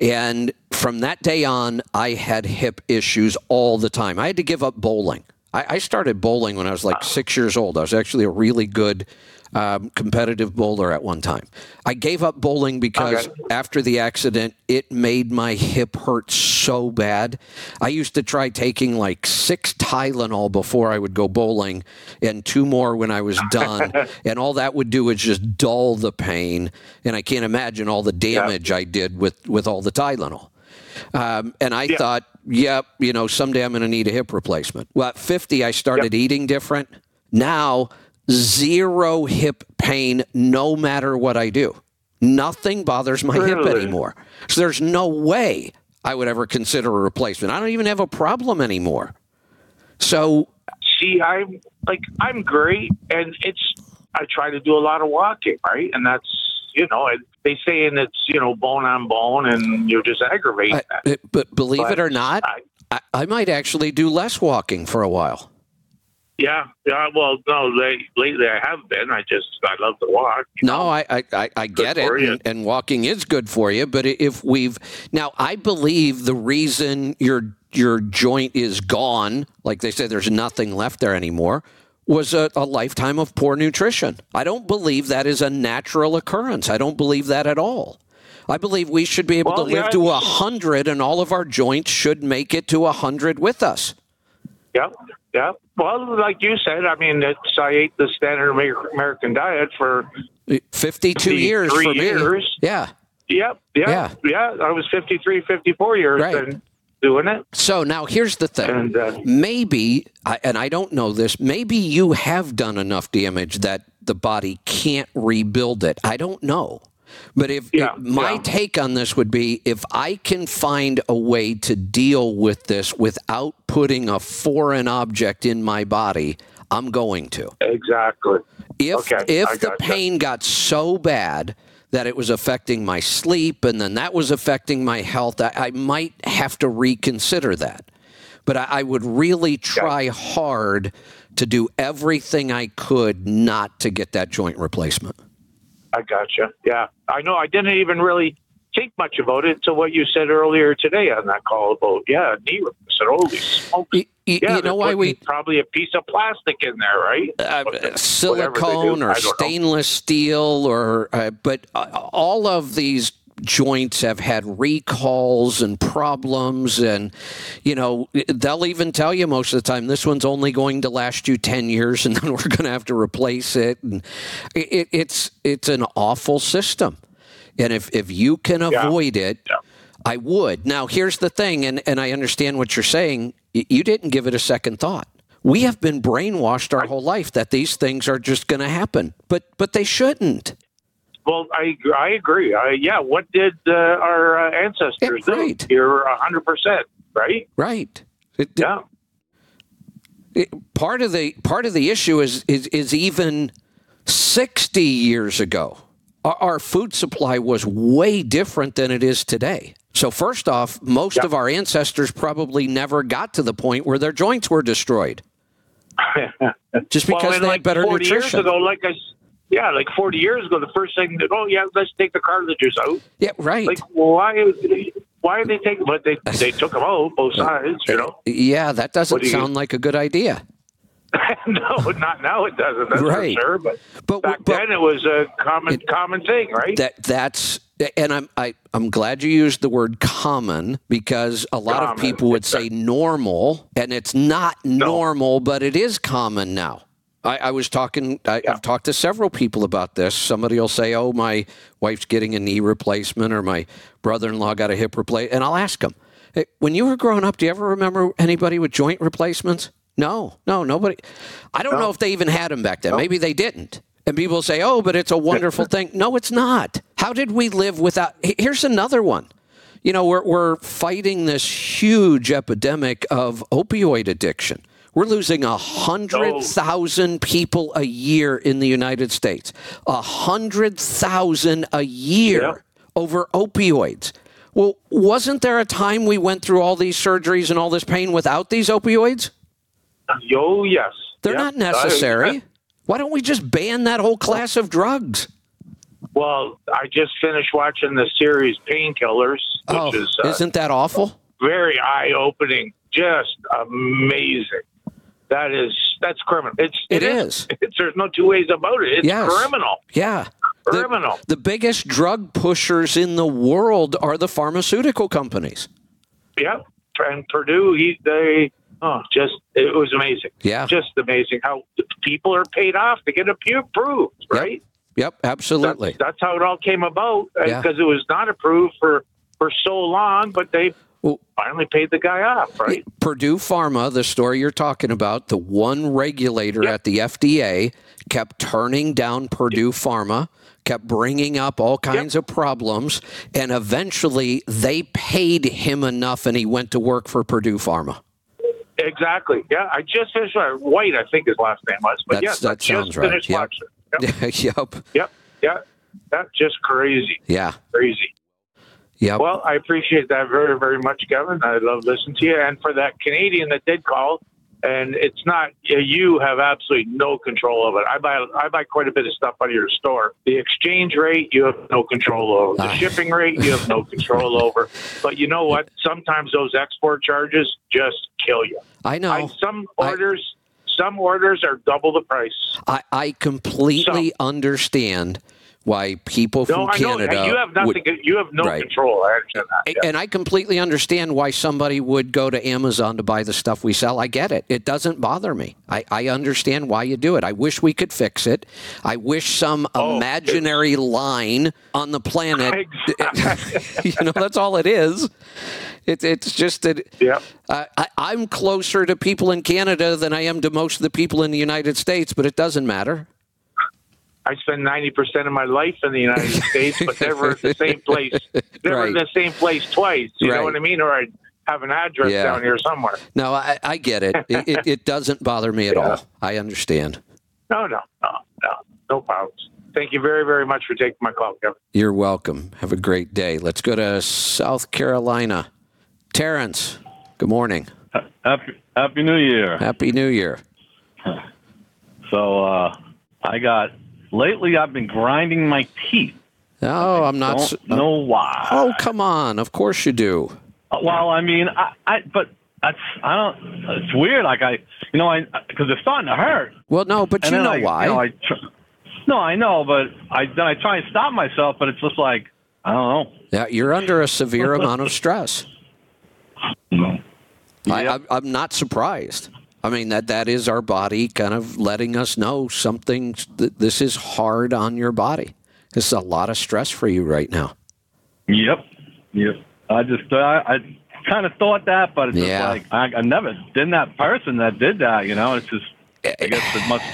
And from that day on, I had hip issues all the time. I had to give up bowling. I, I started bowling when I was like six years old. I was actually a really good um, competitive bowler at one time. I gave up bowling because Okay. after the accident, it made my hip hurt so bad. I used to try taking like six Tylenol before I would go bowling and two more when I was done. and all that would do is just dull the pain. And I can't imagine all the damage I did with, with all the Tylenol. Um, and I Yeah. thought, yep, you know, someday I'm going to need a hip replacement. Well, at 50, I started eating different. Now, zero hip pain no matter what I do. Nothing bothers my hip anymore. So there's no way I would ever consider a replacement. I don't even have a problem anymore. So, See, I'm like I'm great, and it's I try to do a lot of walking, right? And that's you know it, they and it's you know bone on bone, and you're just aggravate I, that. but believe But it or not, I- I, I might actually do less walking for a while. Yeah, yeah. Well, no, late, lately I have been. I just I love to walk. No, know? I, I, I, get it, and, and walking is good for you. But if we've now, I believe the reason your your joint is gone, like they say, there's nothing left there anymore, was a, a lifetime of poor nutrition. I don't believe that is a natural occurrence. I don't believe that at all. I believe we should be able Well, to live yeah, to a hundred, and all of our joints should make it to a hundred with us. Yeah, yeah. Well, like you said, I mean, it's I ate the standard American diet for 52 years for me. years. Yeah. Yep. Yeah. Yeah. Yeah. I was 53, 54 years Right. and doing it. So now here's the thing. And, uh, maybe, and I don't know this, maybe you have done enough damage that the body can't rebuild it. I don't know. But if, Yeah, my yeah. take on this would be if I can find a way to deal with this without putting a foreign object in my body, I'm going to. Exactly. If Okay, if I the pain got so bad that it was affecting my sleep and then that was affecting my health, I, I might have to reconsider that. But I, I would really try hard to do everything I could not to get that joint replacement. I gotcha. Yeah. I know. I didn't even really think much about it until what you said earlier today on that call about, yeah, knee. I said, holy smokes. Y- y- Yeah, you know why we probably a piece of plastic in there, right? uh, silicone or don't know. stainless steel or uh, but uh, all of these joints have had recalls and problems and you know they'll even tell you most of the time this one's only going to last you 10 years and then we're going to have to replace it and it, it's it's an awful system and if if you can avoid it I would. Now, here's the thing, and, and I understand what you're saying. You didn't give it a second thought. We have been brainwashed our whole life that these things are just going to happen, but but they shouldn't. Well, I I agree. I, yeah, what did uh, our uh, ancestors do? You're hundred percent right. Right. It- Yeah. it- part of the part of the issue is is is even 60 years ago our, our food supply was way different than it is today so first off most of our ancestors probably never got to the point where their joints were destroyed just because and they like had better 40 nutrition years ago, like I, yeah, like forty years ago, the first thing that oh yeah, let's take the cartilages out. Yeah, right. Like why? Why are they taking? But they they took them out both sides. You know. yeah that doesn't do you- sound like a good idea no, not now. It doesn't. That's Right. for sure. But, back then it was a common common thing, right? That that's and I'm I, I'm glad you used the word common because a lot of people would say normal and it's not normal, but it is common now. I, I was talking. I, I've talked to several people about this. Somebody will say, "Oh, my wife's getting a knee replacement, or my brother-in-law got a hip replacement," and I'll ask them, hey, "When you were growing up, do you ever remember anybody with joint replacements?" No, no, nobody. I don't know if they even had them back then. Maybe they didn't. And people say, "Oh, but it's a wonderful thing." No, it's not. How did we live without? Here's another one. You know, we're we're fighting this huge epidemic of opioid addiction. We're losing a hundred thousand people a year in the United States. A hundred thousand a year over opioids. Well, wasn't there a time we went through all these surgeries and all this pain without these opioids? Oh yes, They're not necessary. Why don't we just ban that whole class of drugs? Well, I just finished watching the series Painkillers, which Oh, is uh, isn't that awful? very eye opening, just amazing. That is that's criminal. It's It is. It's, there's no two ways about it. It's Yes. criminal. Yeah. Criminal. The, biggest drug pushers in the world are the pharmaceutical companies. Yeah, And Purdue, he they oh just it was amazing. Yeah. Just amazing how people are paid off to get approved, right? Yep, absolutely. That's how it all came about Yeah. because it was not approved for for so long, but they finally paid the guy off, right? Purdue Pharma, the story you're talking about, the one regulator at the FDA kept turning down Purdue Pharma, kept bringing up all kinds of problems, and eventually they paid him enough and he went to work for Purdue Pharma. Exactly. Yeah, I just finished uh, White, I think his last name was, but That's- yes, I that just sounds right. finished Yep. watching. it. yep. Yep. Yeah. That's just crazy. Yeah. Crazy. Yep. Well, I appreciate that very, very much, Kevin. I love listening to you. And for that Canadian that did call, and it's not you have absolutely no control of it. I buy I buy quite a bit of stuff out of your store. The exchange rate you have no control over. The shipping rate you have no control over. But you know what? Sometimes those export charges just kill you. I know. some orders some orders are double the price. I, I completely understand why people from No, I know Canada you have nothing. would- you have no Right. control. I understand that. yeah. and I completely understand why somebody would go to Amazon to buy the stuff we sell. I get it. It doesn't bother me. I, I understand why you do it. I wish we could fix it. I wish some Oh, imaginary line on the planet. you know, that's all it is. It's it's just that Yep. I, I, I'm closer to people in Canada than I am to most of the people in the United States, but it doesn't matter. I spend ninety percent of my life in the United States, but never at the same place. Never in Right. the same place twice. You Right. know what I mean? Or I have an address Yeah. down here somewhere. No, I, I get it. It, it. it doesn't bother me at all. I understand. No, no, no, no, no problems. Thank you very, very much for taking my call, Kevin. You're welcome. Have a great day. Let's go to South Carolina. Terrence, good morning. Happy, Happy New Year. Happy New Year. So uh, I got lately. I've been grinding my teeth. Oh, I'm not. Don't s- know why. Oh, come on. Of course you do. Uh, Well, I mean, I, I but that's I don't. It's weird. Like I, you know, I because it's starting to hurt. Well, no, but And you then know I, why. You know, I tr- no, I know, but I then I try and stop myself, but it's just like I don't know. yeah, you're under a severe amount of stress. I, I'm, I'm not surprised. I mean that that is our body kind of letting us know something. This is hard on your body. This is a lot of stress for you right now. Yep. Yep. I just uh, I, I kind of thought that, but it's Yeah. like I, I never been that person that did that. You know, it's just eh, I guess it must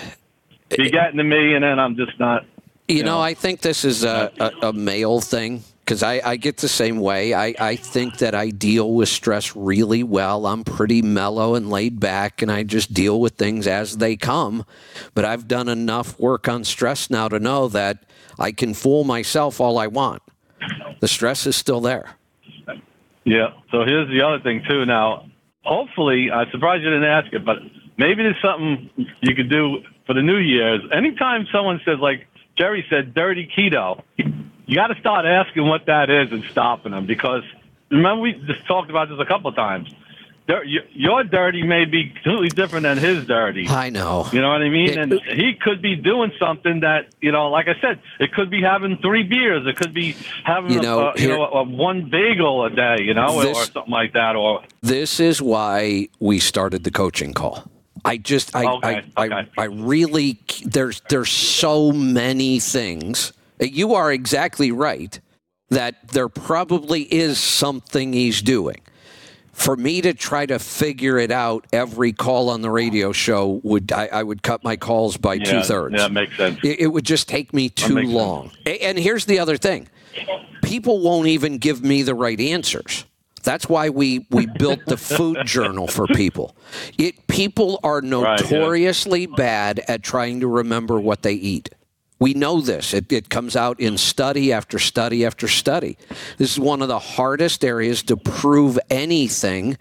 eh, be eh. getting to me, and then I'm just not. You know, I think this is a, a, a male thing because I, I get the same way. I, I think that I deal with stress really well. I'm pretty mellow and laid back, and I just deal with things as they come. But I've done enough work on stress now to know that I can fool myself all I want. The stress is still there. Yeah. So here's the other thing too. Now, hopefully, I'm surprised you didn't ask it, but maybe there's something you could do for the New Year's. Anytime someone says, like Jerry said, dirty keto, you got to start asking what that is and stopping them because remember we just talked about this a couple of times. Your dirty may be completely different than his dirty. I know. You know what I mean? And he could be doing something that, you know, like I said, it could be having three beers. It could be having, You know, a, you here- know, a, one bagel a day, you know, or, This- or something like that. Or This is why we started the coaching call. I just I Okay, I, I I really there's there's so many things. You are exactly right that there probably is something he's doing. For me to try to figure it out every call on the radio show would I, I would cut my calls by Yeah, two thirds. yeah, that makes sense. It, it would just take me too makes sense. long. And here's the other thing: people won't even give me the right answers. That's why we, we built the food journal for people. It people are Right, yeah. notoriously bad at trying to remember what they eat. We know this. It, it comes out in study after study after study. This is one of the hardest areas to prove anything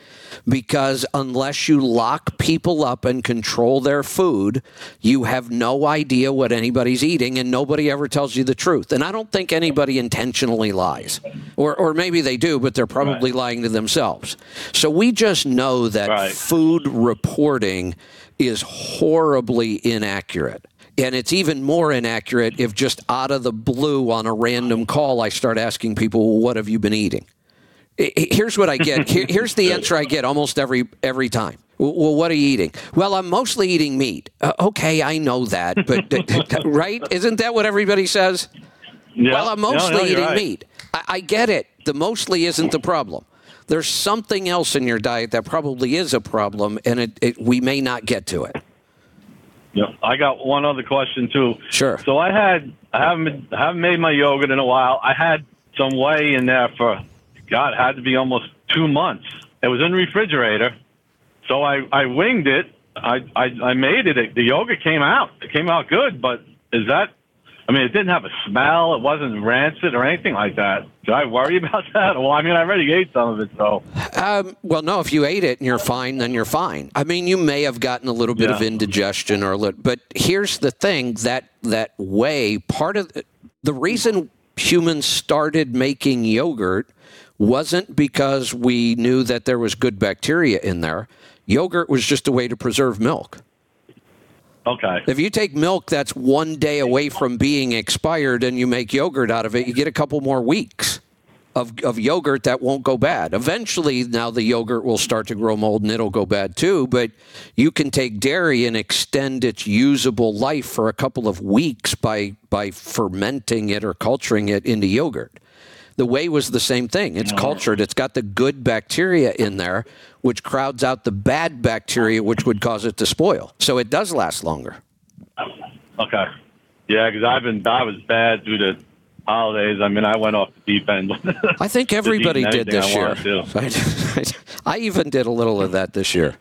because unless you lock people up and control their food, you have no idea what anybody's eating and nobody ever tells you the truth. And I don't think anybody intentionally lies. Or, or maybe they do, but they're probably lying to themselves. So we just know that Right. food reporting is horribly inaccurate. And it's even more inaccurate if just out of the blue on a random call, I start asking people, well, what have you been eating? Here's what I get. Here's the answer I get almost every every time. Well, what are you eating? Well, I'm mostly eating meat. Uh, okay, I know that, but right? Isn't that what everybody says? Yeah. Well, I'm No, no, mostly eating right. meat. I, I get it. The mostly isn't the problem. There's something else in your diet that probably is a problem, and it, it, we may not get to it. Yeah. I got one other question too. Sure. So I had I haven't I haven't made my yogurt in a while. I had some whey in there for God, it had to be almost two months. It was in the refrigerator, so I I winged it. I I, I made it. The yogurt came out. It came out good, but is that? I mean, it didn't have a smell. It wasn't rancid or anything like that. Should I worry about that? Well, I mean, I already ate some of it, so. Um, well, no. If you ate it and you're fine, then you're fine. I mean, you may have gotten a little bit of indigestion or a little, but here's the thing: that that whey part of the, the reason humans started making yogurt wasn't because we knew that there was good bacteria in there. Yogurt was just a way to preserve milk. Okay. If you take milk that's one day away from being expired and you make yogurt out of it, you get a couple more weeks of, of yogurt that won't go bad. Eventually, now the yogurt will start to grow mold and it'll go bad too. But you can take dairy and extend its usable life for a couple of weeks by by fermenting it or culturing it into yogurt. The whey was the same thing. It's oh, cultured. It's got the good bacteria in there, which crowds out the bad bacteria, which would cause it to spoil. So it does last longer. Okay. Yeah, because I've been I was bad through the holidays. I mean, I went off the deep end. I think everybody did this I year. I, I even did a little of that this year.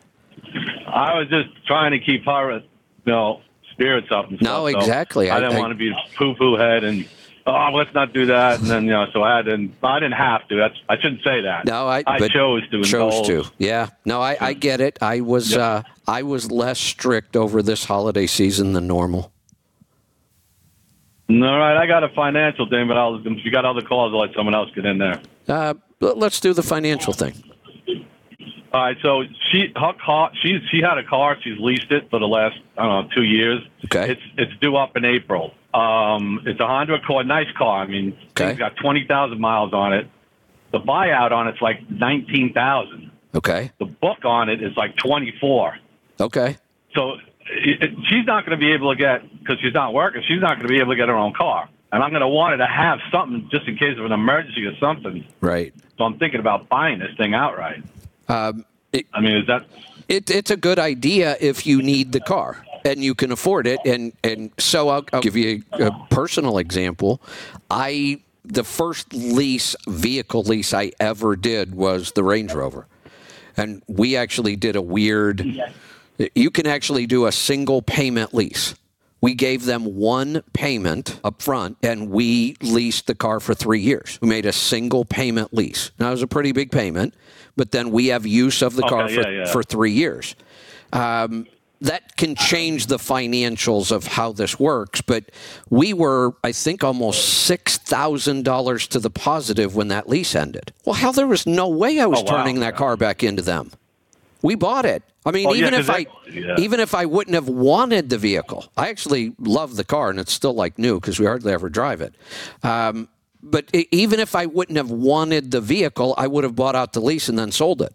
I was just trying to keep our, you know, spirits up. And No, stuff, so exactly. I, I- didn't I- want to be a poo-poo head and oh, let's not do that. And then you know, so I didn't. I didn't have to. That's I shouldn't say that. No, I, I chose to. Chose indulge. to. Yeah. No, I, I get it. I was uh, I was less strict over this holiday season than normal. All right, I got a financial thing, but I'll, if you got other calls, I'll let someone else get in there. Uh, let- let's do the financial thing. All right, so she her car she she had a car. She's leased it for the last I don't know two years. Okay. It's it's due up in April. Um, it's a Honda Accord, nice car. I mean, Okay. it's got twenty thousand miles on it. The buyout on it's like nineteen thousand. Okay. The book on it is like twenty four. Okay. So it, it- she's not going to be able to get because she's not working. She's not going to be able to get her own car, and I'm going to want her to have something just in case of an emergency or something. Right. So I'm thinking about buying this thing outright. Um, it, I mean, is that it, it's a good idea if you need the car and you can afford it. And and so I'll, I'll give you a, a personal example. I the first lease vehicle lease I ever did was the Range Rover, and we actually did a weird. You can actually do a single payment lease. We gave them one payment up front and we leased the car for three years. We made a single payment lease. Now, it was a pretty big payment, but then we have use of the car for, yeah, yeah. for three years. Um, that can change the financials of how this works, but we were, I think, almost $6,000 to the positive when that lease ended. Well, hell, there was no way I was Oh, wow. turning that car back into them. We bought it. I mean, Oh, yeah, if I that- yeah. even if I wouldn't have wanted the vehicle, I actually love the car and it's still like new because we hardly ever drive it. Um, but even if I wouldn't have wanted the vehicle, I would have bought out the lease and then sold it.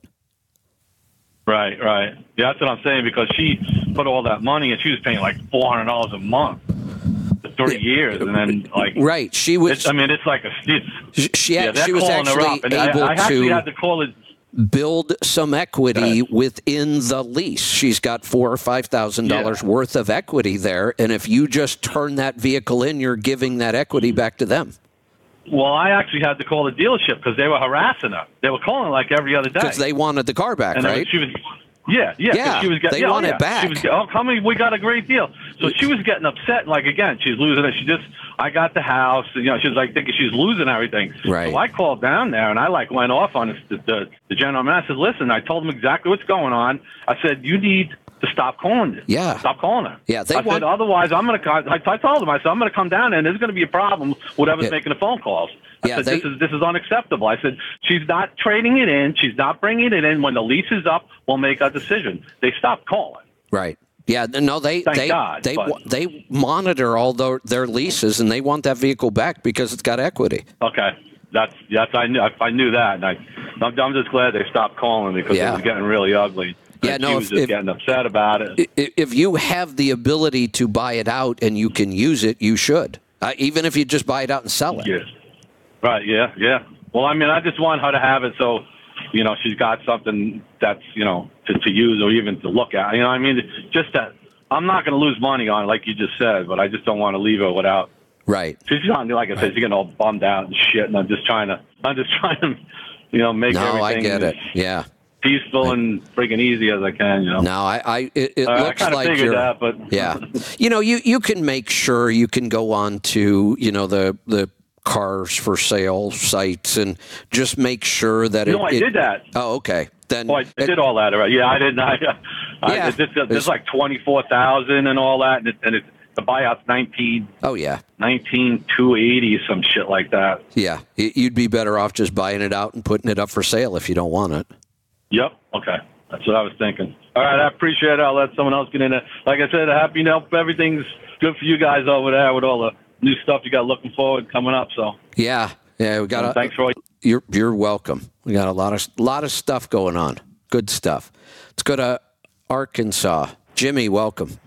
Right? Right. Yeah, that's what I'm saying because she put all that money and she was paying like four hundred dollars a month for three years, and then like Right. She was. I mean, it's like a it's, she, yeah, she was actually able I, I actually to had to call it. build some equity within the lease. She's got four or five thousand dollars worth of equity there, and if you just turn that vehicle in, you're giving that equity mm-hmm. back to them Well, I actually had to call the dealership because they were harassing her. They were calling like every other day. because they wanted the car back, and right? She was, yeah, yeah, Yeah, she was getting, they yeah, oh, want it back. She was, oh, come on, we got a great deal. So she was getting upset. and Like again, she's losing it. She just, I got the house. You know, she was like thinking she's losing everything. Right. So I called down there and I like went off on the, the, the general manager. I said, listen, I told him exactly what's going on. I said, you need to stop calling her. Yeah. Stop calling her. Yeah, they I want- said, otherwise I'm going to. I, I told him, I said, I'm going to come down and there's going to be a problem. Whatever's Yeah. making the phone calls. I Yeah, said, they- this is this is unacceptable. I said, she's not trading it in. She's not bringing it in. When the lease is up, we'll make a decision. They stopped calling. Right. Yeah. No, they Thank they God, they but- they monitor all their, their leases and they want that vehicle back because it's got equity. Okay, that's yes, I knew I knew that, and I, I'm, I'm just glad they stopped calling because Yeah. it was getting really ugly. Yeah, no, if- getting upset about it. I- If you have the ability to buy it out and you can use it, you should. Uh, even if you just buy it out and sell it. Yeah. Right. Yeah. Yeah. Well, I mean, I just want her to have it so, you know, she's got something that's you know to, to use or even to look at. You know, I mean, just that I'm not going to lose money on it, like you just said, but I just don't want to leave her without. Right. She's not like I said, she's getting all bummed out and shit, and I'm just trying to, I'm just trying to, you know, make No, I everything get as it. Yeah. Peaceful and freaking easy as I can. You know. No, I, I it, it Uh, I looks kinda like figured you're. that, but- yeah, you know, you you can make sure you can go on to you know the the cars for sale sites and just make sure that it No, it. I it- did that. Oh, okay. Then Oh, I did all that. Right? Yeah, I didn't. I, I, Yeah. it's, it's, it's like twenty four thousand and all that, and, it, and it, the buyout's nineteen. Oh yeah. Nineteen two eighty, some shit like that. Yeah, you'd be better off just buying it out and putting it up for sale if you don't want it. Yep. Okay. That's what I was thinking. All right, I appreciate it. I'll let someone else get in there. Like I said, happy to help. Everything's good for you guys over there with all the new stuff you got looking forward coming up. So Yeah, yeah, we got. A, thanks for all. You're you're welcome. We got a lot of lot of stuff going on. Good stuff. Let's go to Arkansas. Jimmy, welcome.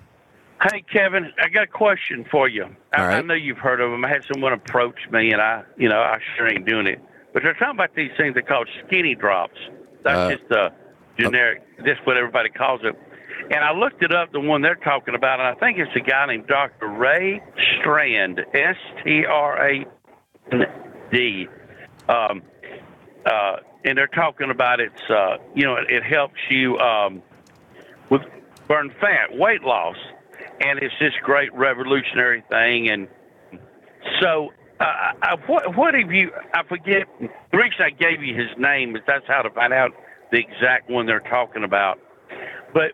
Hey, Kevin, I got a question for you. I, I know you've heard of them. I had someone approach me, and I, you know, I sure ain't doing it. But they're talking about these things they call skinny drops. That's Uh, just a generic. That's what everybody calls it. And I looked it up, the one they're talking about, and I think it's a guy named Dr. Ray Strand, S T R A N D. Um, uh, and they're talking about it's, uh, you know, it, it helps you um, with burn fat, weight loss, and it's this great revolutionary thing. And so, uh, I, what what have you? I forget. The reason I gave you his name is that's how to find out the exact one they're talking about. But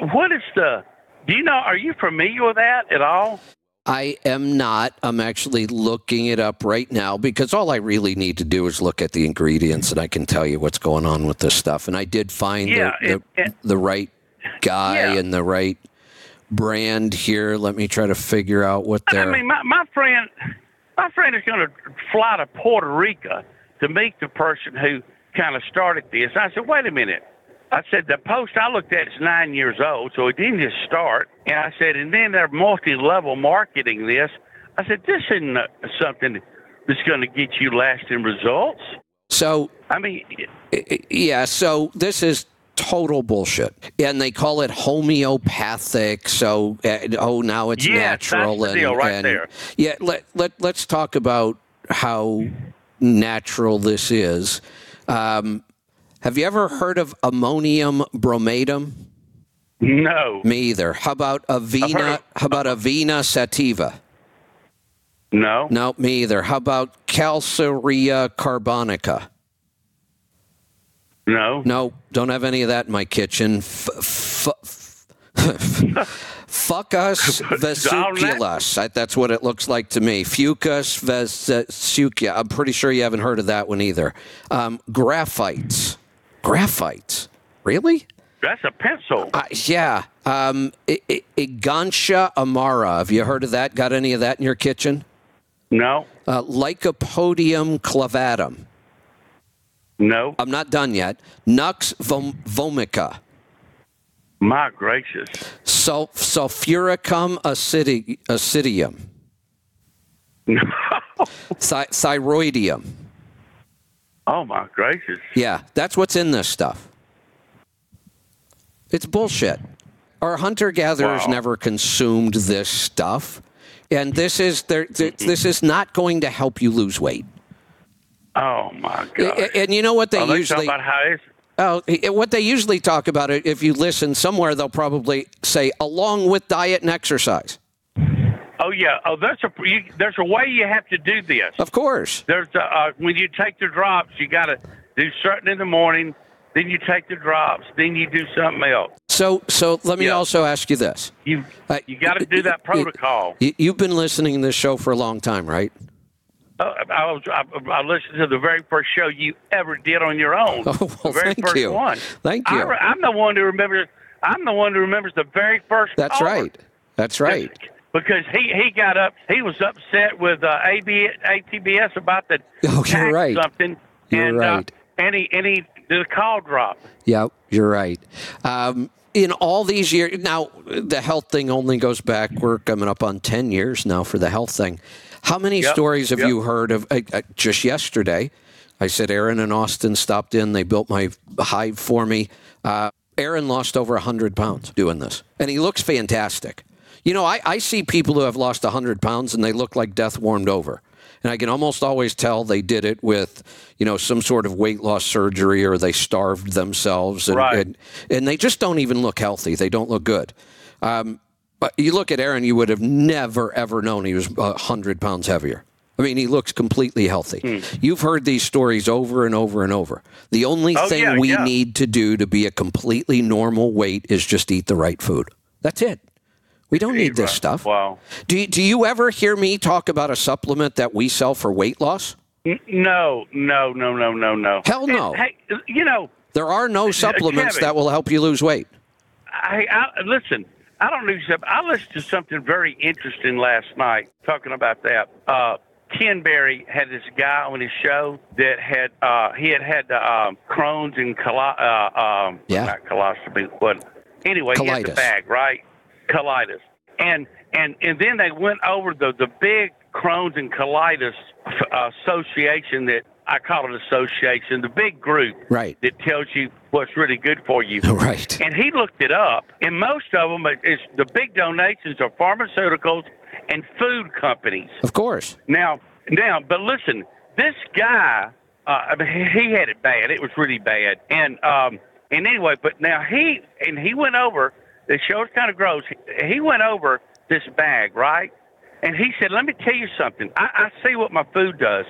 uh, what is the? Do you know? Are you familiar with that at all? I am not. I'm actually looking it up right now because all I really need to do is look at the ingredients and I can tell you what's going on with this stuff. And I did find Yeah, the, it- the, it- the right guy and the right brand here. Let me try to figure out what I they're. mean, my, my friend, my friend is going to fly to Puerto Rico to meet the person who kind of started this. I said, wait a minute. I said, the post I looked at is nine years old, so it didn't just start. And I said, and then they're multi-level marketing this. I said, this isn't uh, something that's going to get you lasting results. So, I mean, yeah, so this is total bullshit. And they call it homeopathic. So, uh, oh, now it's Yes, natural. that's the and, deal right and- there. Yeah, let, let, let's talk about how natural this is. Um, have you ever heard of ammonium bromatum? No. Me either. How about Avena? How about Avena sativa? No. No, me either. How about Calcarea carbonica? No. No, don't have any of that in my kitchen. F- f- Fucus vesiculus. I- That's what it looks like to me. Fucus vesiculus. I'm pretty sure you haven't heard of that one either. Um, graphites. Graphites. Really? That's a pencil. Uh, yeah. Um, I- I- Igancia amara. Have you heard of that? Got any of that in your kitchen? No. Uh, Lycopodium clavatum. No. I'm not done yet. Nux vom- vomica. My gracious. Sul- sulfuricum acidi- acidium. Thy- thyroidium. Oh my gracious. Yeah, that's what's in this stuff. It's bullshit. Our hunter gatherers Wow. never consumed this stuff, and this is This is not going to help you lose weight. Oh my god. And you know what they oh, usually talk about how Oh, what they usually talk about it. If you listen somewhere, they'll probably say along with diet and exercise. Oh yeah. Oh, there's a you, there's a way you have to do this. Of course. There's a, uh, when you take the drops, you got to do certain in the morning. Then you take the drops. Then you do something else. So, so let me Yeah. also ask you this. You Uh, you got to do that protocol. You, you've been listening to this show for a long time, right? Uh, I was I, I listened to the very first show you ever did on your own. Oh, the very thank first you. one. Thank I, you. re- I'm the one who remembers. I'm the one who remembers the very first. That's right. That's right. because he he got up he was upset with uh, AB, ATBS about the Oh, you're right. something You're and right. uh, and he and he did a call drop Yeah, you're right. Um, in all these years, now the health thing only goes back. We're coming up on ten years now for the health thing. How many Yep, stories have yep. you heard of? Uh, uh, just yesterday, I said Aaron and Austin stopped in. They built my hive for me. Uh, Aaron lost over hundred pounds doing this, and he looks fantastic. You know, I, I see people who have lost hundred pounds and they look like death warmed over. And I can almost always tell they did it with, you know, some sort of weight loss surgery or they starved themselves. And, Right. and, and they just don't even look healthy. They don't look good. Um, but you look at Aaron, you would have never, ever known he was 100 pounds heavier. I mean, he looks completely healthy. Hmm. You've heard these stories over and over and over. The only. Oh, thing yeah, we yeah. need to do to be a completely normal weight is just eat the right food. That's it. We don't need this stuff. Wow. Do you, do you ever hear me talk about a supplement that we sell for weight loss? No no no no no no Hell no. hey you know There are no supplements Kevin. that will help you lose weight. I, I listen. I don't know. I listened to something very interesting last night talking about that. Uh, Ken Berry had this guy on his show that had uh, he had had the um, Crohn's and coli- uh, um, Yeah. not colostomy, but anyway, he had the bag right, colitis, and and and then they went over the the big Crohn's and colitis uh, association that I call it association, the big group Right. that tells you what's really good for you. Right. And he looked it up, and most of them is the big donations are pharmaceuticals and food companies. Of course. Now, now, but listen, this guy, uh, I mean, he had it bad. It was really bad. And um, and anyway, but now he and he went over. The show's kind of gross. He, he went over this bag, right? And he said, "Let me tell you something. I, I see what my food does."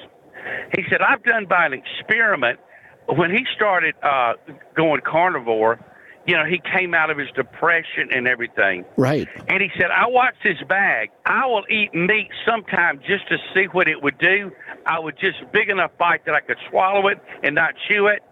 He said, "I've done by an experiment." When he started uh, going carnivore, you know, he came out of his depression and everything. Right. And he said, I watched this bag. I will eat meat sometime just to see what it would do. I would just big enough bite that I could swallow it and not chew it.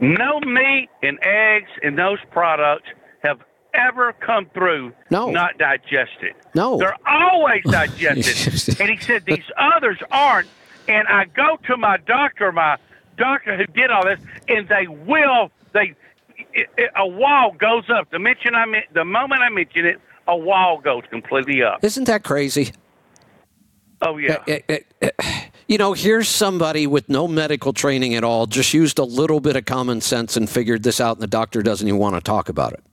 No meat and eggs and those products have ever come through No. not digested. No. They're always digested. and he said these others aren't. And I go to my doctor, my doctor who did all this, and they will they it, it, a wall goes up. The mention I the moment I mention it, a wall goes completely up. Isn't that crazy? Oh yeah. Eh, eh, eh, You know, here's somebody with no medical training at all, just used a little bit of common sense and figured this out, and the doctor doesn't even want to talk about it.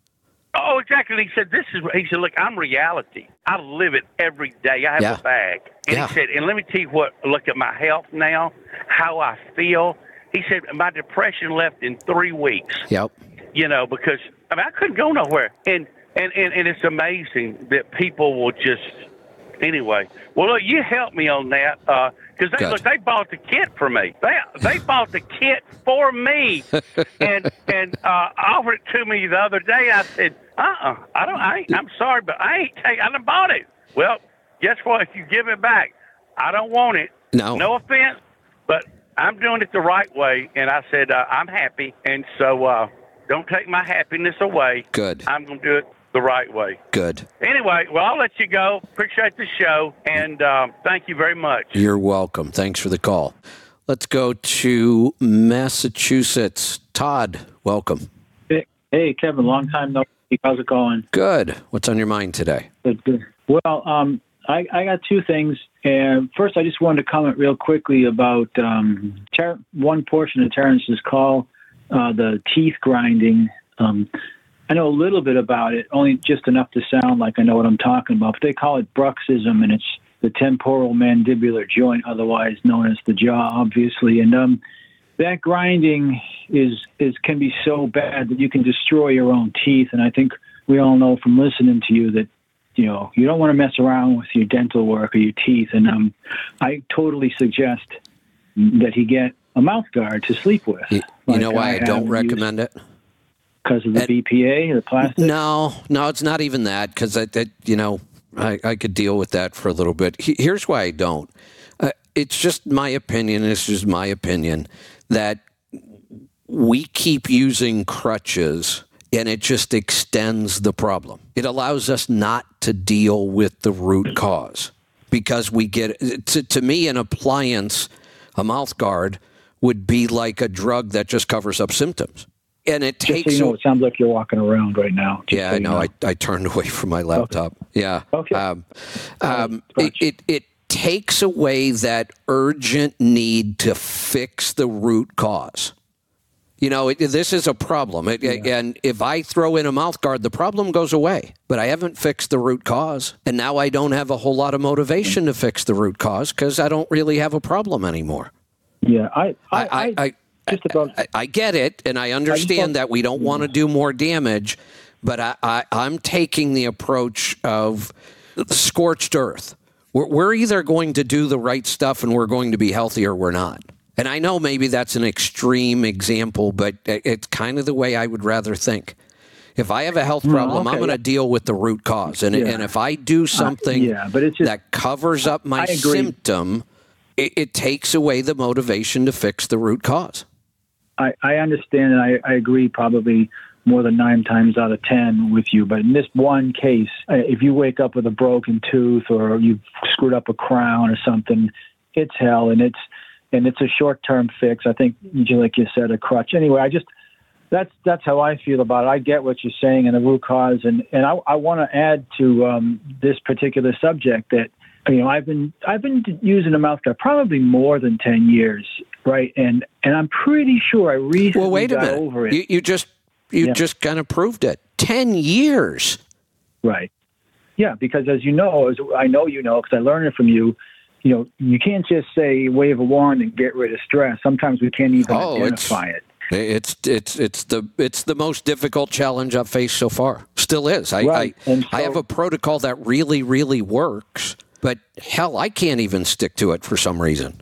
Oh, exactly. He said, "This is." He said, "Look, I'm reality. I live it every day. I have Yeah. a bag." And Yeah. he said, "And let me tell you what. Look at my health now. How I feel." He said, "My depression left in three weeks." Yep. You know, because I mean, I couldn't go nowhere, and and and, and it's amazing that people will just. Anyway, well, look, you helped me on that because they look, they bought the kit for me. They they bought the kit for me, and and uh, offered it to me the other day. I said, uh, uh I don't. I ain't, I'm sorry, but I ain't. I done bought it. Well, guess what? If you give it back, I don't want it. No. No offense, but I'm doing it the right way, and I said uh, I'm happy, and so uh, don't take my happiness away. Good. I'm gonna do it the right way. Good. Anyway, well, I'll let you go. Appreciate the show, and um, thank you very much. You're welcome. Thanks for the call. Let's go to Massachusetts. Todd, welcome. Hey, hey, Kevin, long time no see. How's it going? Good. What's on your mind today? Good, good. Well, um, I, I got two things. And first, I just wanted to comment real quickly about um, Ter- one portion of Terrence's call, uh, the teeth grinding. Um, I know a little bit about it, only just enough to sound like I know what I'm talking about. But they call it bruxism, and it's the temporal mandibular joint, otherwise known as the jaw, obviously. And um, that grinding is is can be so bad that you can destroy your own teeth. And I think we all know from listening to you that you know you don't want to mess around with your dental work or your teeth. And um, I totally suggest that he get a mouth guard to sleep with. You know why I don't recommend it? Because of the BPA, the plastic. No, no, it's not even that because that, that you know I, I could deal with that for a little bit. He- Here's why I don't. Uh, it's just my opinion. It's just my opinion that we keep using crutches and it just extends the problem. It allows us not to deal with the root cause because we get to, to me an appliance, a mouth guard would be like a drug that just covers up symptoms. And it Just so you know, it sounds like you're walking around right now. just yeah, so I you know. I, I turned away from my laptop. Yeah. Okay. Um, um, it, it, it takes away that urgent need to fix the root cause. You know, it, this is a problem. It, And if I throw in a mouth guard, the problem goes away. But I haven't fixed the root cause. And now I don't have a whole lot of motivation to fix the root cause because I don't really have a problem anymore. Yeah, I, I, I, I, just about. I, I get it, and I understand that we don't want to do more damage, but I, I, I'm taking the approach of scorched earth. We're, we're either going to do the right stuff and we're going to be healthy, or we're not. And I know maybe that's an extreme example, but it's kind of the way I would rather think. If I have a health No, problem, I'm going to deal with the root cause, and Yeah. and if I do something yeah, but it's just- that covers up my symptom, it, it takes away the motivation to fix the root cause. I, I understand and I, I agree probably more than nine times out of ten with you. But in this one case, uh, if you wake up with a broken tooth or you've screwed up a crown or something, it's hell, and it's and it's a short term fix. I think, like you said, a crutch. Anyway, I just that's that's how I feel about it. I get what you're saying and the root cause, and and I, I want to add to um, this particular subject that you know I've been I've been using a mouth guard probably more than ten years, right? And and I'm pretty sure I recently Well, wait a got minute. over it. You, you just you Yeah. just kind of proved it. Ten years. Right. Yeah, because as you know, as I know you know, because I learned it from you. You know, you can't just say wave a wand and get rid of stress. Sometimes we can't even Oh, it's- identify it. It's it's it's the it's the most difficult challenge I've faced so far. Still is. I Right. I, And I have a protocol that really really works, but hell, I can't even stick to it for some reason.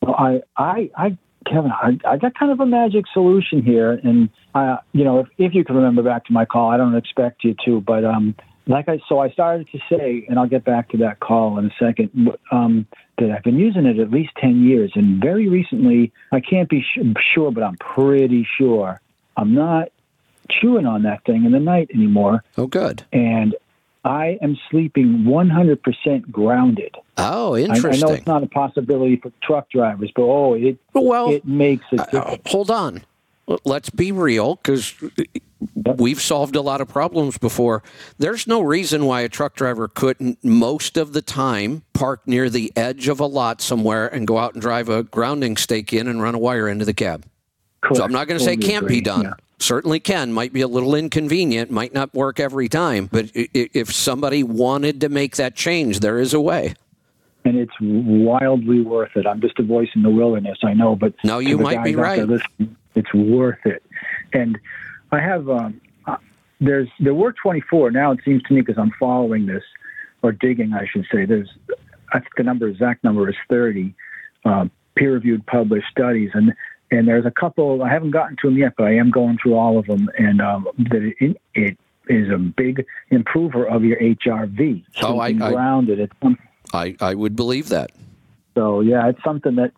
Well, I, I, I, Kevin, I, I got kind of a magic solution here, and I you know, if, if you can remember back to my call, I don't expect you to, but um, like I, so I started to say, and I'll get back to that call in a second. but, Um, that I've been using it at least ten years, and very recently, I can't be sh- sure, but I'm pretty sure I'm not chewing on that thing in the night anymore. Oh, good. And I am sleeping 100% grounded. Oh, I, I know it's not a possibility for truck drivers, but oh, it well, it makes a Uh, hold on. Let's be real because we've solved a lot of problems before. There's no reason why a truck driver couldn't, most of the time, park near the edge of a lot somewhere and go out and drive a grounding stake in and run a wire into the cab. So I'm not going to say it Totally can't be done. yeah. Certainly can. Might be a little inconvenient. Might not work every time. But if somebody wanted to make that change, there is a way. and it's wildly worth it. I'm just a voice in the wilderness, I know, but No, you might be right. listening, it's worth it. And I have um, uh, there's there were 24 now. It seems to me because I'm following this or digging, I should say. There's I think the number exact number is 30 uh, peer-reviewed published studies, and and there's a couple I haven't gotten to them yet, but I am going through all of them, and um, that it, it is a big improver of your HRV. Oh, I- Sleeping I- grounded. It's I, I would believe that. so yeah, it's something that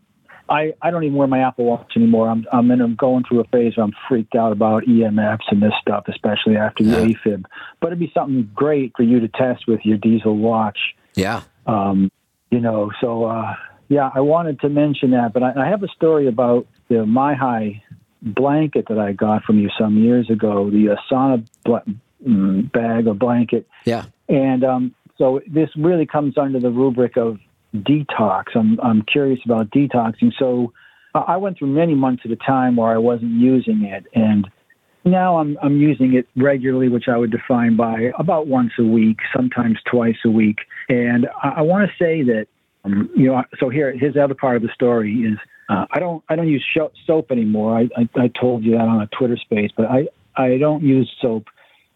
I, I don't even wear my Apple Watch anymore. I'm I'm in I'm going through a phase where I'm freaked out about EMFs and this stuff, especially after the AFib. But it'd be something great for you to test with your diesel watch. Yeah. Um, you know, so uh, yeah, I wanted to mention that, but I, I have a story about the MiHIGH blanket that I got from you some years ago, the sauna bl- mm, bag or blanket. Yeah. And um, so this really comes under the rubric of detox. I'm, I'm curious about detoxing. So I went through many months at a time where I wasn't using it. And now I'm, I'm using it regularly, which I would define by about once a week, sometimes twice a week. And I, I want to say that, um, you know, so here, here's the other part of the story is uh, I don't, I don't use soap anymore. I, I, I told you that on a Twitter space, but I, I don't use soap.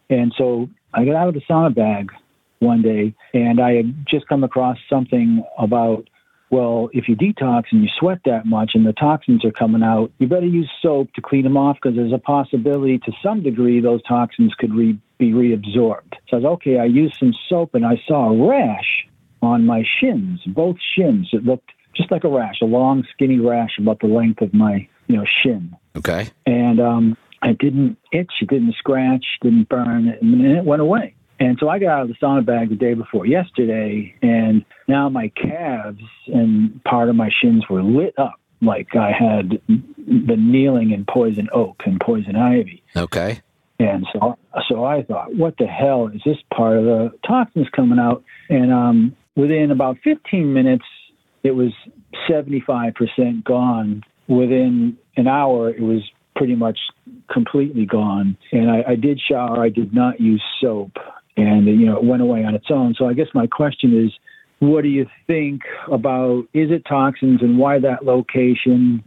And so I got out of the sauna bag one day and I had just come across something about, well, if you detox and you sweat that much and the toxins are coming out, you better use soap to clean them off because there's a possibility to some degree those toxins could re- be reabsorbed. So I was okay. I used some soap and I saw a rash on my shins, both shins. It looked just like a rash, a long, skinny rash about the length of my, you know, shin Okay. and um, it didn't itch, it didn't scratch, didn't burn, and it went away. And so I got out of the sauna bag the day before yesterday, and now my calves and part of my shins were lit up like I had been kneeling in poison oak and poison ivy. Okay. And so, so I thought, what the hell is this part of the toxins coming out? And um, within about 15 minutes, it was 75% gone. Within an hour, it was pretty much completely gone. And I, I did shower. I did not use soap, and you know, it went away on its own. So I guess my question is, what do you think about? Is it toxins, and why that location?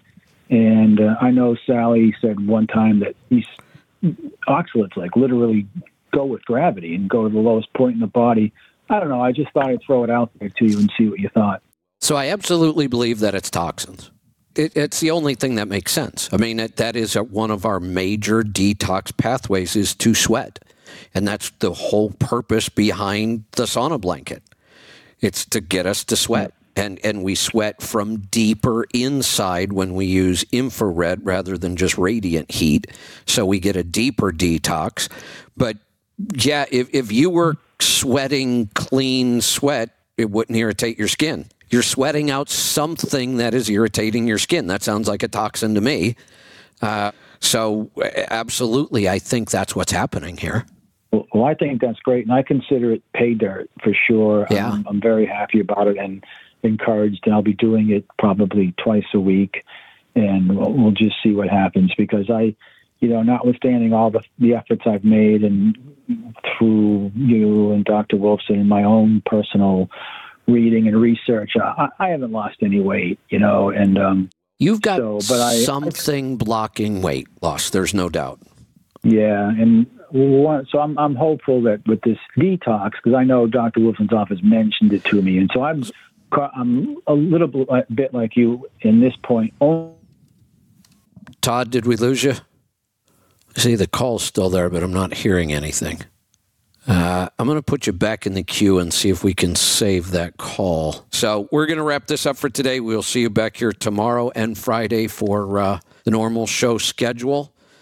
And uh, I know Sally said one time that these oxalates like literally go with gravity and go to the lowest point in the body. I don't know. I just thought I'd throw it out there to you and see what you thought. So I absolutely believe that it's toxins. It, it's the only thing that makes sense. I mean, it, that is a, one of our major detox pathways is to sweat, and that's the whole purpose behind the sauna blanket. It's to get us to sweat. And, and we sweat from deeper inside when we use infrared rather than just radiant heat. So we get a deeper detox. But yeah, if, if you were sweating clean sweat, it wouldn't irritate your skin. You're sweating out something that is irritating your skin. That sounds like a toxin to me. Uh, so, absolutely, I think that's what's happening here. Well, I think that's great, and I consider it pay dirt for sure. Yeah. I'm, I'm very happy about it and encouraged, and I'll be doing it probably twice a week, and we'll, we'll just see what happens because I, you know, notwithstanding all the the efforts I've made and through you and Dr. Wolfson and my own personal reading and research, I, I haven't lost any weight, you know, and um, You've got so, but I, something blocking weight loss. There's no doubt. Yeah, and one, so I'm I'm hopeful that with this detox, because I know Dr. Wolfson's office mentioned it to me, and so I'm I'm a little bit like you in this point. Todd, did we lose you? See, the call's still there, but I'm not hearing anything. Uh, I'm going to put you back in the queue and see if we can save that call. So we're going to wrap this up for today. We'll see you back here tomorrow and Friday for uh, the normal show schedule.